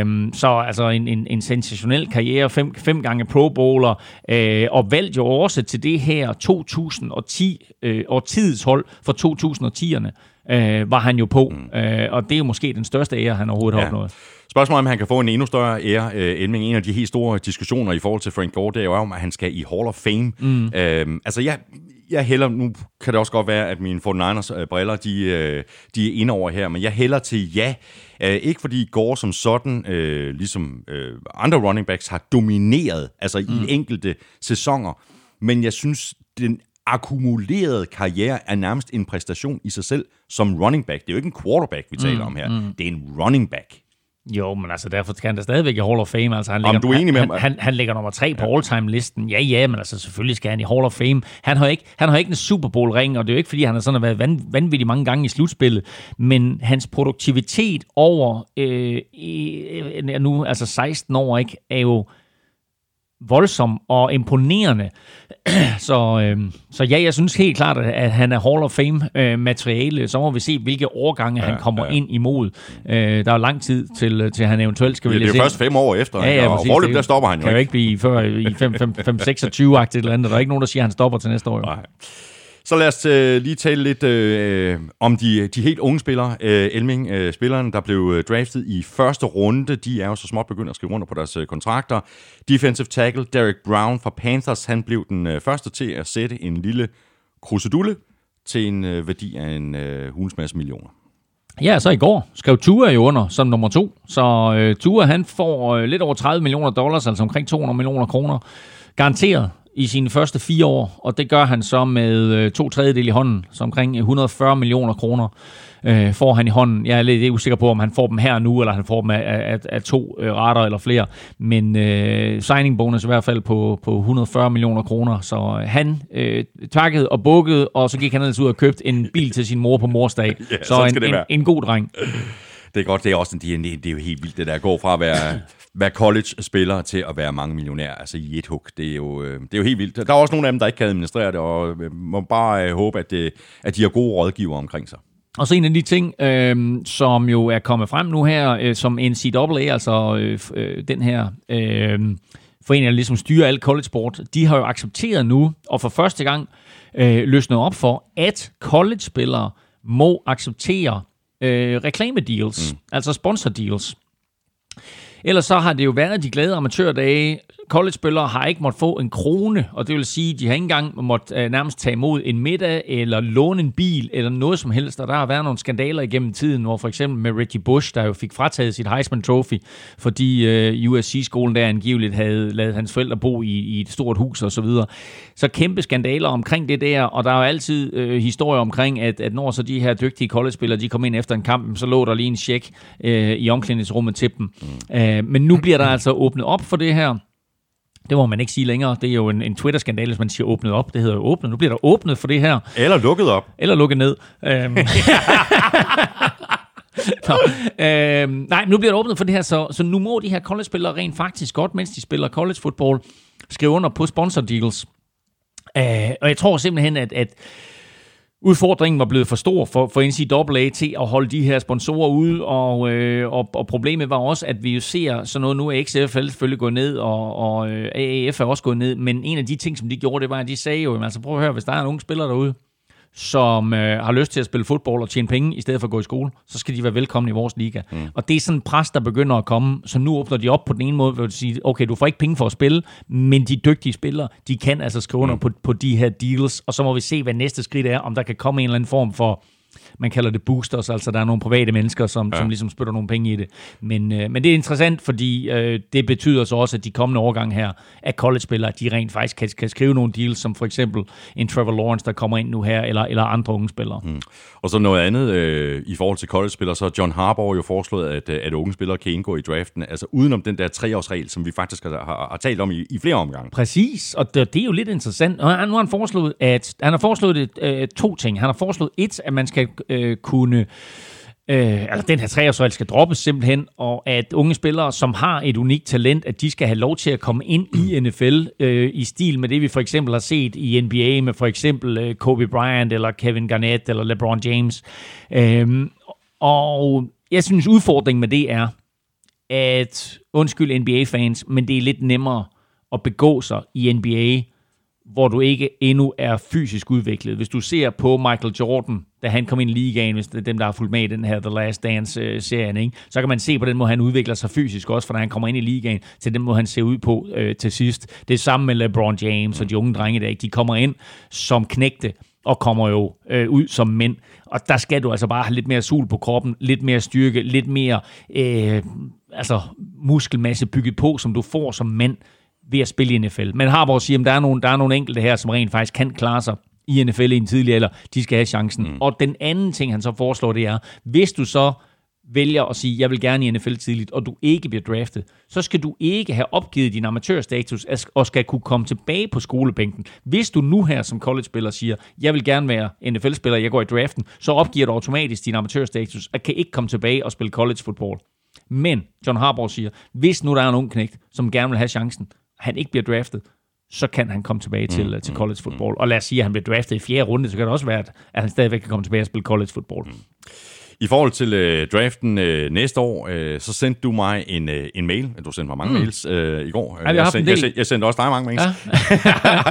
[SPEAKER 3] Mm. så altså en, en, en sensationel karriere, fem, fem gange Pro Bowler, uh, og valgte jo også til det her 2010 uh, årtidets hold for 2010'erne. Uh, var han jo på, mm. uh, og det er jo måske den største ære, han overhovedet ja. har opnået.
[SPEAKER 2] Spørgsmålet om han kan få en endnu større ære. Øh, Elming, en af de helt store diskussioner i forhold til Frank Gore, det er jo om, at han skal i Hall of Fame. Mm. Øhm, altså, jeg, jeg hælder, nu kan det også godt være, at mine 49ers øh, briller, de, øh, de er inde over her, men jeg hælder til ja. Øh, ikke fordi Gore som sådan, øh, ligesom øh, andre running backs, har domineret, altså mm. i enkelte sæsoner, men jeg synes, den akkumulerede karriere er nærmest en præstation i sig selv som running back. Det er jo ikke en quarterback, vi taler mm. om her. Mm. Det er en running back.
[SPEAKER 3] Jo, men altså derfor kan han da stadigvæk i Hall of Fame. Altså, han ligger,
[SPEAKER 2] du er enig med
[SPEAKER 3] han,
[SPEAKER 2] mig?
[SPEAKER 3] han, han ligger nummer tre på all-time-listen. Ja, ja, men altså selvfølgelig skal han i Hall of Fame. Han har ikke, han har ikke en Super Bowl-ring, og det er jo ikke, fordi han har sådan været van, vanvittigt mange gange i slutspillet, men hans produktivitet over øh, i, nu, altså 16 år, ikke, er jo voldsom og imponerende. så, øh, så ja, jeg synes helt klart, at, han er Hall of Fame-materiale. Så må vi se, hvilke årgange ja, han kommer ja. ind imod. Øh, der er lang tid til, til han eventuelt skal
[SPEAKER 2] Det, det er jo først fem år efter,
[SPEAKER 3] Ja, ja,
[SPEAKER 2] og
[SPEAKER 3] præcis.
[SPEAKER 2] forløb, der stopper han jo
[SPEAKER 3] kan jo
[SPEAKER 2] ikke.
[SPEAKER 3] ikke blive før i 5-26-agtigt eller andet. Der er ikke nogen, der siger, at han stopper til næste år. Jo.
[SPEAKER 2] Nej. Så lad os øh, lige tale lidt øh, om de, de helt unge spillere. Øh, Elming, øh, spilleren, der blev øh, draftet i første runde, de er jo så småt begyndt at skrive under på deres øh, kontrakter. Defensive tackle Derek Brown fra Panthers, han blev den øh, første til at sætte en lille krusedulle til en øh, værdi af en øh, hulsmasse millioner.
[SPEAKER 3] Ja, så i går skrev Tua jo under som nummer to. Så øh, Tua han får øh, lidt over 30 millioner dollars, altså omkring 200 millioner kroner, garanteret i sine første fire år, og det gør han så med øh, to tredjedel i hånden, så omkring 140 millioner kroner øh, får han i hånden. Jeg er lidt usikker på, om han får dem her nu, eller han får dem af, af, af to øh, retter eller flere, men øh, signing bonus i hvert fald på, på 140 millioner kroner, så øh, han øh, takkede og bukkede, og så gik han ellers ud og købte en bil til sin mor på morsdag.
[SPEAKER 2] Ja,
[SPEAKER 3] så en, en, en god dreng.
[SPEAKER 2] Det er godt, det er også en det er jo helt vildt, det der går fra at være, være college-spiller til at være mange millionærer, altså i et hug. Det er, jo, øh, det er jo helt vildt. Der er også nogle af dem, der ikke kan administrere det, og øh, må bare øh, håbe, at, det, at de har gode rådgiver omkring sig.
[SPEAKER 3] Og så en af de ting, øh, som jo er kommet frem nu her, øh, som NCAA, altså øh, øh, den her øh, forening, der ligesom styrer al college sport, de har jo accepteret nu, og for første gang øh, løsnet op for, at college-spillere må acceptere øh, reklamedeals, mm. altså sponsordeals. Ellers så har det jo været de glade amatørdage. College-spillere har ikke måttet få en krone, og det vil sige, at de har ikke engang måttet øh, nærmest tage imod en middag, eller låne en bil, eller noget som helst. Og der har været nogle skandaler igennem tiden, hvor for eksempel med Reggie Bush, der jo fik frataget sit Heisman Trophy, fordi øh, USC-skolen der angiveligt havde lavet hans forældre bo i, i et stort hus osv. Så, videre. så kæmpe skandaler omkring det der, og der er jo altid øh, historier omkring, at, at når så de her dygtige college-spillere, de kom ind efter en kamp, så lå der lige en check øh, i omklædningsrummet til dem. Mm. Øh, men nu bliver der altså åbnet op for det her. Det må man ikke sige længere. Det er jo en, en Twitter-skandale, hvis man siger åbnet op. Det hedder jo åbnet. Nu bliver der åbnet for det her.
[SPEAKER 2] Eller lukket op.
[SPEAKER 3] Eller lukket ned. Øhm. Nå, øhm, nej, nu bliver der åbnet for det her, så, så nu må de her college-spillere rent faktisk godt, mens de spiller college-football, skrive under på sponsor deals. Øh, og jeg tror simpelthen, at, at udfordringen var blevet for stor for, for NCAA til at holde de her sponsorer ude, og, øh, og, og problemet var også, at vi jo ser sådan noget, nu er XFL selvfølgelig gået ned, og, og øh, AAF er også gået ned, men en af de ting, som de gjorde, det var, at de sagde jo, altså prøv at høre, hvis der er en ung spiller derude, som øh, har lyst til at spille fodbold og tjene penge, i stedet for at gå i skole, så skal de være velkomne i vores liga. Mm. Og det er sådan en pres, der begynder at komme, så nu åbner de op på den ene måde, hvor de sige, okay, du får ikke penge for at spille, men de dygtige spillere, de kan altså skrive under mm. på, på de her deals, og så må vi se, hvad næste skridt er, om der kan komme en eller anden form for man kalder det boosters, altså der er nogle private mennesker, som, ja. som ligesom spytter nogle penge i det. Men, øh, men det er interessant, fordi øh, det betyder så også, at de kommende årgange her af college-spillere, de rent faktisk kan, kan skrive nogle deals, som for eksempel en Trevor Lawrence, der kommer ind nu her, eller, eller andre unge spillere. Mm.
[SPEAKER 2] Og så noget andet øh, i forhold til college-spillere, så har John Harbaugh jo foreslået, at, øh, at unge spillere kan indgå i draften, altså udenom den der treårsregel, som vi faktisk har, har, har talt om i, i flere omgange.
[SPEAKER 3] Præcis, og det, det er jo lidt interessant. Og nu har han foreslået, at han har foreslået det, øh, to ting. Han har foreslået et, at man skal øh, kunne øh, altså den her treårsregel skal droppes simpelthen, og at unge spillere, som har et unikt talent, at de skal have lov til at komme ind i NFL øh, i stil med det, vi for eksempel har set i NBA med for eksempel øh, Kobe Bryant, eller Kevin Garnett, eller LeBron James. Øh, og jeg synes, udfordringen med det er, at, undskyld NBA-fans, men det er lidt nemmere at begå sig i NBA, hvor du ikke endnu er fysisk udviklet. Hvis du ser på Michael Jordan, da han kom ind i ligaen, hvis det er dem, der har fulgt med i den her The Last Dance-serien, øh, ikke? så kan man se på den måde, han udvikler sig fysisk også, for da han kommer ind i ligaen, til den måde, han ser ud på øh, til sidst. Det er samme med LeBron James og de unge drenge der, ikke? de kommer ind som knægte, og kommer jo øh, ud som mænd. Og der skal du altså bare have lidt mere sul på kroppen, lidt mere styrke, lidt mere øh, altså muskelmasse bygget på, som du får som mand ved at spille i NFL. Men har vores sige, at der er, nogle, der er nogle enkelte her, som rent faktisk kan klare sig i NFL i en tidlig alder. De skal have chancen. Mm. Og den anden ting, han så foreslår, det er, hvis du så vælger at sige, jeg vil gerne i NFL tidligt, og du ikke bliver draftet, så skal du ikke have opgivet din amatørstatus og skal kunne komme tilbage på skolebænken. Hvis du nu her som college-spiller siger, jeg vil gerne være NFL-spiller, jeg går i draften, så opgiver du automatisk din amatørstatus og kan ikke komme tilbage og spille college football. Men John Harbaugh siger, hvis nu der er en ung knægt, som gerne vil have chancen, han ikke bliver draftet, så kan han komme tilbage til, mm, til college football. Og lad os sige, at han bliver draftet i fjerde runde, så kan det også være, at han stadigvæk kan komme tilbage og spille college football. Mm.
[SPEAKER 2] I forhold til øh, draften øh, næste år, øh, så sendte du mig en, øh, en mail. Du sendte mig mange mm. mails øh, i går.
[SPEAKER 3] Ja, jeg,
[SPEAKER 2] sendte, jeg, sendte, jeg sendte også dig mange mails. Ja.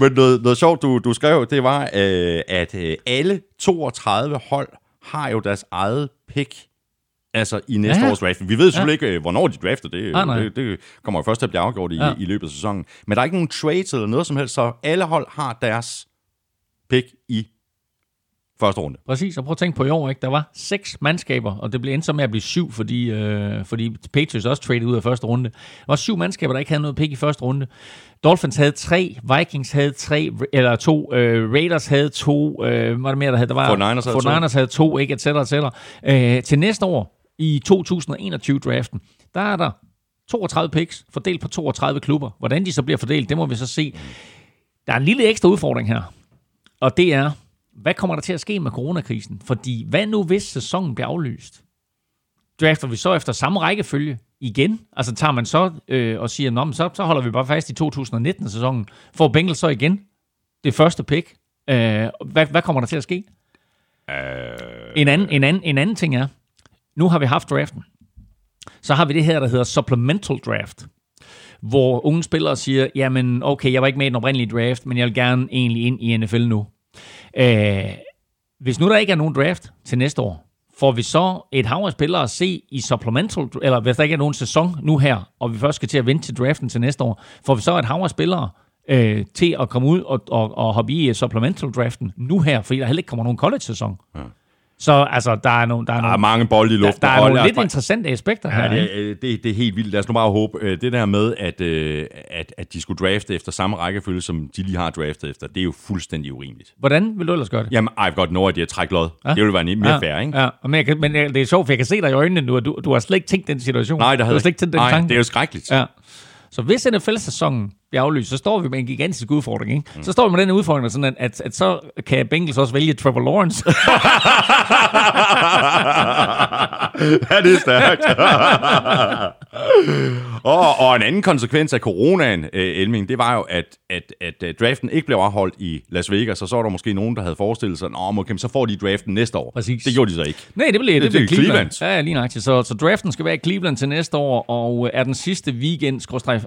[SPEAKER 2] Men noget, noget sjovt, du, du skrev, det var, øh, at øh, alle 32 hold har jo deres eget pick altså i næste ja. års draft. Vi ved selvfølgelig ja. ikke, øh, hvornår de drafter. Det, ah, det, det kommer jo først til at blive afgjort i, ja. i løbet af sæsonen. Men der er ikke nogen trades eller noget som helst, så alle hold har deres pick i første runde.
[SPEAKER 3] Præcis, og prøv at tænke på i år, ikke? der var seks mandskaber, og det blev endte så med at blive syv, fordi, øh, fordi Patriots også traded ud af første runde. Der var syv mandskaber, der ikke havde noget pick i første runde. Dolphins havde tre, Vikings havde tre, eller to, øh, Raiders havde to, øh, hvad er det mere, der havde? Der var,
[SPEAKER 2] 49ers havde,
[SPEAKER 3] 49ers havde to, ikke, et cetera, et cetera. Øh, til næste år, i 2021-draften, der er der 32 picks fordelt på 32 klubber. Hvordan de så bliver fordelt, det må vi så se. Der er en lille ekstra udfordring her, og det er, hvad kommer der til at ske med coronakrisen? Fordi hvad nu, hvis sæsonen bliver aflyst? Drafter vi så efter samme rækkefølge igen? Altså tager man så øh, og siger, Nå, så, så holder vi bare fast i 2019-sæsonen. Får Bengals så igen det første pick? Øh, hvad, hvad kommer der til at ske? Uh... En, anden, en, anden, en anden ting er, nu har vi haft draften. Så har vi det her, der hedder supplemental draft, hvor unge spillere siger, jamen okay, jeg var ikke med i den oprindelige draft, men jeg vil gerne egentlig ind i NFL nu. Øh, hvis nu der ikke er nogen draft til næste år, får vi så et hav af spillere at se i supplemental, eller hvis der ikke er nogen sæson nu her, og vi først skal til at vente til draften til næste år, får vi så et hav af spillere øh, til at komme ud og, og, og hoppe i supplemental draften nu her, fordi der heller ikke kommer nogen college-sæson. Ja. Så altså, der er, nogle, der er,
[SPEAKER 2] Der er
[SPEAKER 3] nogle,
[SPEAKER 2] mange bolde i
[SPEAKER 3] der,
[SPEAKER 2] luften.
[SPEAKER 3] der er
[SPEAKER 2] og
[SPEAKER 3] nogle lidt interessante aspekter her.
[SPEAKER 2] Ja, det, det, det er helt vildt. Lad os nu bare håbe, øh, det der med, at, øh, at, at de skulle drafte efter samme rækkefølge, som de lige har draftet efter, det er jo fuldstændig urimeligt.
[SPEAKER 3] Hvordan vil du ellers gøre det?
[SPEAKER 2] Jamen, I've got no idea. Træk lod. Ja? Det ville være mere
[SPEAKER 3] ja,
[SPEAKER 2] fair, ikke?
[SPEAKER 3] Ja, men, jeg kan, men det er sjovt, for jeg kan se dig i øjnene nu, at du, du har slet ikke tænkt den situation.
[SPEAKER 2] Nej, der
[SPEAKER 3] du
[SPEAKER 2] havde
[SPEAKER 3] har slet ikke tænkt den
[SPEAKER 2] Nej,
[SPEAKER 3] tanke.
[SPEAKER 2] det er jo skrækkeligt.
[SPEAKER 3] Ja. Så hvis NFL-sæsonen bliver aflyst, så står vi med en gigantisk udfordring. Ikke? Mm. Så står vi med den udfordring, sådan at, at, at så kan Bengals også vælge Trevor Lawrence.
[SPEAKER 2] ja, det er stærkt. og, og en anden konsekvens af coronaen, øh, Elming, det var jo, at, at, at øh, draften ikke blev afholdt i Las Vegas, og så var der måske nogen, der havde forestillet sig, at okay, så får de draften næste år.
[SPEAKER 3] Præcis.
[SPEAKER 2] Det gjorde de så ikke.
[SPEAKER 3] Nej, det bliver, det,
[SPEAKER 2] Det er
[SPEAKER 3] Cleveland.
[SPEAKER 2] Cleveland.
[SPEAKER 3] Ja, ja, lige nøjagtigt. Så, så draften skal være i Cleveland til næste år, og er den sidste weekend,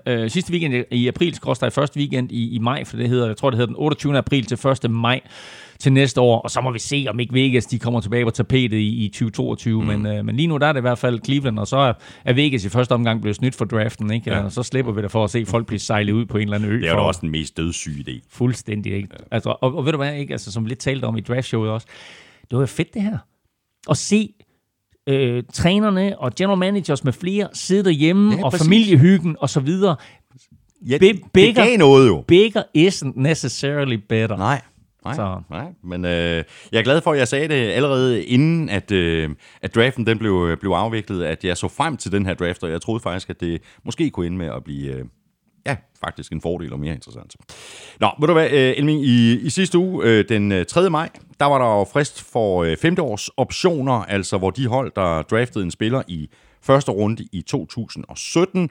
[SPEAKER 3] øh, sidste weekend i april, første weekend i, i maj, for det hedder, jeg tror, det hedder den 28. april til 1. maj til næste år, og så må vi se, om ikke Vegas de kommer tilbage på tapetet i, i 2022, mm. men, øh, men lige nu der er det i hvert fald Cleveland, og så er, er Vegas i første omgang blevet snydt for draften, ikke? Ja. og så slipper vi det for at se folk blive sejlet ud på en eller anden ø.
[SPEAKER 2] Det er jo også den mest dødssyge idé.
[SPEAKER 3] Fuldstændig ikke. Ja. Altså, og, og ved du hvad, ikke? Altså, som vi lidt talte om i draftshowet også, det var jo fedt det her. At se øh, trænerne og general managers med flere sidde derhjemme,
[SPEAKER 2] Ja,
[SPEAKER 3] og
[SPEAKER 2] præcis.
[SPEAKER 3] familiehyggen og så videre.
[SPEAKER 2] Ja,
[SPEAKER 3] Be-
[SPEAKER 2] det, det
[SPEAKER 3] bigger-
[SPEAKER 2] gav noget jo.
[SPEAKER 3] Bigger isn't necessarily better.
[SPEAKER 2] Nej. Nej,
[SPEAKER 3] Så.
[SPEAKER 2] nej. men øh, jeg er glad for, at jeg sagde det allerede inden, at, øh, at draften den blev, blev afviklet, at jeg så frem til den her draft, og jeg troede faktisk, at det måske kunne ende med at blive, øh, ja, faktisk en fordel og mere interessant. Nå, ved du hvad, øh, Elming, i, i sidste uge, øh, den øh, 3. maj, der var der jo frist for øh, femteårs optioner, altså hvor de hold, der draftede en spiller i første runde i 2017,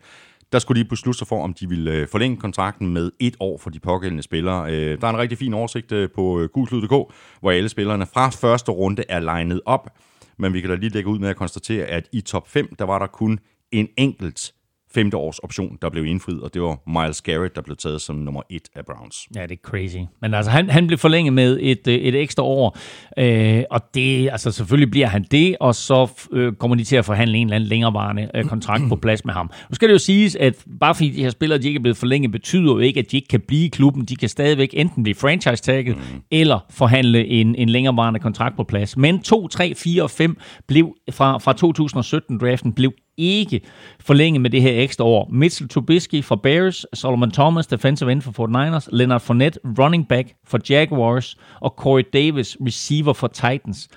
[SPEAKER 2] der skulle de beslutte sig for, om de ville øh, forlænge kontrakten med et år for de pågældende spillere. Øh, der er en rigtig fin oversigt øh, på øh, gulslyd.dk, hvor alle spillerne fra første runde er legnet op. Men vi kan da lige lægge ud med at konstatere, at i top 5, der var der kun en enkelt femte års option, der blev indfriet, og det var Miles Garrett, der blev taget som nummer et af Browns.
[SPEAKER 3] Ja, det er crazy. Men altså, han, han blev forlænget med et, øh, et ekstra år, øh, og det, altså selvfølgelig bliver han det, og så øh, kommer de til at forhandle en eller anden længerevarende øh, kontrakt på plads med ham. Nu skal det jo siges, at bare fordi de her spillere de ikke er blevet forlænget, betyder jo ikke, at de ikke kan blive i klubben. De kan stadigvæk enten blive franchise-tagget, mm. eller forhandle en, en længerevarende kontrakt på plads. Men 2, 3, 4 og 5 blev fra, fra 2017-draften blev ikke forlænget med det her ekstra år. Mitchell Trubisky fra Bears, Solomon Thomas, defensive end for 49ers, Leonard Fournette, running back for Jaguars, og Corey Davis, receiver for Titans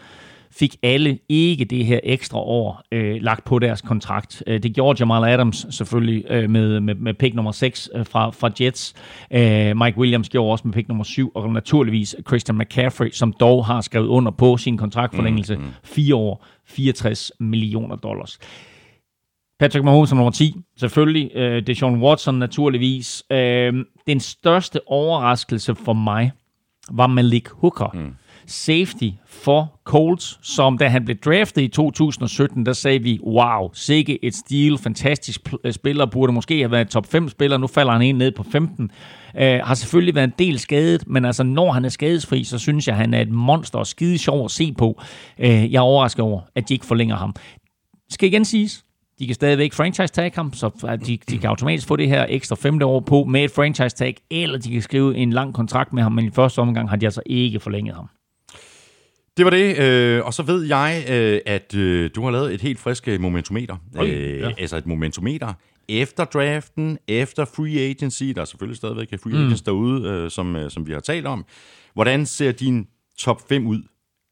[SPEAKER 3] fik alle ikke det her ekstra år øh, lagt på deres kontrakt. Øh, det gjorde Jamal Adams selvfølgelig øh, med, med, med pick nummer 6 øh, fra, fra Jets. Øh, Mike Williams gjorde også med pick nummer 7, og naturligvis Christian McCaffrey, som dog har skrevet under på sin kontraktforlængelse. Mm, mm. Fire år, 64 millioner dollars. Patrick Mahomes som nummer 10, selvfølgelig. Øh, Deshaun Watson naturligvis. Øh, den største overraskelse for mig var Malik Hooker. Mm. Safety for Colts, som da han blev draftet i 2017, der sagde vi, wow, sikke et stil, fantastisk øh, spiller, burde måske have været top 5 spiller, nu falder han en ned på 15. Øh, har selvfølgelig været en del skadet, men altså når han er skadesfri, så synes jeg, han er et monster og skide sjov at se på. Øh, jeg er overrasket over, at de ikke forlænger ham. Skal igen siges, de kan stadigvæk franchise tag ham, så de, de kan automatisk få det her ekstra femte år på med et franchise tag, eller de kan skrive en lang kontrakt med ham, men i første omgang har de altså ikke forlænget ham.
[SPEAKER 2] Det var det, øh, og så ved jeg, øh, at øh, du har lavet et helt frisk øh, momentometer.
[SPEAKER 3] Oj,
[SPEAKER 2] øh,
[SPEAKER 3] ja.
[SPEAKER 2] Altså et momentometer efter draften, efter free agency. Der er selvfølgelig stadigvæk free agents mm. derude, øh, som, øh, som vi har talt om. Hvordan ser din top 5 ud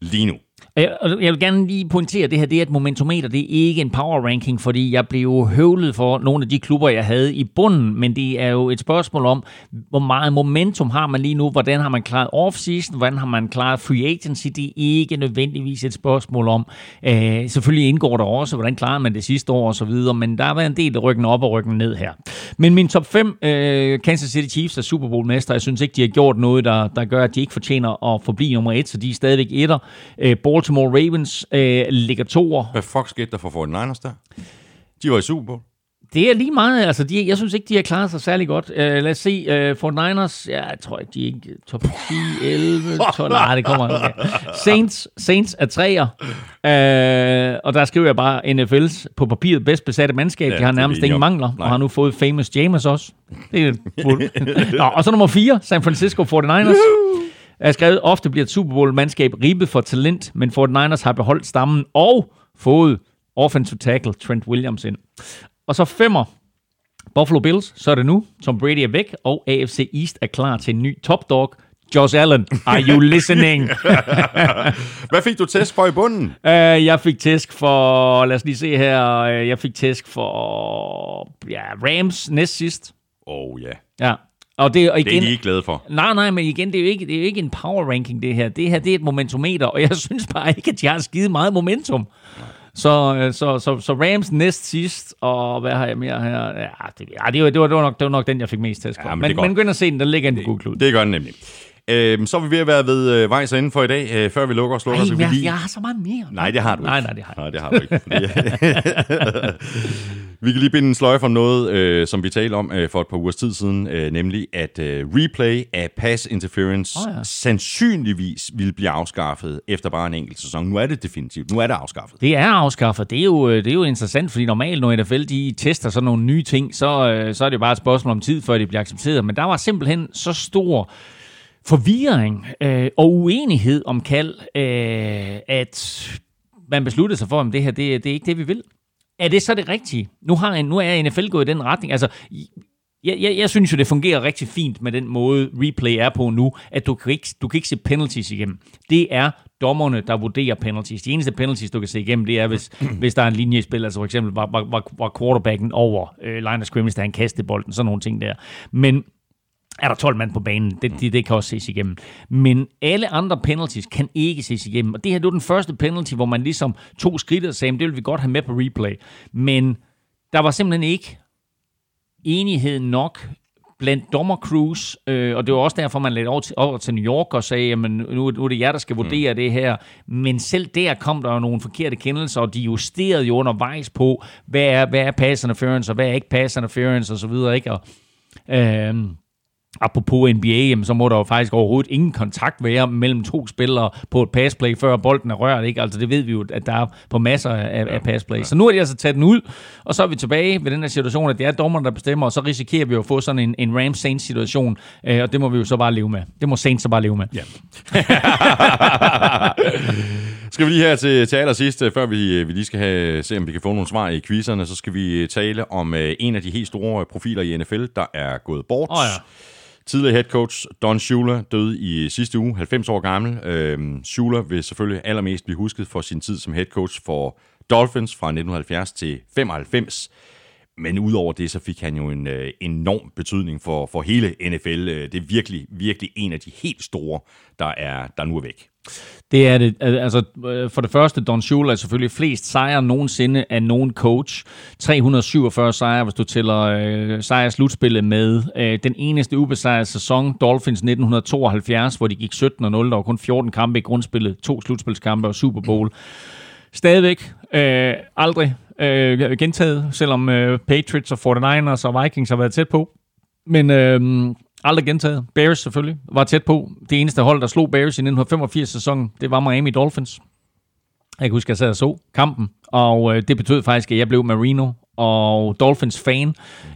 [SPEAKER 2] lige nu?
[SPEAKER 3] Jeg, jeg vil gerne lige pointere, det her det er et momentometer, det er ikke en power ranking, fordi jeg blev høvlet for nogle af de klubber, jeg havde i bunden, men det er jo et spørgsmål om, hvor meget momentum har man lige nu, hvordan har man klaret off-season, hvordan har man klaret free agency, det er ikke nødvendigvis et spørgsmål om. Øh, selvfølgelig indgår der også, hvordan klarede man det sidste år og så videre, men der har været en del ryggen op og ryggen ned her. Men min top 5, øh, Kansas City Chiefs er Super Bowl mester, jeg synes ikke, de har gjort noget, der, der gør, at de ikke fortjener at forblive nummer 1, så de er stadigvæk etter. Øh, Baltimore Ravens øh, ligger toer.
[SPEAKER 2] Hvad fuck skete der for 49ers der? De var i Super Bowl.
[SPEAKER 3] Det er lige meget. Altså, de, jeg synes ikke, de har klaret sig særlig godt. Uh, lad os se. Uh, Fort Niners, ja, jeg tror ikke, de er ikke top 10, 11, 12. Nej, det kommer okay. Saints, Saints er træer. Uh, og der skriver jeg bare NFL's på papiret bedst besatte mandskab.
[SPEAKER 2] Ja,
[SPEAKER 3] de har nærmest ingen mangler,
[SPEAKER 2] Nej.
[SPEAKER 3] og har nu fået Famous James også. Det er fuld. Nå, og så nummer 4, San Francisco 49ers. Er skrevet, ofte bliver et Super Bowl-mandskab ribet for talent, men 49ers har beholdt stammen og fået offensive tackle Trent Williams ind. Og så femmer, Buffalo Bills, så er det nu. Tom Brady er væk, og AFC East er klar til en ny top dog. Josh Allen, are you listening?
[SPEAKER 2] Hvad fik du test for i bunden?
[SPEAKER 3] uh, jeg fik tæsk for, lad os lige se her, uh, jeg fik tæsk for ja, Rams næst sidst.
[SPEAKER 2] Oh ja,
[SPEAKER 3] Ja. Og det, og
[SPEAKER 2] det er
[SPEAKER 3] igen,
[SPEAKER 2] de ikke glade for.
[SPEAKER 3] Nej, nej, men igen, det er, jo ikke, det er jo ikke en power ranking, det her. Det her, det er et momentometer, og jeg synes bare ikke, at jeg har skide meget momentum. Så, øh, så, så, så Rams næst sidst, og hvad har jeg mere her? Ja, det, ja, det, var, det, var, det, var, nok, det var nok den, jeg fik mest tæsk for.
[SPEAKER 2] Ja, men
[SPEAKER 3] men,
[SPEAKER 2] det
[SPEAKER 3] men, gå ind og se den, der ligger inde på Google Cloud.
[SPEAKER 2] Det gør den nemlig. Øhm, så er vi ved at være ved øh, vejs inden for i dag. Øh, før vi lukker og slukker,
[SPEAKER 3] Ej,
[SPEAKER 2] så vi
[SPEAKER 3] jeg,
[SPEAKER 2] lige...
[SPEAKER 3] jeg har så meget mere.
[SPEAKER 2] Nej, det har du ikke.
[SPEAKER 3] Nej, nej, det har jeg.
[SPEAKER 2] Nej, det har du ikke. vi kan lige binde en sløjfe om noget, øh, som vi talte om øh, for et par ugers tid siden, øh, nemlig at øh, replay af pass interference
[SPEAKER 3] Åh, ja.
[SPEAKER 2] sandsynligvis ville blive afskaffet efter bare en enkelt sæson. Nu er det definitivt. Nu er det afskaffet.
[SPEAKER 3] Det er afskaffet. Det er, jo, det er jo interessant, fordi normalt, når NFL de tester sådan nogle nye ting, så, øh, så er det jo bare et spørgsmål om tid, før det bliver accepteret. Men der var simpelthen så stor forvirring øh, og uenighed om kald, øh, at man besluttede sig for, at det her det, det er ikke det, vi vil. Er det så det rigtige? Nu, har en, nu er NFL gået i den retning. Altså, jeg, jeg, jeg synes jo, det fungerer rigtig fint med den måde, replay er på nu, at du kan ikke, du kan ikke se penalties igennem. Det er dommerne, der vurderer penalties. De eneste penalties, du kan se igennem, det er, hvis, hvis der er en linje i spil. Altså for eksempel var, var, var, var quarterbacken over øh, line of scrimmage, da han kastede bolden, sådan nogle ting der. Men er der 12 mand på banen. Det, det, det kan også ses igennem. Men alle andre penalties kan ikke ses igennem. Og det her det var den første penalty, hvor man ligesom tog skridtet og sagde, "Men det vil vi godt have med på replay. Men der var simpelthen ikke enighed nok blandt dommercrews, øh, og det var også derfor, man lagde over til, over til New York og sagde, jamen nu, nu er det jer, der skal vurdere mm. det her. Men selv der kom der jo nogle forkerte kendelser, og de justerede jo undervejs på, hvad er, hvad er pass interference, og hvad er ikke pass interference, og så videre, ikke? Og, øh, Apropos NBA, jamen, så må der jo faktisk overhovedet ingen kontakt være mellem to spillere på et passplay, før bolden er rørt. Ikke? Altså, det ved vi jo, at der er på masser af, af passplay. Så nu er de altså taget den ud, og så er vi tilbage ved den her situation, at det er dommerne, der bestemmer, og så risikerer vi jo at få sådan en, en Rams Saints situation, øh, og det må vi jo så bare leve med. Det må Saints så bare leve med.
[SPEAKER 2] Ja. skal vi lige her til, til allersidst, øh, før vi, vi lige skal have, se, om vi kan få nogle svar i quizzerne, så skal vi tale om øh, en af de helt store profiler i NFL, der er gået bort.
[SPEAKER 3] Åh ja.
[SPEAKER 2] Tidligere head coach Don Shula døde i sidste uge, 90 år gammel. Øhm, Shula vil selvfølgelig allermest blive husket for sin tid som head coach for Dolphins fra 1970 til 95. Men udover det, så fik han jo en øh, enorm betydning for, for hele NFL. Øh, Det er virkelig, virkelig en af de helt store, der er, der nu er væk.
[SPEAKER 3] Det er det. Altså, øh, for det første, Don Shula er selvfølgelig flest sejre nogensinde af nogen coach. 347 sejre, hvis du tæller øh, sejrslutspillet med. Øh, den eneste ubesejrede sæson, Dolphins 1972, hvor de gik 17-0. Der var kun 14 kampe i grundspillet, to slutspilskampe og Super Bowl. Stadigvæk øh, aldrig øh, gentaget, selvom øh, Patriots og 49ers og Vikings har været tæt på. Men øh, aldrig gentaget. Bears selvfølgelig var tæt på. Det eneste hold, der slog Bears i 1985-sæsonen, det var Miami Dolphins. Jeg kan huske, at jeg sad og så kampen, og øh, det betød faktisk, at jeg blev Marino og Dolphins fan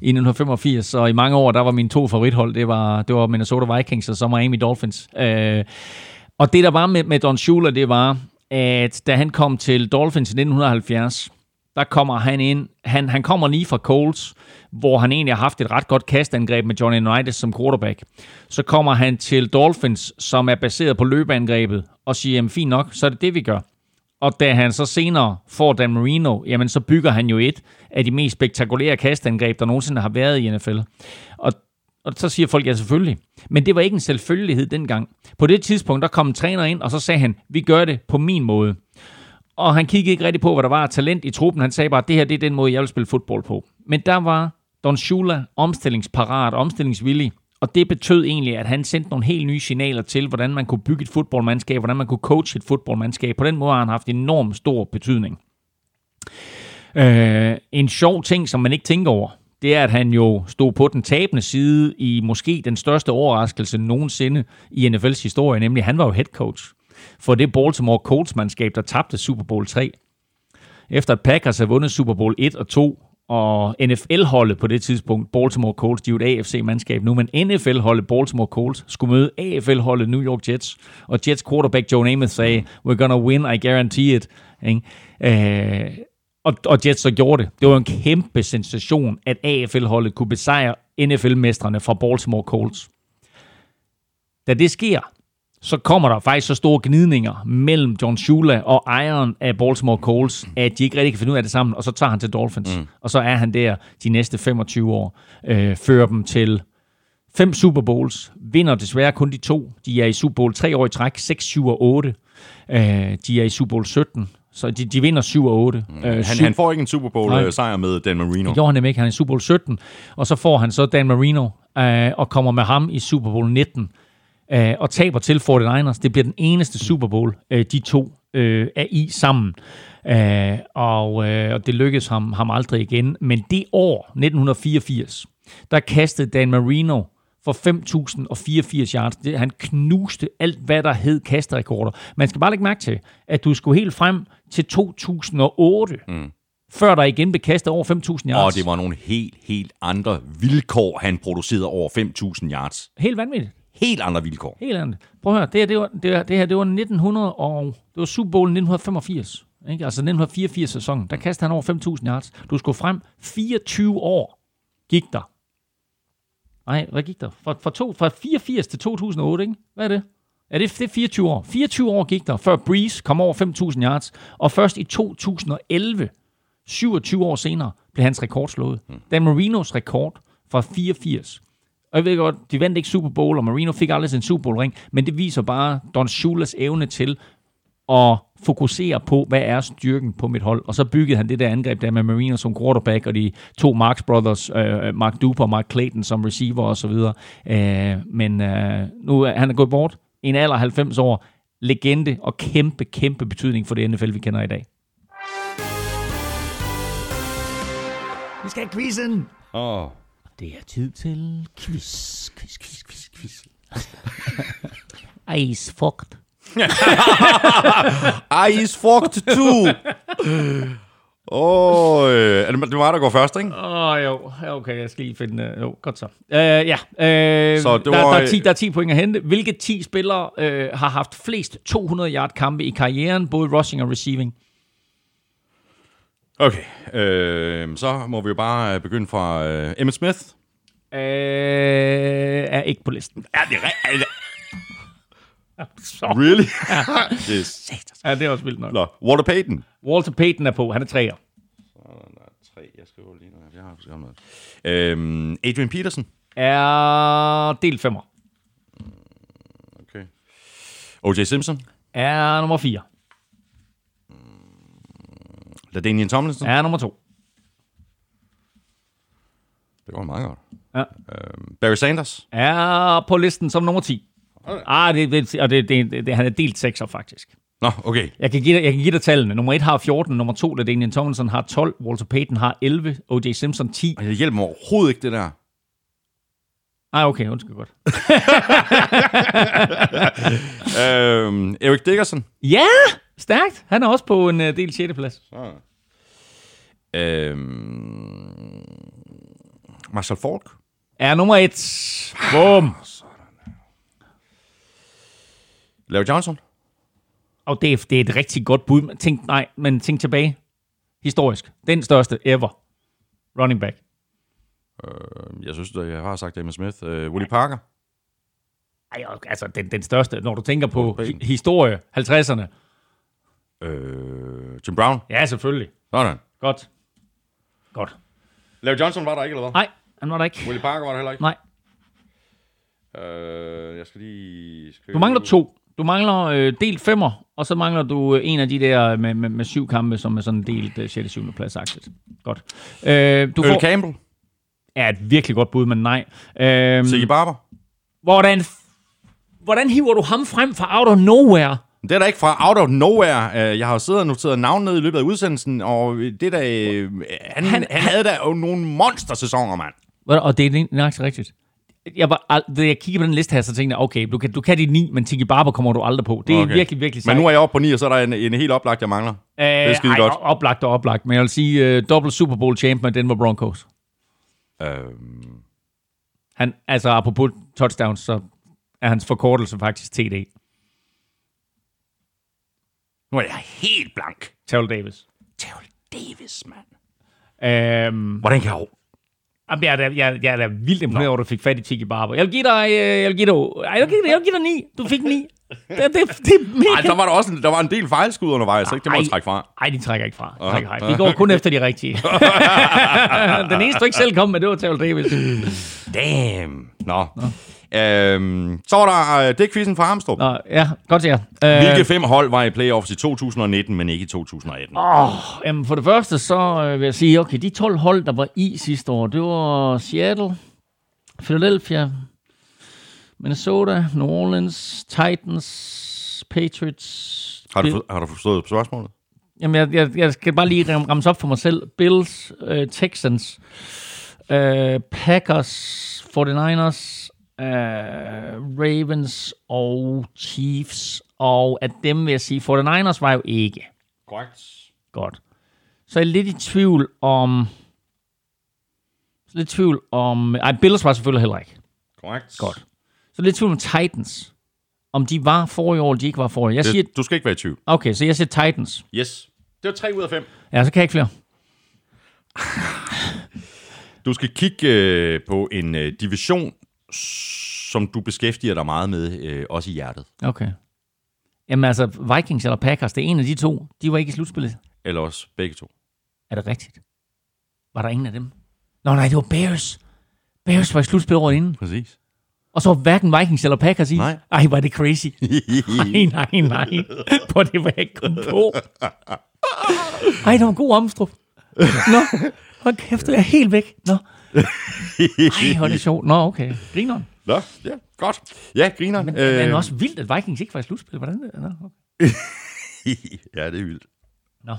[SPEAKER 3] i 1985, og i mange år, der var mine to favorithold, det var, det var Minnesota Vikings og så Miami Dolphins. Øh, og det, der var med, med Don Shula, det var, at da han kom til Dolphins i 1970, der kommer han ind, han, han kommer lige fra Colts, hvor han egentlig har haft et ret godt kastangreb med Johnny Unitas som quarterback. Så kommer han til Dolphins, som er baseret på løbeangrebet, og siger, jamen fint nok, så er det det, vi gør. Og da han så senere får Dan Marino, jamen så bygger han jo et af de mest spektakulære kastangreb, der nogensinde har været i NFL. Og, og så siger folk, ja selvfølgelig. Men det var ikke en selvfølgelighed dengang. På det tidspunkt, der kom en træner ind, og så sagde han, vi gør det på min måde. Og han kiggede ikke rigtig på, hvad der var af talent i truppen. Han sagde bare, at det her det er den måde, jeg vil spille fodbold på. Men der var Don Shula omstillingsparat, omstillingsvillig. Og det betød egentlig, at han sendte nogle helt nye signaler til, hvordan man kunne bygge et fodboldmandskab, hvordan man kunne coache et fodboldmandskab. På den måde har han haft enorm stor betydning. Øh, en sjov ting, som man ikke tænker over, det er, at han jo stod på den tabende side i måske den største overraskelse nogensinde i NFL's historie, nemlig han var jo head coach for det Baltimore Colts-mandskab, der tabte Super Bowl 3. Efter at Packers havde vundet Super Bowl 1 og 2, og NFL-holdet på det tidspunkt, Baltimore Colts, de er jo et AFC-mandskab nu, men NFL-holdet Baltimore Colts skulle møde AFL-holdet New York Jets, og Jets quarterback Joe Namath sagde, we're gonna win, I guarantee it. Ikke? Øh, og, og Jets så gjorde det. Det var en kæmpe sensation, at AFL-holdet kunne besejre NFL-mestrene fra Baltimore Colts. Da det sker, så kommer der faktisk så store gnidninger mellem John Shula og ejeren af Baltimore Colts, at de ikke rigtig kan finde ud af det sammen, og så tager han til Dolphins. Mm. Og så er han der de næste 25 år, øh, fører dem til fem Super Bowls, vinder desværre kun de to. De er i Super Bowl tre år i træk, 6, 7 og 8. Øh, de er i Super Bowl 17, så de, de vinder 7 og 8. Mm.
[SPEAKER 2] Han, han får ikke en Super Bowl-sejr med Dan Marino.
[SPEAKER 3] Det gjorde han nemlig ikke. Han er i Super Bowl 17, og så får han så Dan Marino øh, og kommer med ham i Super Bowl 19 øh, og taber til 49ers. Det bliver den eneste Super Bowl, øh, de to øh, er i sammen. Øh, og, øh, og det lykkedes ham, ham aldrig igen. Men det år, 1984, der kastede Dan Marino for 5.084 yards. Det, han knuste alt, hvad der hed kasterekorder. Man skal bare lægge mærke til, at du skulle helt frem til 2008, mm. før der igen blev kastet over 5.000 yards.
[SPEAKER 2] Og det var nogle helt, helt andre vilkår, han producerede over 5.000 yards.
[SPEAKER 3] Helt vanvittigt.
[SPEAKER 2] Helt andre vilkår.
[SPEAKER 3] Helt andet. Prøv at høre, det her, det, var, det, her, det her, det var 1900 og, det var Super Bowl 1985. Ikke? Altså 1984 sæsonen. Der kastede han over 5.000 yards. Du skulle frem 24 år gik der. Nej, hvad gik der? Fra, fra, to, fra 84 til 2008, ikke? Hvad er det? Ja, det er, det er 24 år. 24 år gik der, før Breeze kom over 5.000 yards. Og først i 2011, 27 år senere, blev hans rekord slået. Dan Marinos rekord fra 84 og jeg ved godt, de vandt ikke Super Bowl, og Marino fik aldrig sin Super Bowl-ring, men det viser bare Don Schulas evne til at fokusere på, hvad er styrken på mit hold. Og så byggede han det der angreb der med Marino som quarterback, og de to Marks Brothers, uh, Mark Duper og Mark Clayton som receiver osv. Uh, men uh, nu er han er gået bort. En alder 90 år. Legende og kæmpe, kæmpe betydning for det NFL, vi kender i dag. Vi skal have quizzen!
[SPEAKER 2] Åh.
[SPEAKER 3] Det er tid til quiz, quiz, quiz, quiz, quiz. Ice fucked.
[SPEAKER 2] Ice fucked too. Åh, oh, er det, det var der går først, ikke?
[SPEAKER 3] Åh, oh, jo. Okay, jeg skal lige finde... Uh, jo, godt så. Uh, ja, uh,
[SPEAKER 2] Så det
[SPEAKER 3] der,
[SPEAKER 2] var-
[SPEAKER 3] der, er 10, der er 10 point at hente. Hvilke 10 spillere uh, har haft flest 200-yard kampe i karrieren, både rushing og receiving?
[SPEAKER 2] Okay, øh, så må vi jo bare øh, begynde fra øh, Emmett Smith.
[SPEAKER 3] Uh, er ikke på listen.
[SPEAKER 2] Er det rigtigt?
[SPEAKER 3] Så.
[SPEAKER 2] Really? yes.
[SPEAKER 3] Ja, det er også vildt nok.
[SPEAKER 2] Nå, Walter Payton.
[SPEAKER 3] Walter Payton er på. Han er træer.
[SPEAKER 2] Tre, jeg skriver lige noget. Jeg har skrevet noget. Øhm, Adrian Peterson.
[SPEAKER 3] Er del 5'er.
[SPEAKER 2] Okay. O.J. Simpson.
[SPEAKER 3] Er nummer 4.
[SPEAKER 2] LaDainian Tomlinson.
[SPEAKER 3] Er nummer 2.
[SPEAKER 2] Det var meget godt.
[SPEAKER 3] Ja.
[SPEAKER 2] Øhm, Barry Sanders.
[SPEAKER 3] Er på listen som nummer 10. Ah, det, det, og det, det, det, han er delt 6'er faktisk.
[SPEAKER 2] Nå, okay.
[SPEAKER 3] Jeg kan, give dig, jeg kan give dig tallene. Nummer 1 har 14, nummer 2, der Daniel Tomlinson har 12, Walter Payton har 11, O.J. Simpson 10.
[SPEAKER 2] Og jeg hjælper mig overhovedet ikke, det der.
[SPEAKER 3] Ah, okay, undskyld godt.
[SPEAKER 2] øhm, Eric Dickerson.
[SPEAKER 3] Ja, stærkt. Han er også på en uh, del 6. plads.
[SPEAKER 2] Øhm, Marshall Falk.
[SPEAKER 3] Er nummer 1. Bum.
[SPEAKER 2] Larry Johnson.
[SPEAKER 3] Og det er, det er et rigtig godt bud. Men Tænk, nej, men tænk tilbage. Historisk. Den største ever. Running back.
[SPEAKER 2] Øhm, Jeg synes, at jeg har sagt Emmett Smith. Øh, Willie Parker.
[SPEAKER 3] Ej, altså den, den største. Når du tænker på hi- historie, 50'erne.
[SPEAKER 2] Øh, Jim Brown.
[SPEAKER 3] Ja, selvfølgelig.
[SPEAKER 2] Sådan.
[SPEAKER 3] Godt. Godt.
[SPEAKER 2] Larry Johnson var der ikke, eller hvad?
[SPEAKER 3] Nej, han var der ikke.
[SPEAKER 2] Willie Parker var der heller ikke.
[SPEAKER 3] Nej.
[SPEAKER 2] Øh, jeg skal lige skrive...
[SPEAKER 3] Du mangler to. Du mangler øh, delt femmer, og så mangler du øh, en af de der med, med, med syv kampe, som er sådan delt øh, 6. 7. plads aktivt. Godt. Øh, du
[SPEAKER 2] Earl
[SPEAKER 3] får,
[SPEAKER 2] Campbell.
[SPEAKER 3] er et virkelig godt bud, men nej. Øh,
[SPEAKER 2] Siggy Barber.
[SPEAKER 3] hvordan, hvordan hiver du ham frem fra out of nowhere
[SPEAKER 2] Det er da ikke fra out of nowhere. Øh, Jeg har jo siddet og noteret navn ned i løbet af udsendelsen, og det er da... øh, Han, han, han havde da jo nogle monstersæsoner, mand.
[SPEAKER 3] Og det er nok rigtigt. Jeg, var, da jeg kigger på den liste her, så tænkte jeg, okay, du kan, du kan de ni, men Tiki Barber kommer du aldrig på. Det er okay. virkelig, virkelig
[SPEAKER 2] Men nu er jeg oppe på 9, og så er der en, en helt oplagt, jeg mangler.
[SPEAKER 3] Øh,
[SPEAKER 2] det er skide
[SPEAKER 3] ej,
[SPEAKER 2] godt.
[SPEAKER 3] oplagt og oplagt. Men jeg vil sige, uh, dobbelt Super Bowl champ med Denver Broncos.
[SPEAKER 2] Øhm,
[SPEAKER 3] Han, altså, apropos touchdowns, så er hans forkortelse faktisk TD.
[SPEAKER 2] Nu er jeg helt blank.
[SPEAKER 3] Terrell Davis.
[SPEAKER 2] Terrell Davis, mand.
[SPEAKER 3] Øhm,
[SPEAKER 2] Hvordan kan jeg...
[SPEAKER 3] Jamen, jeg er da, jeg, jeg er da vildt imponeret over, at du fik fat i Tiki Barber. Jeg vil give dig, øh, jeg vil give dig, jeg vil give dig, jeg vil give dig ni. Du fik ni. Det, det, det er mega.
[SPEAKER 2] Ej, der var der også en, der var en del fejlskud undervejs, ikke? Det må jeg trække fra.
[SPEAKER 3] Ej, de trækker ikke fra. De, trækker fra. de går kun efter de rigtige. Den eneste, du ikke selv kom med, det var Terrell Davis.
[SPEAKER 2] Damn. Nå. Øhm, så var der øh, det quizzen fra Armstrong.
[SPEAKER 3] Nå, ja, godt jer. Øh,
[SPEAKER 2] Hvilke fem hold var i playoffs i 2019, men ikke i 2018?
[SPEAKER 3] Jamen, for det første, så øh, vil jeg sige, okay, de 12 hold, der var i sidste år, det var Seattle, Philadelphia, Minnesota, New Orleans, Titans, Patriots.
[SPEAKER 2] Har du, for, har du forstået spørgsmålet?
[SPEAKER 3] Jamen, jeg, jeg, jeg skal bare lige ram- ramse op for mig selv. Bills, øh, Texans, øh, Packers, 49ers, øh, Ravens og Chiefs. Og af dem vil jeg sige, 49ers var jo ikke.
[SPEAKER 2] Korrekt.
[SPEAKER 3] Godt. Så er jeg lidt i tvivl om... Lidt i tvivl om... Ej, Bills var selvfølgelig heller ikke.
[SPEAKER 2] Korrekt.
[SPEAKER 3] Godt. Så er lidt i tvivl om Titans. Om de var for i år, eller de ikke var for i år. Jeg siger...
[SPEAKER 2] Det, du skal ikke være i tvivl.
[SPEAKER 3] Okay, så jeg siger Titans.
[SPEAKER 2] Yes. Det var 3 ud af 5.
[SPEAKER 3] Ja, så kan jeg ikke flere.
[SPEAKER 2] Du skal kigge øh, på en øh, division, som du beskæftiger dig meget med, øh, også i hjertet.
[SPEAKER 3] Okay. Jamen altså, Vikings eller Packers, det er en af de to. De var ikke i slutspillet.
[SPEAKER 2] Eller også begge to.
[SPEAKER 3] Er det rigtigt? Var der ingen af dem? Nå nej, det var Bears. Bears var i slutspillet året inden.
[SPEAKER 2] Præcis.
[SPEAKER 3] Og så hverken Vikings eller Packers i.
[SPEAKER 2] Nej.
[SPEAKER 3] Ej, var det crazy. Nej, nej, nej. På det var jeg ikke kommet på. Ej, det var en god omstrup. Nå, hold kæft, jeg er helt væk. Nå. Ej, hvor er det sjovt. Nå, okay. Grineren.
[SPEAKER 2] Nå, ja, godt. Ja, griner.
[SPEAKER 3] Men, øh, men også vildt, at Vikings ikke var i slutspillet. Hvordan det? Nå, okay.
[SPEAKER 2] ja, det er vildt.
[SPEAKER 3] Nå.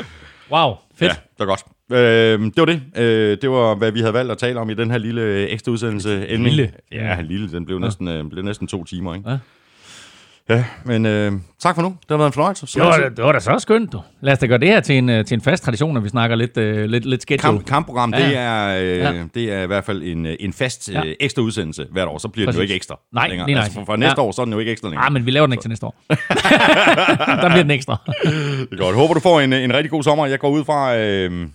[SPEAKER 3] Wow, fedt.
[SPEAKER 2] Ja, det var godt. Øh, det var det. Øh, det var, hvad vi havde valgt at tale om i den her lille ekstra udsendelse. Endelig.
[SPEAKER 3] Lille.
[SPEAKER 2] Ja, lille. Den blev næsten, øh, blev næsten to timer, ikke?
[SPEAKER 3] Ja.
[SPEAKER 2] Ja, men øh, tak for nu. Det har været en fornøjelse.
[SPEAKER 3] Det var, det var da så skønt, du. Lad os da gøre det her til en, øh, til en fast tradition, når vi snakker lidt, uh, lidt, lidt schedule.
[SPEAKER 2] Kamp, kampprogram,
[SPEAKER 3] Ja,
[SPEAKER 2] det, er, øh,
[SPEAKER 3] Ja.
[SPEAKER 2] det er i hvert fald en, øh, en fast øh, ekstra udsendelse hvert år. Så bliver det jo ikke ekstra
[SPEAKER 3] Nej,
[SPEAKER 2] længere.
[SPEAKER 3] lige
[SPEAKER 2] Altså,
[SPEAKER 3] nøjagtigt.
[SPEAKER 2] fra, fra næste
[SPEAKER 3] Ja.
[SPEAKER 2] år, så er den jo ikke ekstra længere.
[SPEAKER 3] Ah, men vi laver den ikke til næste år. der bliver den ekstra.
[SPEAKER 2] Det er godt. Håber, du får en, en rigtig god sommer. Jeg går ud fra, øh,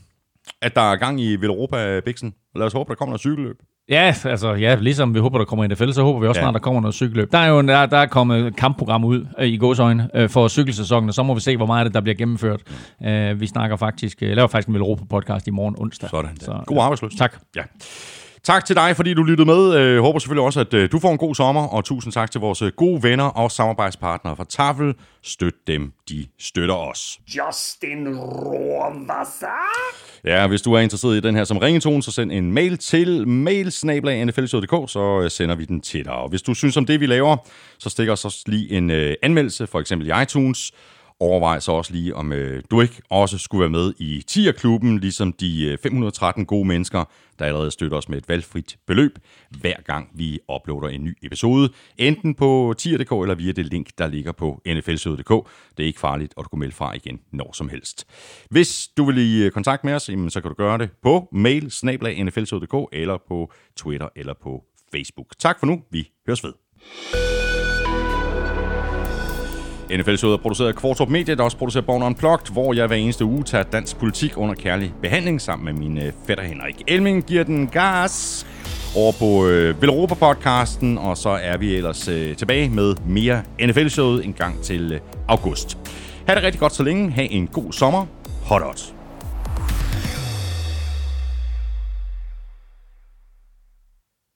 [SPEAKER 2] at der er gang i Villeuropa Bixen. Lad os håbe, der kommer noget cykelløb.
[SPEAKER 3] Ja, altså, ja, ligesom vi håber, der kommer NFL, så håber vi også
[SPEAKER 2] Ja.
[SPEAKER 3] snart, der kommer noget cykelløb. Der er jo der, der er kommet et kampprogram ud øh, i gåsøjne øh, for cykelsæsonen, og så må vi se, hvor meget af det, der bliver gennemført. Øh, vi snakker faktisk, øh, laver faktisk en Velropa-podcast i morgen onsdag.
[SPEAKER 2] Sådan.
[SPEAKER 3] Så,
[SPEAKER 2] Så, God arbejdsløs.
[SPEAKER 3] Tak.
[SPEAKER 2] Ja. Tak til dig, fordi du lyttede med. Jeg håber selvfølgelig også, at øh, du får en god sommer, og tusind tak til vores øh, gode venner og samarbejdspartnere fra Tafel. Støt dem, de støtter os.
[SPEAKER 1] Justin Rohrwasser.
[SPEAKER 2] Ja, hvis du er interesseret i den her som ringetone, så send en mail til mailsnablag.nfl.dk, så øh, sender vi den til dig. Og hvis du synes om det, vi laver, så stik os også lige en øh, anmeldelse, for eksempel i iTunes. Overvej så også lige, om øh, du ikke også skulle være med i Tierklubben, ligesom de øh, 513 gode mennesker, der allerede støtter os med et valgfrit beløb, hver gang vi uploader en ny episode, enten på tier.dk eller via det link, der ligger på nflsøde.dk. Det er ikke farligt, og du kan melde fra igen når som helst. Hvis du vil i øh, kontakt med os, så kan du gøre det på mail snablag.nflsøde.dk eller på Twitter eller på Facebook. Tak for nu. Vi høres ved. NFL Showet er produceret af Kvartrup Media, der også producerer Born Unplugged, hvor jeg hver eneste uge tager dansk politik under kærlig behandling sammen med min øh, fætter Henrik Elming, giver den gas over på øh, Villeuropa-podcasten, og så er vi ellers øh, tilbage med mere NFL-showet en gang til øh, august. Ha' det rigtig godt så længe. Ha' en god sommer. Hot odds.